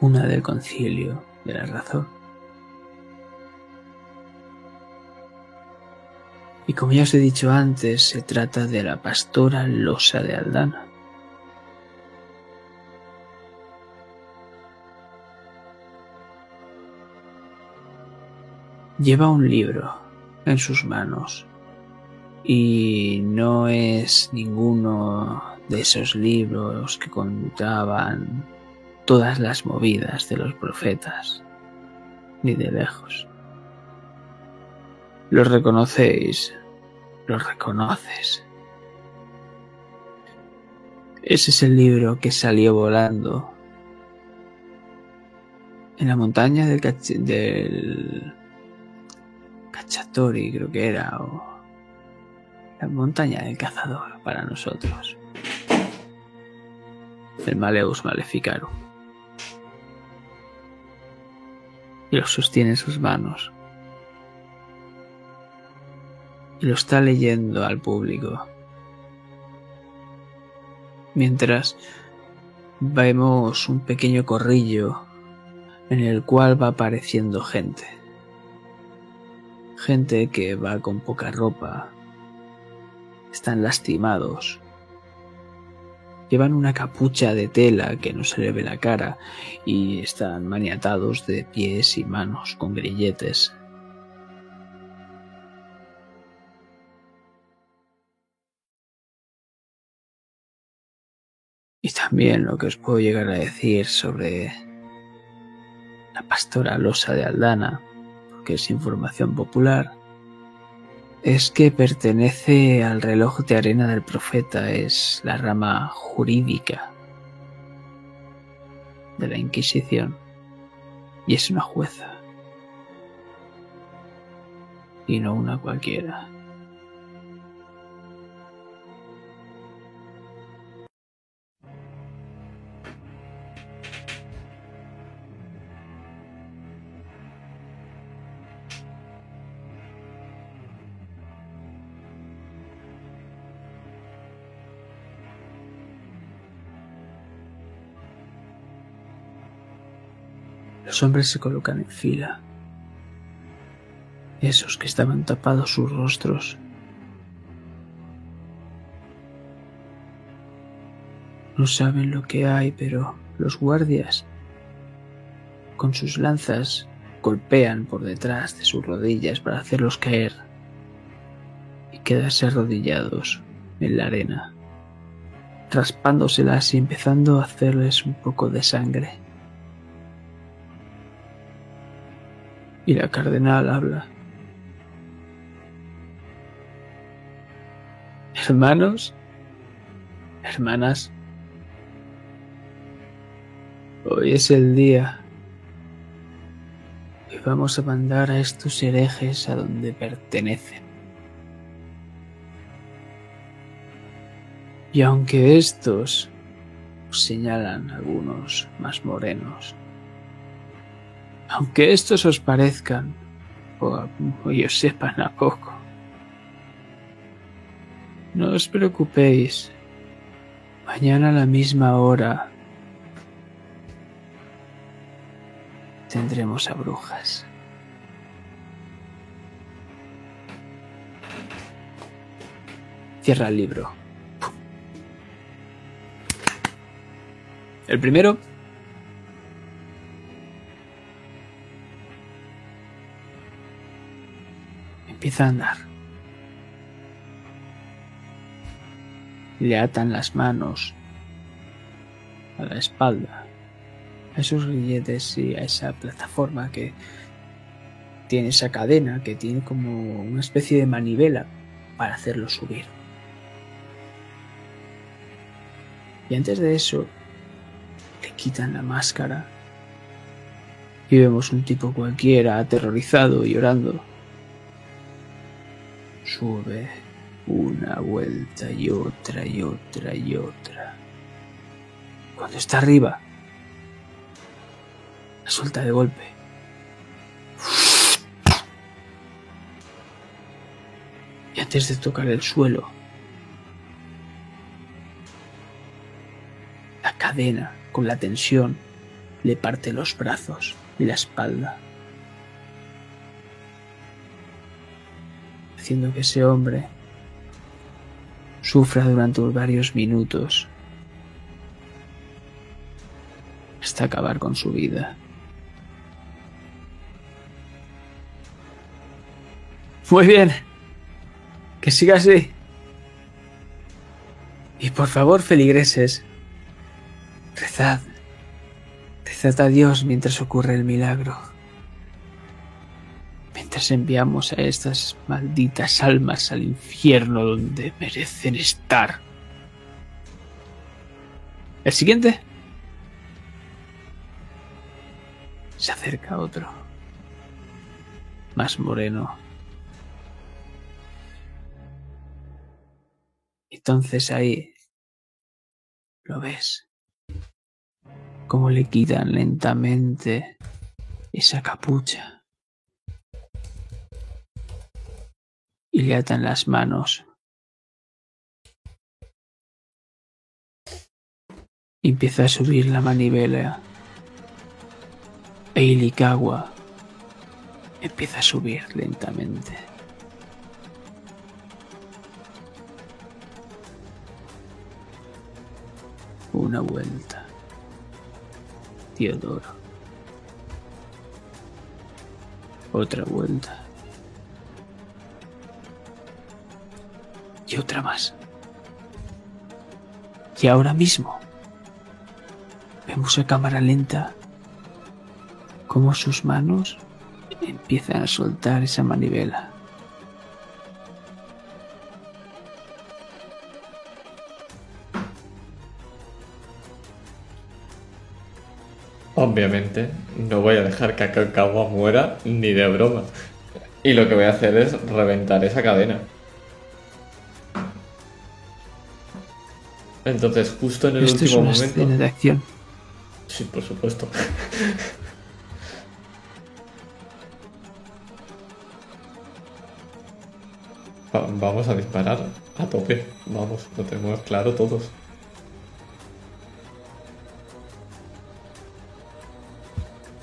Una del concilio de la razón. Y como ya os he dicho antes, se trata de la pastora Losa de Aldana. Lleva un libro en sus manos y no es ninguno de esos libros que contaban todas las movidas de los profetas, ni de lejos. Los reconocéis, los reconoces. Ese es el libro que salió volando en la montaña del, del Cacciatori, creo que era, o la montaña del cazador para nosotros. El Maleus Maleficarum. Y lo sostiene en sus manos. Y lo está leyendo al público. Mientras vemos un pequeño corrillo en el cual va apareciendo gente gente que va con poca ropa, están lastimados, llevan una capucha de tela que no se le ve la cara y están maniatados de pies y manos con grilletes. Y también lo que os puedo llegar a decir sobre la pastora Losa de Aldana es información popular, es que pertenece al reloj de arena del profeta, es la rama jurídica de la Inquisición y es una jueza y no una cualquiera. Hombres se colocan en fila. Esos que estaban tapados sus rostros. No saben lo que hay, pero los guardias, con sus lanzas, golpean por detrás de sus rodillas para hacerlos caer y quedarse arrodillados en la arena, raspándoselas y empezando a hacerles un poco de sangre. Y la cardenal habla. Hermanos, hermanas, hoy es el día y vamos a mandar a estos herejes a donde pertenecen. Y aunque estos os señalan algunos más morenos, aunque estos os parezcan o, sepan a poco, no os preocupéis. Mañana a la misma hora tendremos a brujas. Cierra el libro. El primero empieza a andar. Le atan las manos a la espalda, a esos grilletes y a esa plataforma que tiene esa cadena, que tiene como una especie de manivela para hacerlo subir. Y antes de eso, le quitan la máscara y vemos un tipo cualquiera aterrorizado y llorando. Sube una vuelta y otra y otra y otra. Cuando está arriba, la suelta de golpe. Y antes de tocar el suelo, la cadena con la tensión le parte los brazos y la espalda. Haciendo que ese hombre sufra durante varios minutos hasta acabar con su vida. Muy bien, que siga así. Y por favor, feligreses, rezad, rezad a Dios mientras ocurre el milagro enviamos a estas malditas almas al infierno donde merecen estar. El siguiente. Se acerca otro. Más moreno. Entonces ahí lo ves. Cómo le quitan lentamente esa capucha. Y atan las manos. Empieza a subir la manivela. E Ilikawa empieza a subir lentamente. Una vuelta. Teodoro. Otra vuelta. Y otra más. Y ahora mismo Vemos a cámara lenta cómo sus manos empiezan a soltar esa manivela.
Obviamente, no voy a dejar que Akakawa muera ni de broma. Y lo que voy a hacer es reventar esa cadena. Entonces, justo en el
Esto es
último
una
momento.
escena de acción.
Sí, por supuesto. Va- Vamos a disparar a tope. Vamos, lo tenemos claro todos.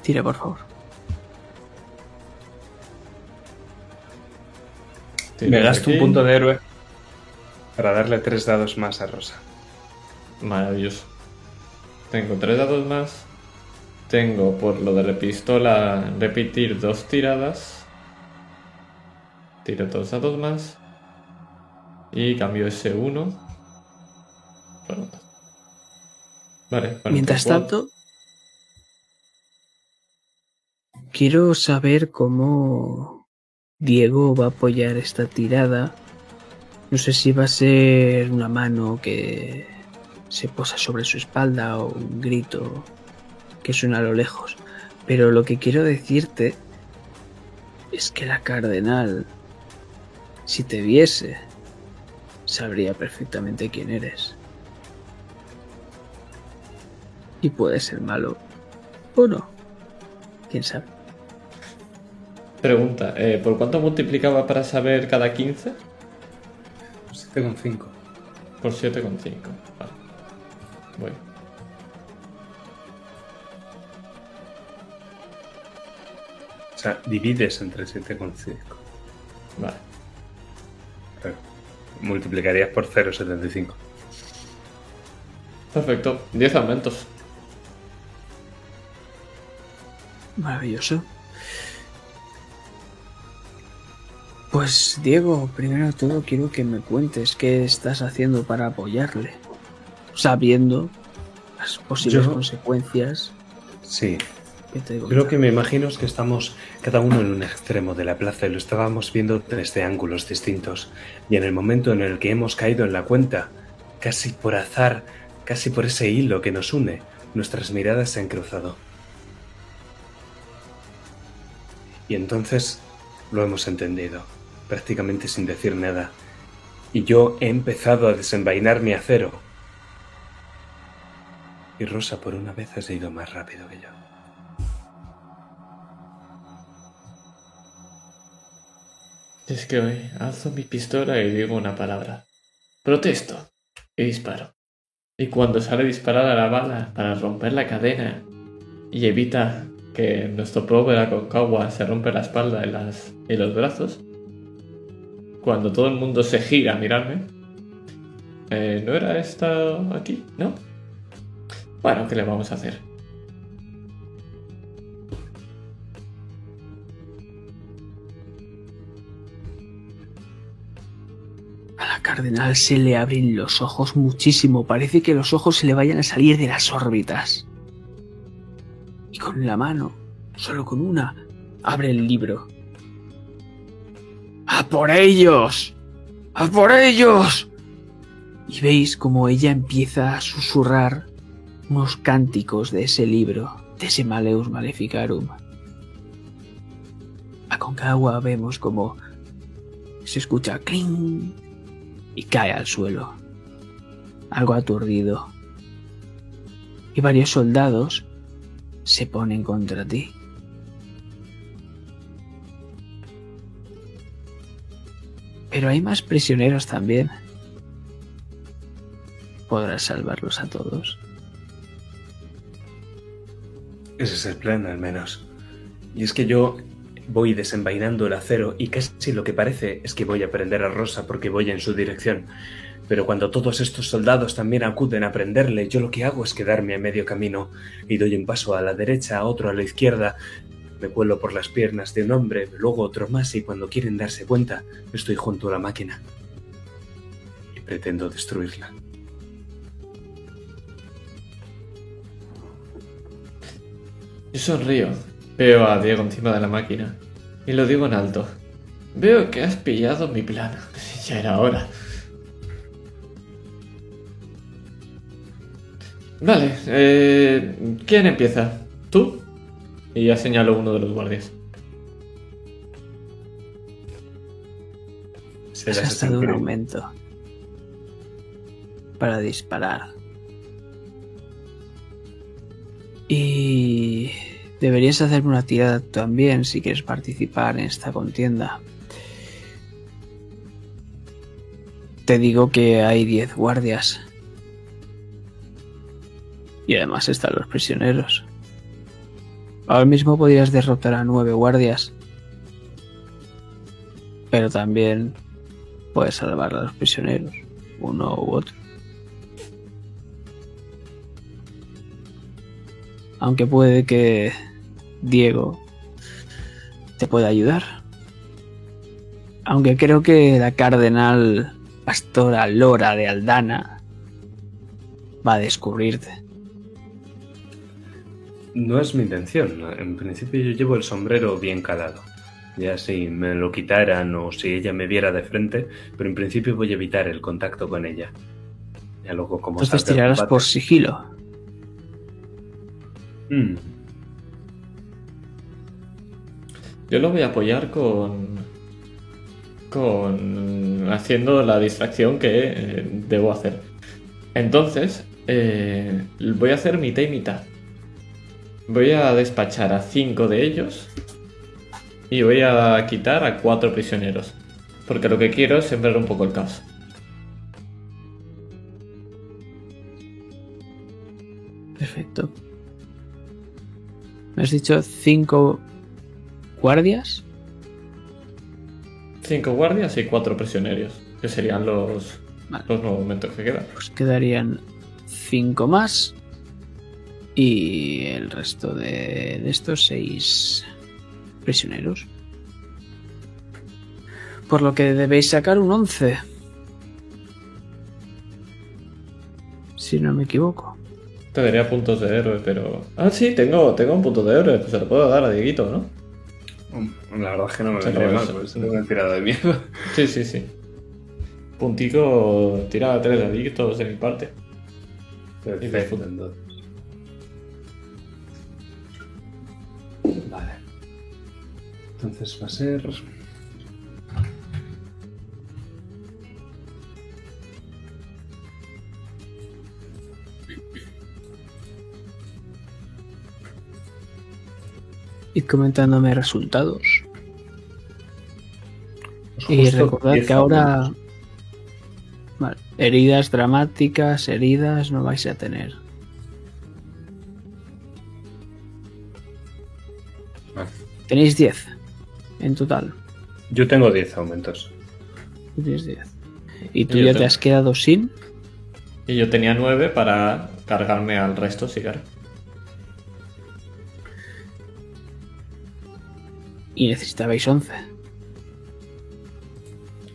Tira, por favor.
Me gasto un punto de héroe para darle tres dados más a Rosa.
Maravilloso. Tengo tres dados más. Tengo por lo de la pistola repetir dos tiradas. Tiro dos dados más. Y cambio ese uno. por otro. Vale. bueno,
Mientras tanto, quiero saber cómo Diego va a apoyar esta tirada. No sé si va a ser una mano que se posa sobre su espalda o un grito que suena a lo lejos. Pero lo que quiero decirte es que la cardenal, si te viese, sabría perfectamente quién eres. Y puede ser malo. O no. ¿Quién sabe?
Pregunta, eh, ¿por cuánto multiplicaba para saber cada 15?
7,5.
Por 7,5. Vale. Voy.
O sea, divides entre 7,5.
Vale.
Pero multiplicarías por 0,75.
Perfecto. 10 aumentos.
Maravilloso. Pues Diego, primero de todo quiero que me cuentes qué estás haciendo para apoyarle, sabiendo las posibles
Yo-
consecuencias
Sí,
digo.
Creo que me imagino es que estamos cada uno en un extremo de la plaza y lo estábamos viendo desde ángulos distintos. Y en el momento en el que hemos caído en la cuenta, casi por azar, casi por ese hilo que nos une, nuestras miradas se han cruzado. Y entonces lo hemos entendido, prácticamente sin decir nada. Y yo he empezado a desenvainar mi acero. Y Rosa por una vez ha ido más rápido que yo.
Es que hoy alzo mi pistola y digo una palabra. Protesto. Y disparo. Y cuando sale disparada la bala para romper la cadena y evita que nuestro pobre Aconcagua se rompe la espalda y, las, y los brazos, cuando todo el mundo se gira a mirarme, eh, ¿no era esto aquí? ¿No? Bueno, ¿qué le vamos a hacer?
A la cardenal se le abren los ojos muchísimo. Parece que los ojos se le vayan a salir de las órbitas. Y con la mano, solo con una, abre el libro. ¡A por ellos! ¡A por ellos! Y veis como ella empieza a susurrar unos cánticos de ese libro, de ese Maleus Maleficarum. A Concagua vemos como se escucha cling y cae al suelo, algo aturdido. Y varios soldados se ponen contra ti. Pero hay más prisioneros también. Podrás salvarlos a todos.
Ese es el plan, al menos. Y es que yo voy desenvainando el acero y casi lo que parece es que voy a prender a Rosa porque voy en su dirección. Pero cuando todos estos soldados también acuden a prenderle, yo lo que hago es quedarme a medio camino y doy un paso a la derecha, otro a la izquierda. Me cuelo por las piernas de un hombre, luego otro más y cuando quieren darse cuenta, estoy junto a la máquina. Y pretendo destruirla.
Yo sonrío. Veo a Diego encima de la máquina. Y lo digo en alto. Veo que has pillado mi plan. Ya era hora. Vale, eh, ¿quién empieza? ¿Tú? Y ya señalo uno de los guardias.
Se
Has gastado un aumento para disparar. Y deberías hacerme una tirada también si quieres participar en esta contienda. Te digo que hay 10 guardias. Y además están los prisioneros. Ahora mismo podrías derrotar a 9 guardias. Pero también puedes salvar a los prisioneros, uno u otro. Aunque puede que Diego te pueda ayudar. Aunque creo que la cardenal pastora Lora de Aldana va a descubrirte.
No es mi intención. En principio yo llevo el sombrero bien calado. Ya si me lo quitaran o si ella me viera de frente, pero en principio voy a evitar el contacto con ella. Ya luego como
Entonces tirarás
combate-
por sigilo.
Mm,
Yo lo voy a apoyar con. con. haciendo la distracción que eh, debo hacer. Entonces, eh, voy a hacer mitad y mitad. Voy a despachar a cinco de ellos y voy a quitar a cuatro prisioneros. Porque lo que quiero es sembrar un poco el caos.
Perfecto. ¿Me has dicho cinco guardias?
Cinco guardias y cuatro prisioneros. Que serían los,
Vale.
los momentos que quedan.
Pues quedarían cinco más. Y el resto de, de estos seis prisioneros. Por lo que debéis sacar un 11. Si no me equivoco.
Te daría puntos de héroe, pero. Ah, sí, tengo, tengo un punto de héroe. Pues se lo puedo dar a Dieguito, ¿no?
La verdad es que no me vendría
lo-
mal, pues tengo una tirada de miedo.
Sí, sí, sí. Puntico tirada tres adictos de mi parte.
Perfecto, entonces. Vale. Entonces va a ser.
Id comentándome resultados.
pues
Y recordad
10
que ahora. Vale, heridas dramáticas, heridas no vais a tener.
Vale.
Tenéis 10 en total.
Yo tengo 10 aumentos.
Tú tienes 10. Y tú
Y
ya te
tengo-
has quedado sin.
Y yo tenía nueve para cargarme al resto, sí, claro.
Y necesitabais 11.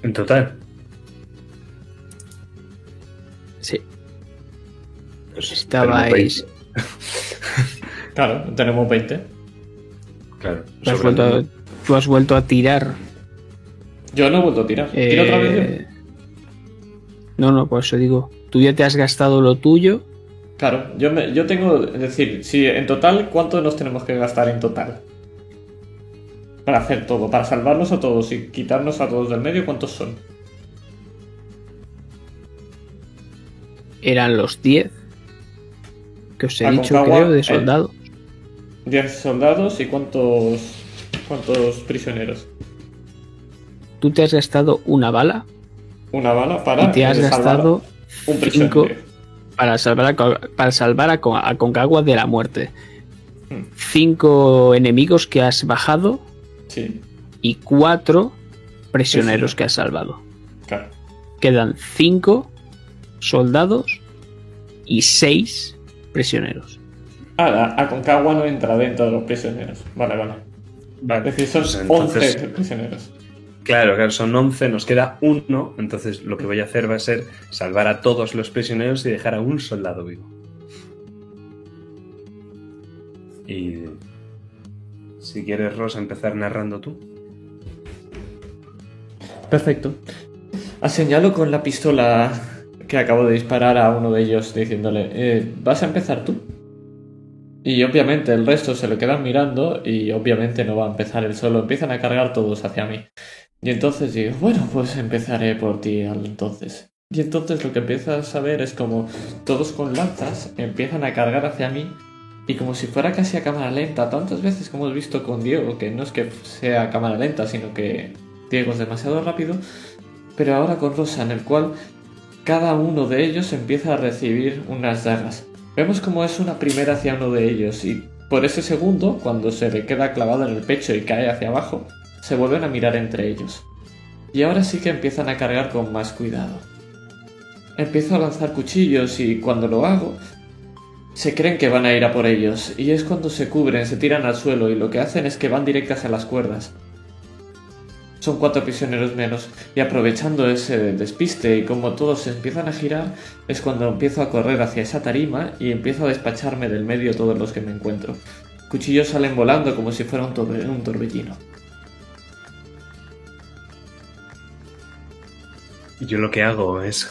En total.
Sí.
Pues
Necesitabais.
tenemos 20.
Claro, tenemos 20.
Claro.
Tú has, vuelto a, tú has vuelto a tirar.
Yo no he vuelto a tirar. ¿Tiro otra vez
eh, No, no, por eso digo. Tú ya te has gastado lo tuyo.
yo? Claro, yo, me- yo tengo. Es decir, si en total, ¿cuánto nos tenemos que gastar en total? Para hacer todo, para salvarnos a todos y quitarnos a todos del medio, ¿cuántos son?
Eran los 10 que os he dicho, creo, de
eh,
soldados.
10 soldados y cuántos. ¿Cuántos prisioneros?
Tú te has gastado una bala
Una bala para.
y te has
salvar
gastado
un
5
prisionero.
para salvar a, para salvar a, Co- a Concagua de la muerte.
Hmm.
5 enemigos que has bajado
Sí,
y 4 prisioneros que has salvado.
claro.
Quedan 5 soldados y 6 prisioneros.
Ah, Aconcagua no entra dentro de los prisioneros. Vale, vale.
Vale.
Es decir, son
Pues entonces-
11 prisioneros.
Claro, claro, son 11, nos queda uno. Entonces lo que voy a hacer va a ser salvar a todos los prisioneros y dejar a un soldado vivo. Y si quieres, Rosa, empezar narrando tú.
Perfecto. Señalo con la pistola que acabo de disparar a uno de ellos diciéndole, eh, ¿vas a empezar tú? Y obviamente el resto se lo quedan mirando y obviamente no va a empezar él solo, empiezan a cargar todos hacia mí. Y entonces digo, bueno, pues empezaré por ti entonces. Y entonces lo que empiezas a ver es como todos con lanzas empiezan a cargar hacia mí y como si fuera casi a cámara lenta, tantas veces como hemos visto con Diego, que no es que sea cámara lenta, sino que Diego es demasiado rápido, pero ahora con Rosa, en el cual cada uno de ellos empieza a recibir unas dagas. Vemos como es una primera hacia uno de ellos y por ese segundo, cuando se le queda clavado en el pecho y cae hacia abajo, se vuelven a mirar entre ellos. Y ahora sí que empiezan a cargar con más cuidado. Empiezo a lanzar cuchillos y cuando lo hago, se creen que van a ir a por ellos, y es cuando se cubren, se tiran al suelo y lo que hacen es que van directas a las cuerdas. Son cuatro prisioneros menos, y aprovechando ese despiste y como todos se empiezan a girar, es cuando empiezo a correr hacia esa tarima y empiezo a despacharme del medio todos los que me encuentro. Cuchillos salen volando como si fuera un, un torbellino.
Yo lo que hago es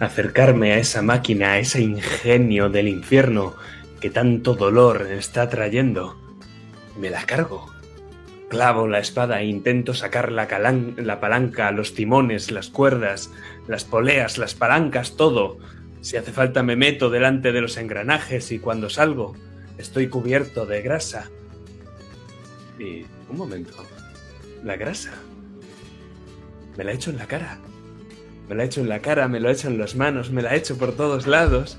acercarme a esa máquina, a ese ingenio del infierno que tanto dolor está trayendo. Me la cargo. Clavo la espada e intento sacar la, la palanca, los timones, las cuerdas, las poleas, las palancas, todo. Si hace falta me meto delante de los engranajes y cuando salgo estoy cubierto de grasa. Y... un momento. La grasa. Me la echo en la cara. Me la hecho en la cara, me lo hecho en las manos, me la hecho por todos lados.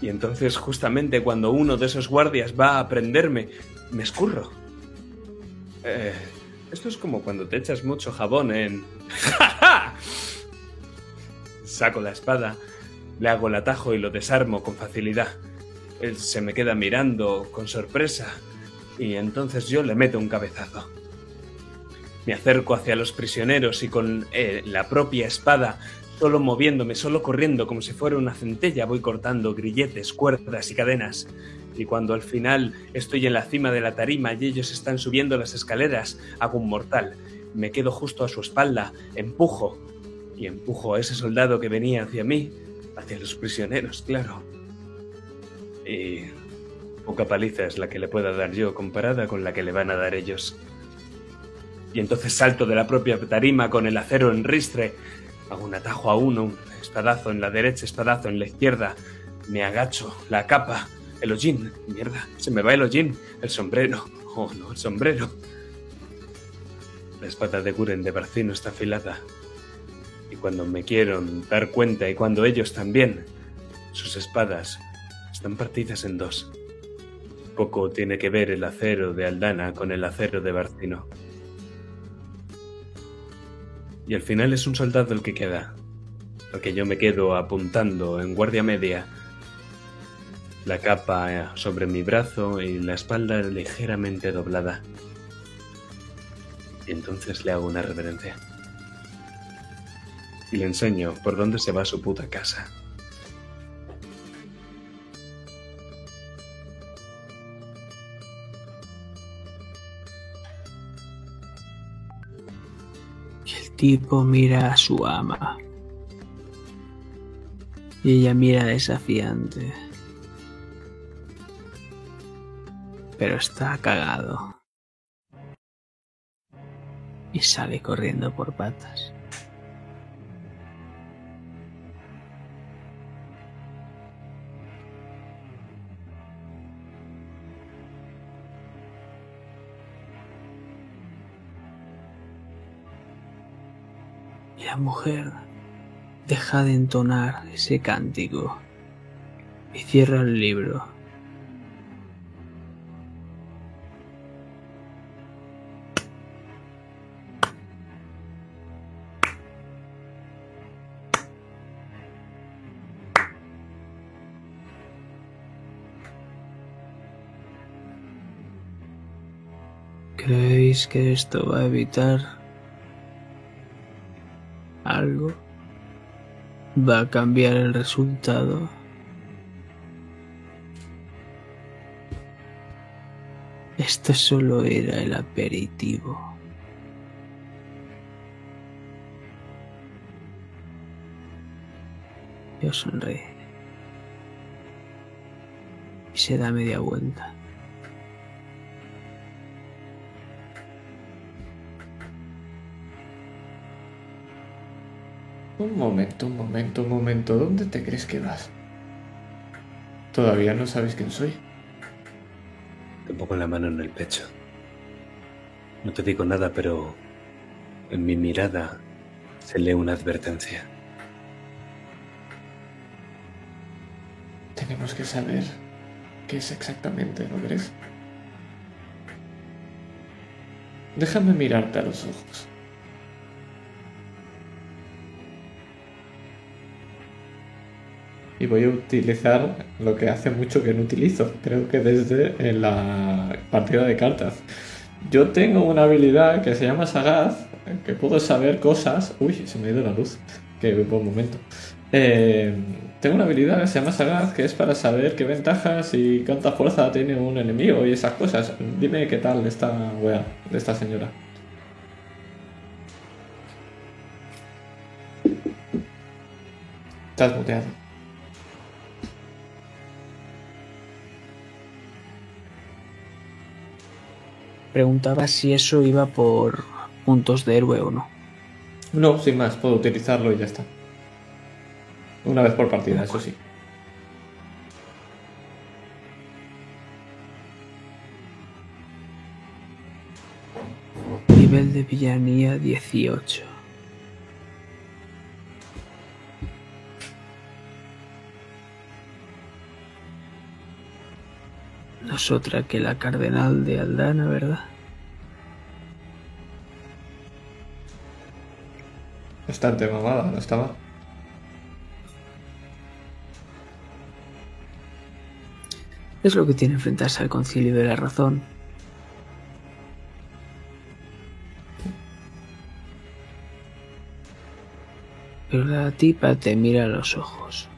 Y entonces justamente cuando uno de esos guardias va a prenderme, me escurro. Eh, esto es como cuando te echas mucho jabón en... Saco la espada, le hago el atajo y lo desarmo con facilidad. Él se me queda mirando con sorpresa y entonces yo le meto un cabezazo. Me acerco hacia los prisioneros y con eh, la propia espada, solo moviéndome, solo corriendo como si fuera una centella, voy cortando grilletes, cuerdas y cadenas. Y cuando al final estoy en la cima de la tarima y ellos están subiendo las escaleras, hago un mortal. Me quedo justo a su espalda, empujo y empujo a ese soldado que venía hacia mí, hacia los prisioneros, claro. Y poca paliza es la que le pueda dar yo comparada con la que le van a dar ellos y entonces salto de la propia tarima con el acero en ristre. Hago un atajo a uno, un espadazo en la derecha, espadazo en la izquierda. Me agacho, la capa, el hollín. Mierda, se me va el hollín, el sombrero. Oh no, el sombrero. La espada de Guren de Barcino está afilada. Y cuando me quiero dar cuenta y cuando ellos también, sus espadas están partidas en dos. Poco tiene que ver el acero de Aldana con el acero de Barcino. Y al final es un soldado el que queda, porque yo me quedo apuntando en guardia media, la capa sobre mi brazo y la espalda ligeramente doblada. Y entonces le hago una reverencia. Y le enseño por dónde se va su puta casa.
Tipo mira a su ama. Y ella mira desafiante. Pero está cagado. Y sale corriendo por patas. La mujer deja de entonar ese cántico y cierra el libro. ¿Creéis que esto va a evitar algo va a cambiar el resultado. Esto solo era el aperitivo. Yo sonreí. Y se da media vuelta.
Un momento, un momento, un momento. ¿Dónde te crees que vas? Todavía no sabes quién soy.
Te pongo la mano en el pecho. No te digo nada, pero en mi mirada se lee una advertencia.
Tenemos que saber qué es exactamente, ¿no crees? Déjame mirarte a los ojos. Y voy a utilizar lo que hace mucho que no utilizo, creo que desde la partida de cartas. Yo tengo una habilidad que se llama Sagaz, que puedo saber cosas. Uy, se me ha ido la luz. Qué buen momento. Eh, tengo una habilidad que se llama Sagaz, que es para saber qué ventajas y cuánta fuerza tiene un enemigo y esas cosas. Dime qué tal esta wea, de esta señora. Estás muteado.
Preguntaba si eso iba por puntos de héroe o no.
No, sin más, puedo utilizarlo y ya está. Una vez por partida, eso sí.
Nivel de villanía 18. No es otra que la cardenal de Aldana, ¿verdad?
Bastante mamada, no estaba.
Es lo que tiene enfrentarse al concilio de la razón. Pero la tipa te mira a los ojos.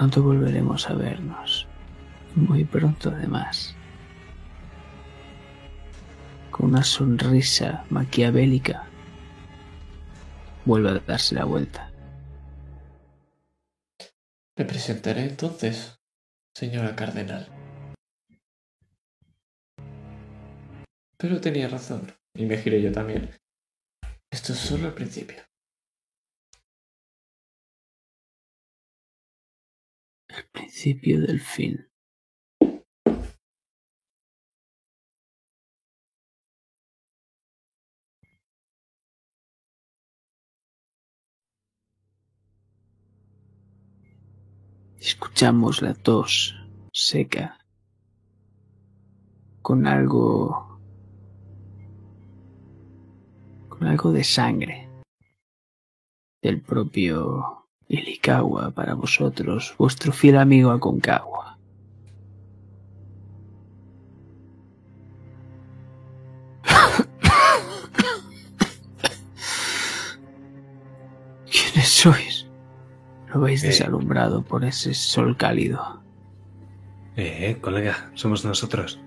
Pronto volveremos a vernos. Muy pronto además. Con una sonrisa maquiavélica. Vuelve a darse la vuelta.
Me presentaré entonces, señora cardenal. Pero tenía razón, y me giré yo también. Esto es solo el principio.
Principio del fin. Escuchamos la tos seca con algo con algo de sangre del propio Ilikawa para vosotros, vuestro fiel amigo Aconcagua. ¿Quiénes sois? Lo veis
Eh.
desalumbrado por ese sol cálido.
Eh, eh, colega, somos nosotros.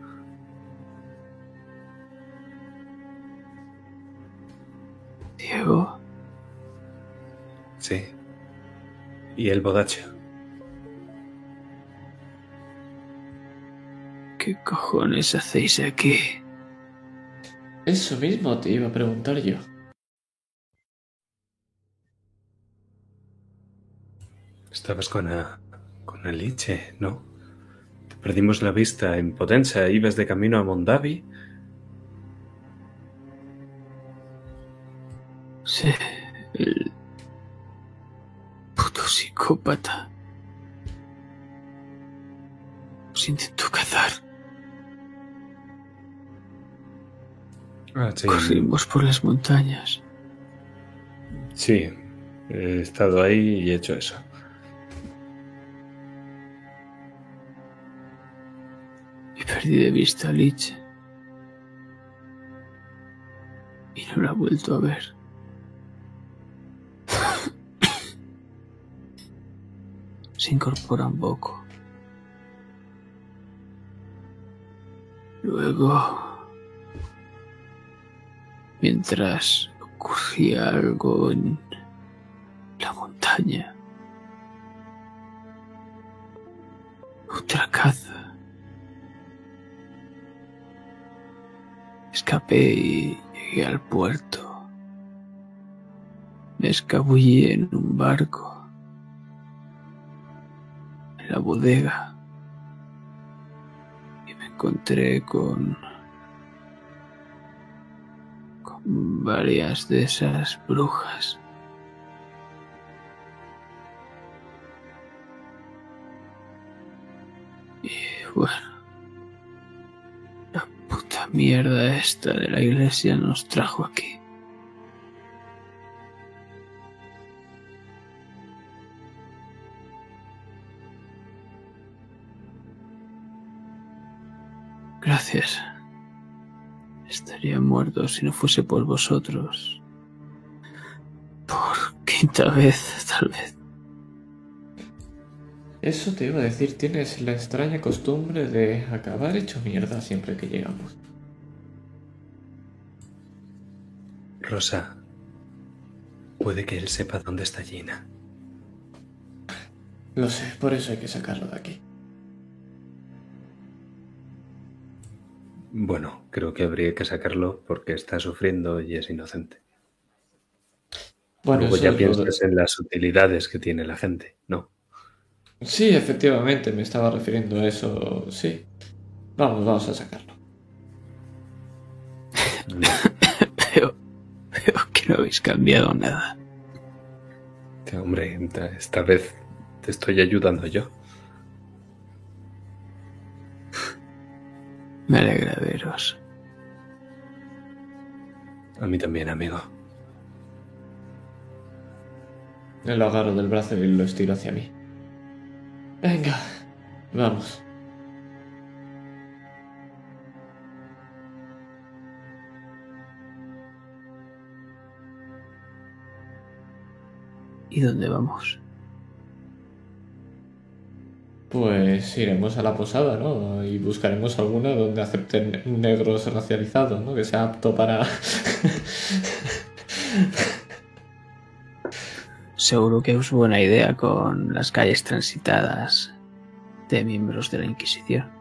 Y el bodacho.
¿qué cojones hacéis aquí?
Eso mismo te iba a preguntar yo.
Estabas con a, con Aliche, ¿no? Te perdimos la vista en Potenza, ibas de camino a Mondavi.
Sí, el psicópata. Os intentó cazar.
Ah, sí.
Corrimos por las montañas.
Sí, he estado ahí y he hecho eso.
Y perdí de vista a Lich. Y no la he vuelto a ver. Se incorpora un poco. Luego, mientras ocurría algo en la montaña, otra caza. Escapé y llegué al puerto. Me escabullí en un barco, la bodega, y me encontré con, con varias de esas brujas. Y bueno, la puta mierda esta de la iglesia nos trajo aquí. Gracias. Estaría muerto si no fuese por vosotros. Por quinta vez, tal vez.
Eso te iba a decir, tienes la extraña costumbre de acabar hecho mierda siempre que llegamos.
Rosa, puede que él sepa dónde está Gina.
Lo sé, por eso hay que sacarlo de aquí.
Bueno, creo que habría que sacarlo porque está sufriendo y es inocente.
Bueno,
Luego ya
de-
piensas en las utilidades que tiene la gente, ¿no?
Sí, efectivamente, me estaba refiriendo a eso, sí. Vamos, vamos a sacarlo.
Veo, veo que no habéis cambiado nada.
Hombre, esta vez te estoy ayudando yo.
Me alegra veros.
A mí también, amigo.
Me lo agarro del brazo y lo estiro hacia mí. Venga, vamos.
¿Y dónde vamos?
Pues iremos a la posada, ¿no? Y buscaremos alguna donde acepten negros racializados, ¿no? Que sea apto para...
Seguro que es buena idea con las calles transitadas de miembros de la Inquisición.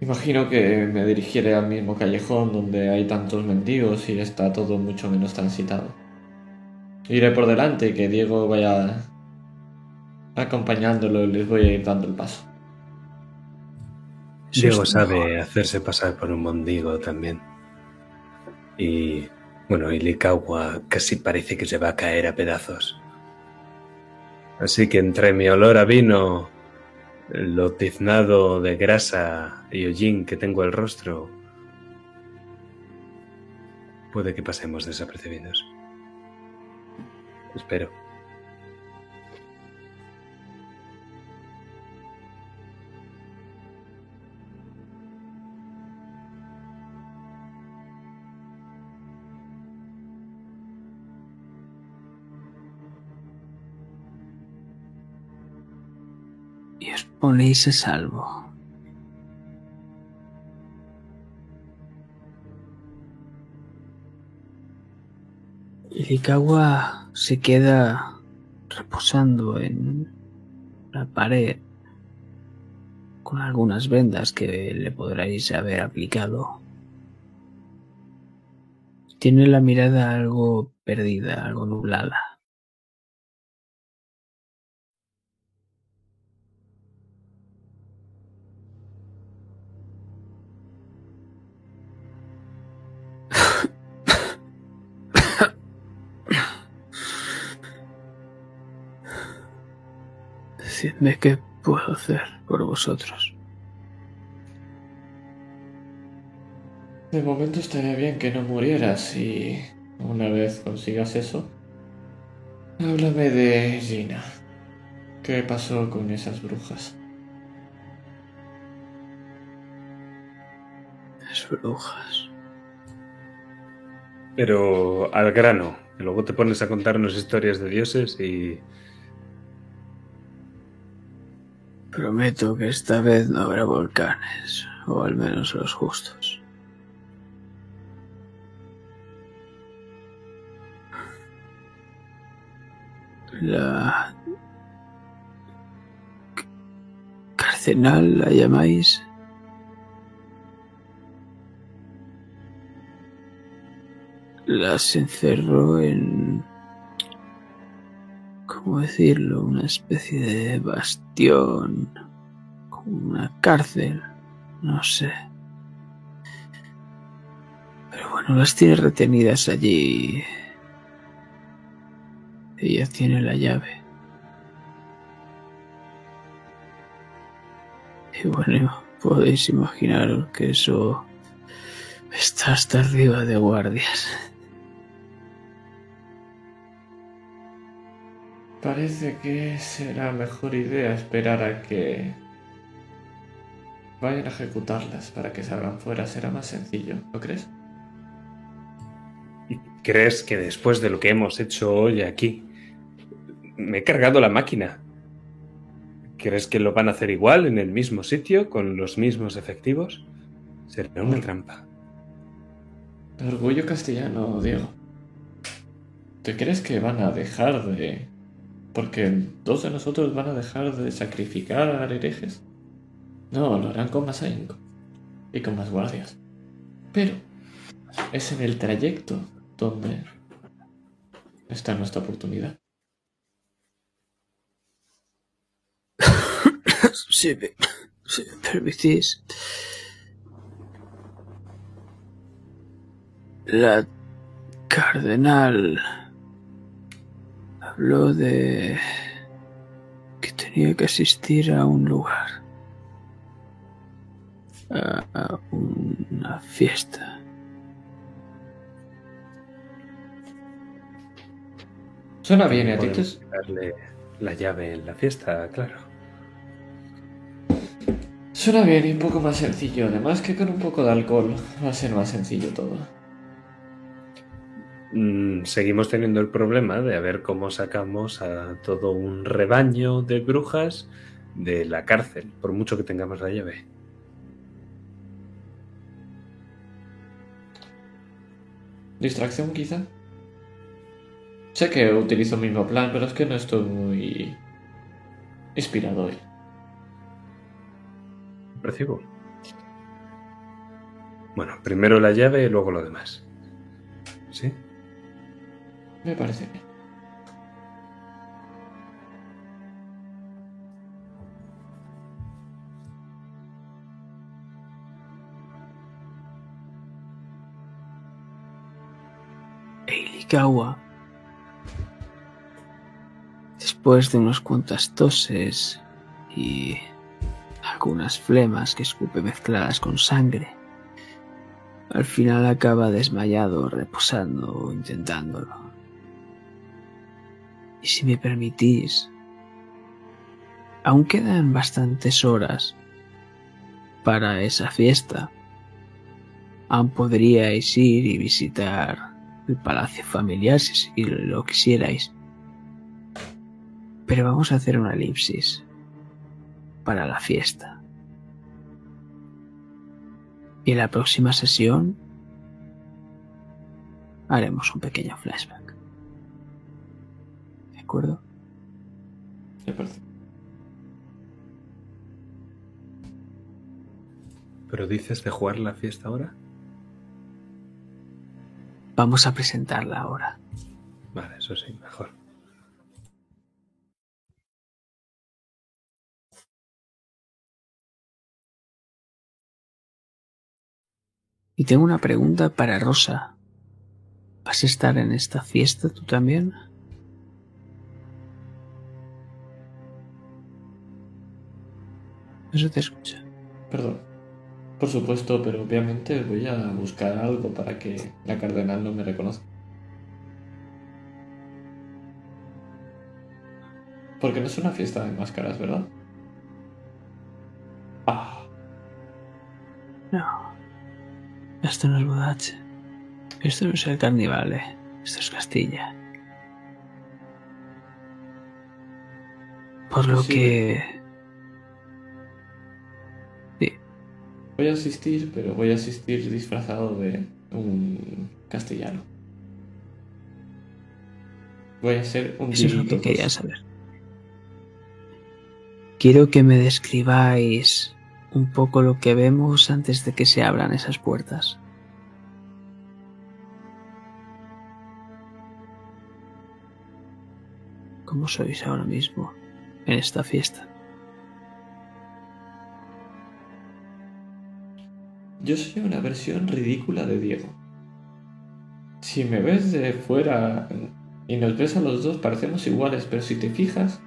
Imagino que me dirigiré al mismo callejón donde hay tantos mendigos y está todo mucho menos transitado. Iré por delante y que Diego vaya acompañándolo y les voy a ir dando el paso.
Diego sabe
mejor.
hacerse pasar por un mondigo también. Y bueno, y Likawa casi parece que se va a caer a pedazos. Así que entre mi olor a vino, lo tiznado de grasa y hollín que tengo el rostro, puede que pasemos desapercibidos. Espero.
Ponéis a salvo. Likawa se queda reposando en la pared con algunas vendas que le podréis haber aplicado. Tiene la mirada algo perdida, algo nublada. Decidme qué puedo hacer por vosotros.
De momento estaría bien que no murieras y una vez consigas eso, háblame de Gina. ¿Qué pasó con esas brujas?
Las brujas.
Pero al grano, luego te pones a contarnos historias de dioses y
Prometo que esta vez no habrá volcanes, o al menos los justos. La... Carcenal la llamáis. Las encerró en... ¿Cómo decirlo? Una especie de bastión. Como una cárcel. No sé. Pero bueno, las tiene retenidas allí. Ella tiene la llave. Y bueno, podéis imaginaros que eso está hasta arriba de guardias.
Parece que será mejor idea esperar a que vayan a ejecutarlas para que salgan fuera. Será más sencillo, ¿no crees?
¿Y crees que después de lo que hemos hecho hoy aquí, me he cargado la máquina? ¿Crees que lo van a hacer igual en el mismo sitio, con los mismos efectivos? Será una trampa.
Orgullo castellano, Diego. ¿Te crees que van a dejar de porque dos de nosotros van a dejar de sacrificar a herejes. No, lo harán con más ahínco y con más guardias. Pero es en el trayecto donde está nuestra oportunidad.
Si me, permitís. La cardenal habló de que tenía que asistir a un lugar, a, una fiesta.
Suena bien, a ti
darle la llave en la fiesta, claro.
Suena bien y un poco más sencillo, además que con un poco de alcohol va a ser más sencillo todo.
Mm, seguimos teniendo el problema de a ver cómo sacamos a todo un rebaño de brujas de la cárcel, por mucho que tengamos la llave.
¿Distracción quizá? Sé que utilizo el mismo plan, pero es que no estoy muy inspirado hoy.
Recibo. Bueno, primero la llave y luego lo demás. ¿Sí?
Me parece bien.
Eilikawa, después de unas cuantas toses y algunas flemas que escupe mezcladas con sangre, al final acaba desmayado, reposando o intentándolo. Y si me permitís, aún quedan bastantes horas para esa fiesta. Aún podríais ir y visitar el palacio familiar si lo quisierais. Pero vamos a hacer una elipsis para la fiesta. Y en la próxima sesión haremos un pequeño flashback acuerdo?
¿Pero dices de jugar la fiesta ahora?
Vamos a presentarla ahora.
Vale, eso sí, mejor.
Y tengo una pregunta para Rosa. ¿Vas a estar en esta fiesta tú también? Eso te escucha.
Perdón. Por supuesto, pero obviamente voy a buscar algo para que la cardenal no me reconozca. Porque no es una fiesta de máscaras, ¿verdad?
Ah. No. Esto no es bodache. Esto no es el carnival, eh. Esto es Castilla. Por lo que
Voy a asistir, pero voy a asistir disfrazado de un castellano. Voy a ser un
Eso es lo que quería saber. Quiero que me describáis un poco lo que vemos antes de que se abran esas puertas. ¿Cómo sois ahora mismo en esta fiesta?
Yo soy una versión ridícula de Diego. Si me ves de fuera y nos ves a los dos parecemos iguales, pero si te fijas,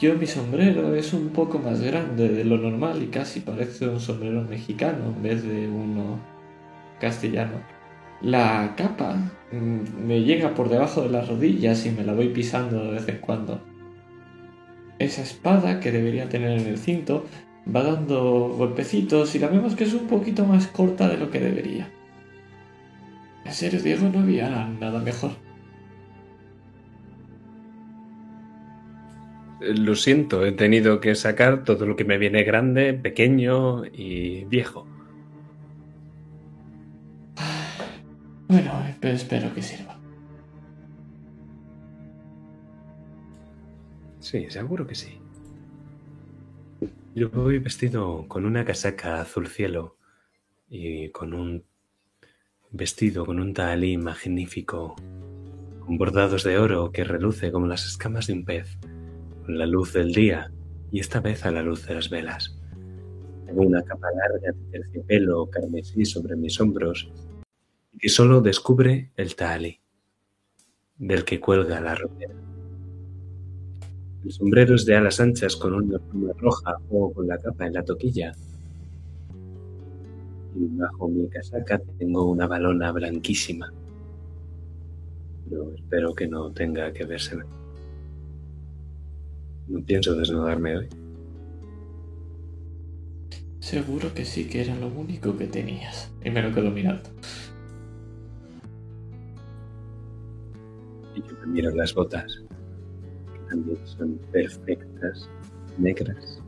yo mi sombrero es un poco más grande de lo normal y casi parece un sombrero mexicano en vez de uno castellano. La capa mm, me llega por debajo de las rodillas y me la voy pisando de vez en cuando. Esa espada que debería tener en el cinto va dando golpecitos y la vemos que es un poquito más corta de lo que debería. En serio, Diego, no había nada mejor.
Lo siento, he tenido que sacar todo lo que me viene grande, pequeño y viejo.
Bueno, pero espero que sirva.
Sí, seguro que sí. Yo voy vestido con una casaca azul cielo y con un vestido con un talí magnífico, con bordados de oro que reluce como las escamas de un pez, con la luz del día y esta vez a la luz de las velas. Tengo una capa larga de terciopelo carmesí sobre mis hombros y que solo descubre el talí, del que cuelga la ropera. El sombrero es de alas anchas con una pluma roja o con la capa en la toquilla. Y bajo mi casaca tengo una balona blanquísima. Pero espero que no tenga que verse. No pienso desnudarme hoy.
Seguro que sí que era lo único que tenías. Y me lo quedo mirando.
Y yo me miro las botas, también son perfectas, negras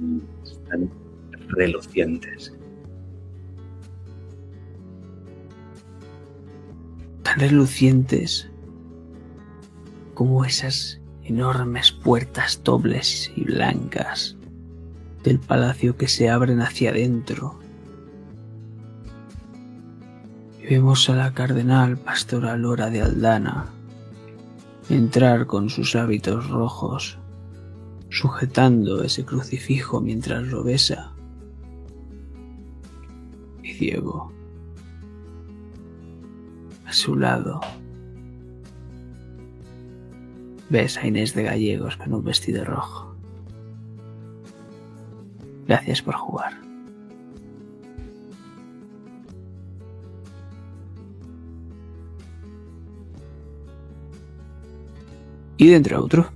y están relucientes.
Tan relucientes como esas enormes puertas dobles y blancas del palacio que se abren hacia adentro. Y vemos a la cardenal pastora Lora de Aldana entrar con sus hábitos rojos, sujetando ese crucifijo mientras lo besa. Y Diego, a su lado, ves a Inés de Gallegos con un vestido rojo. Gracias por jugar. Y dentro otro.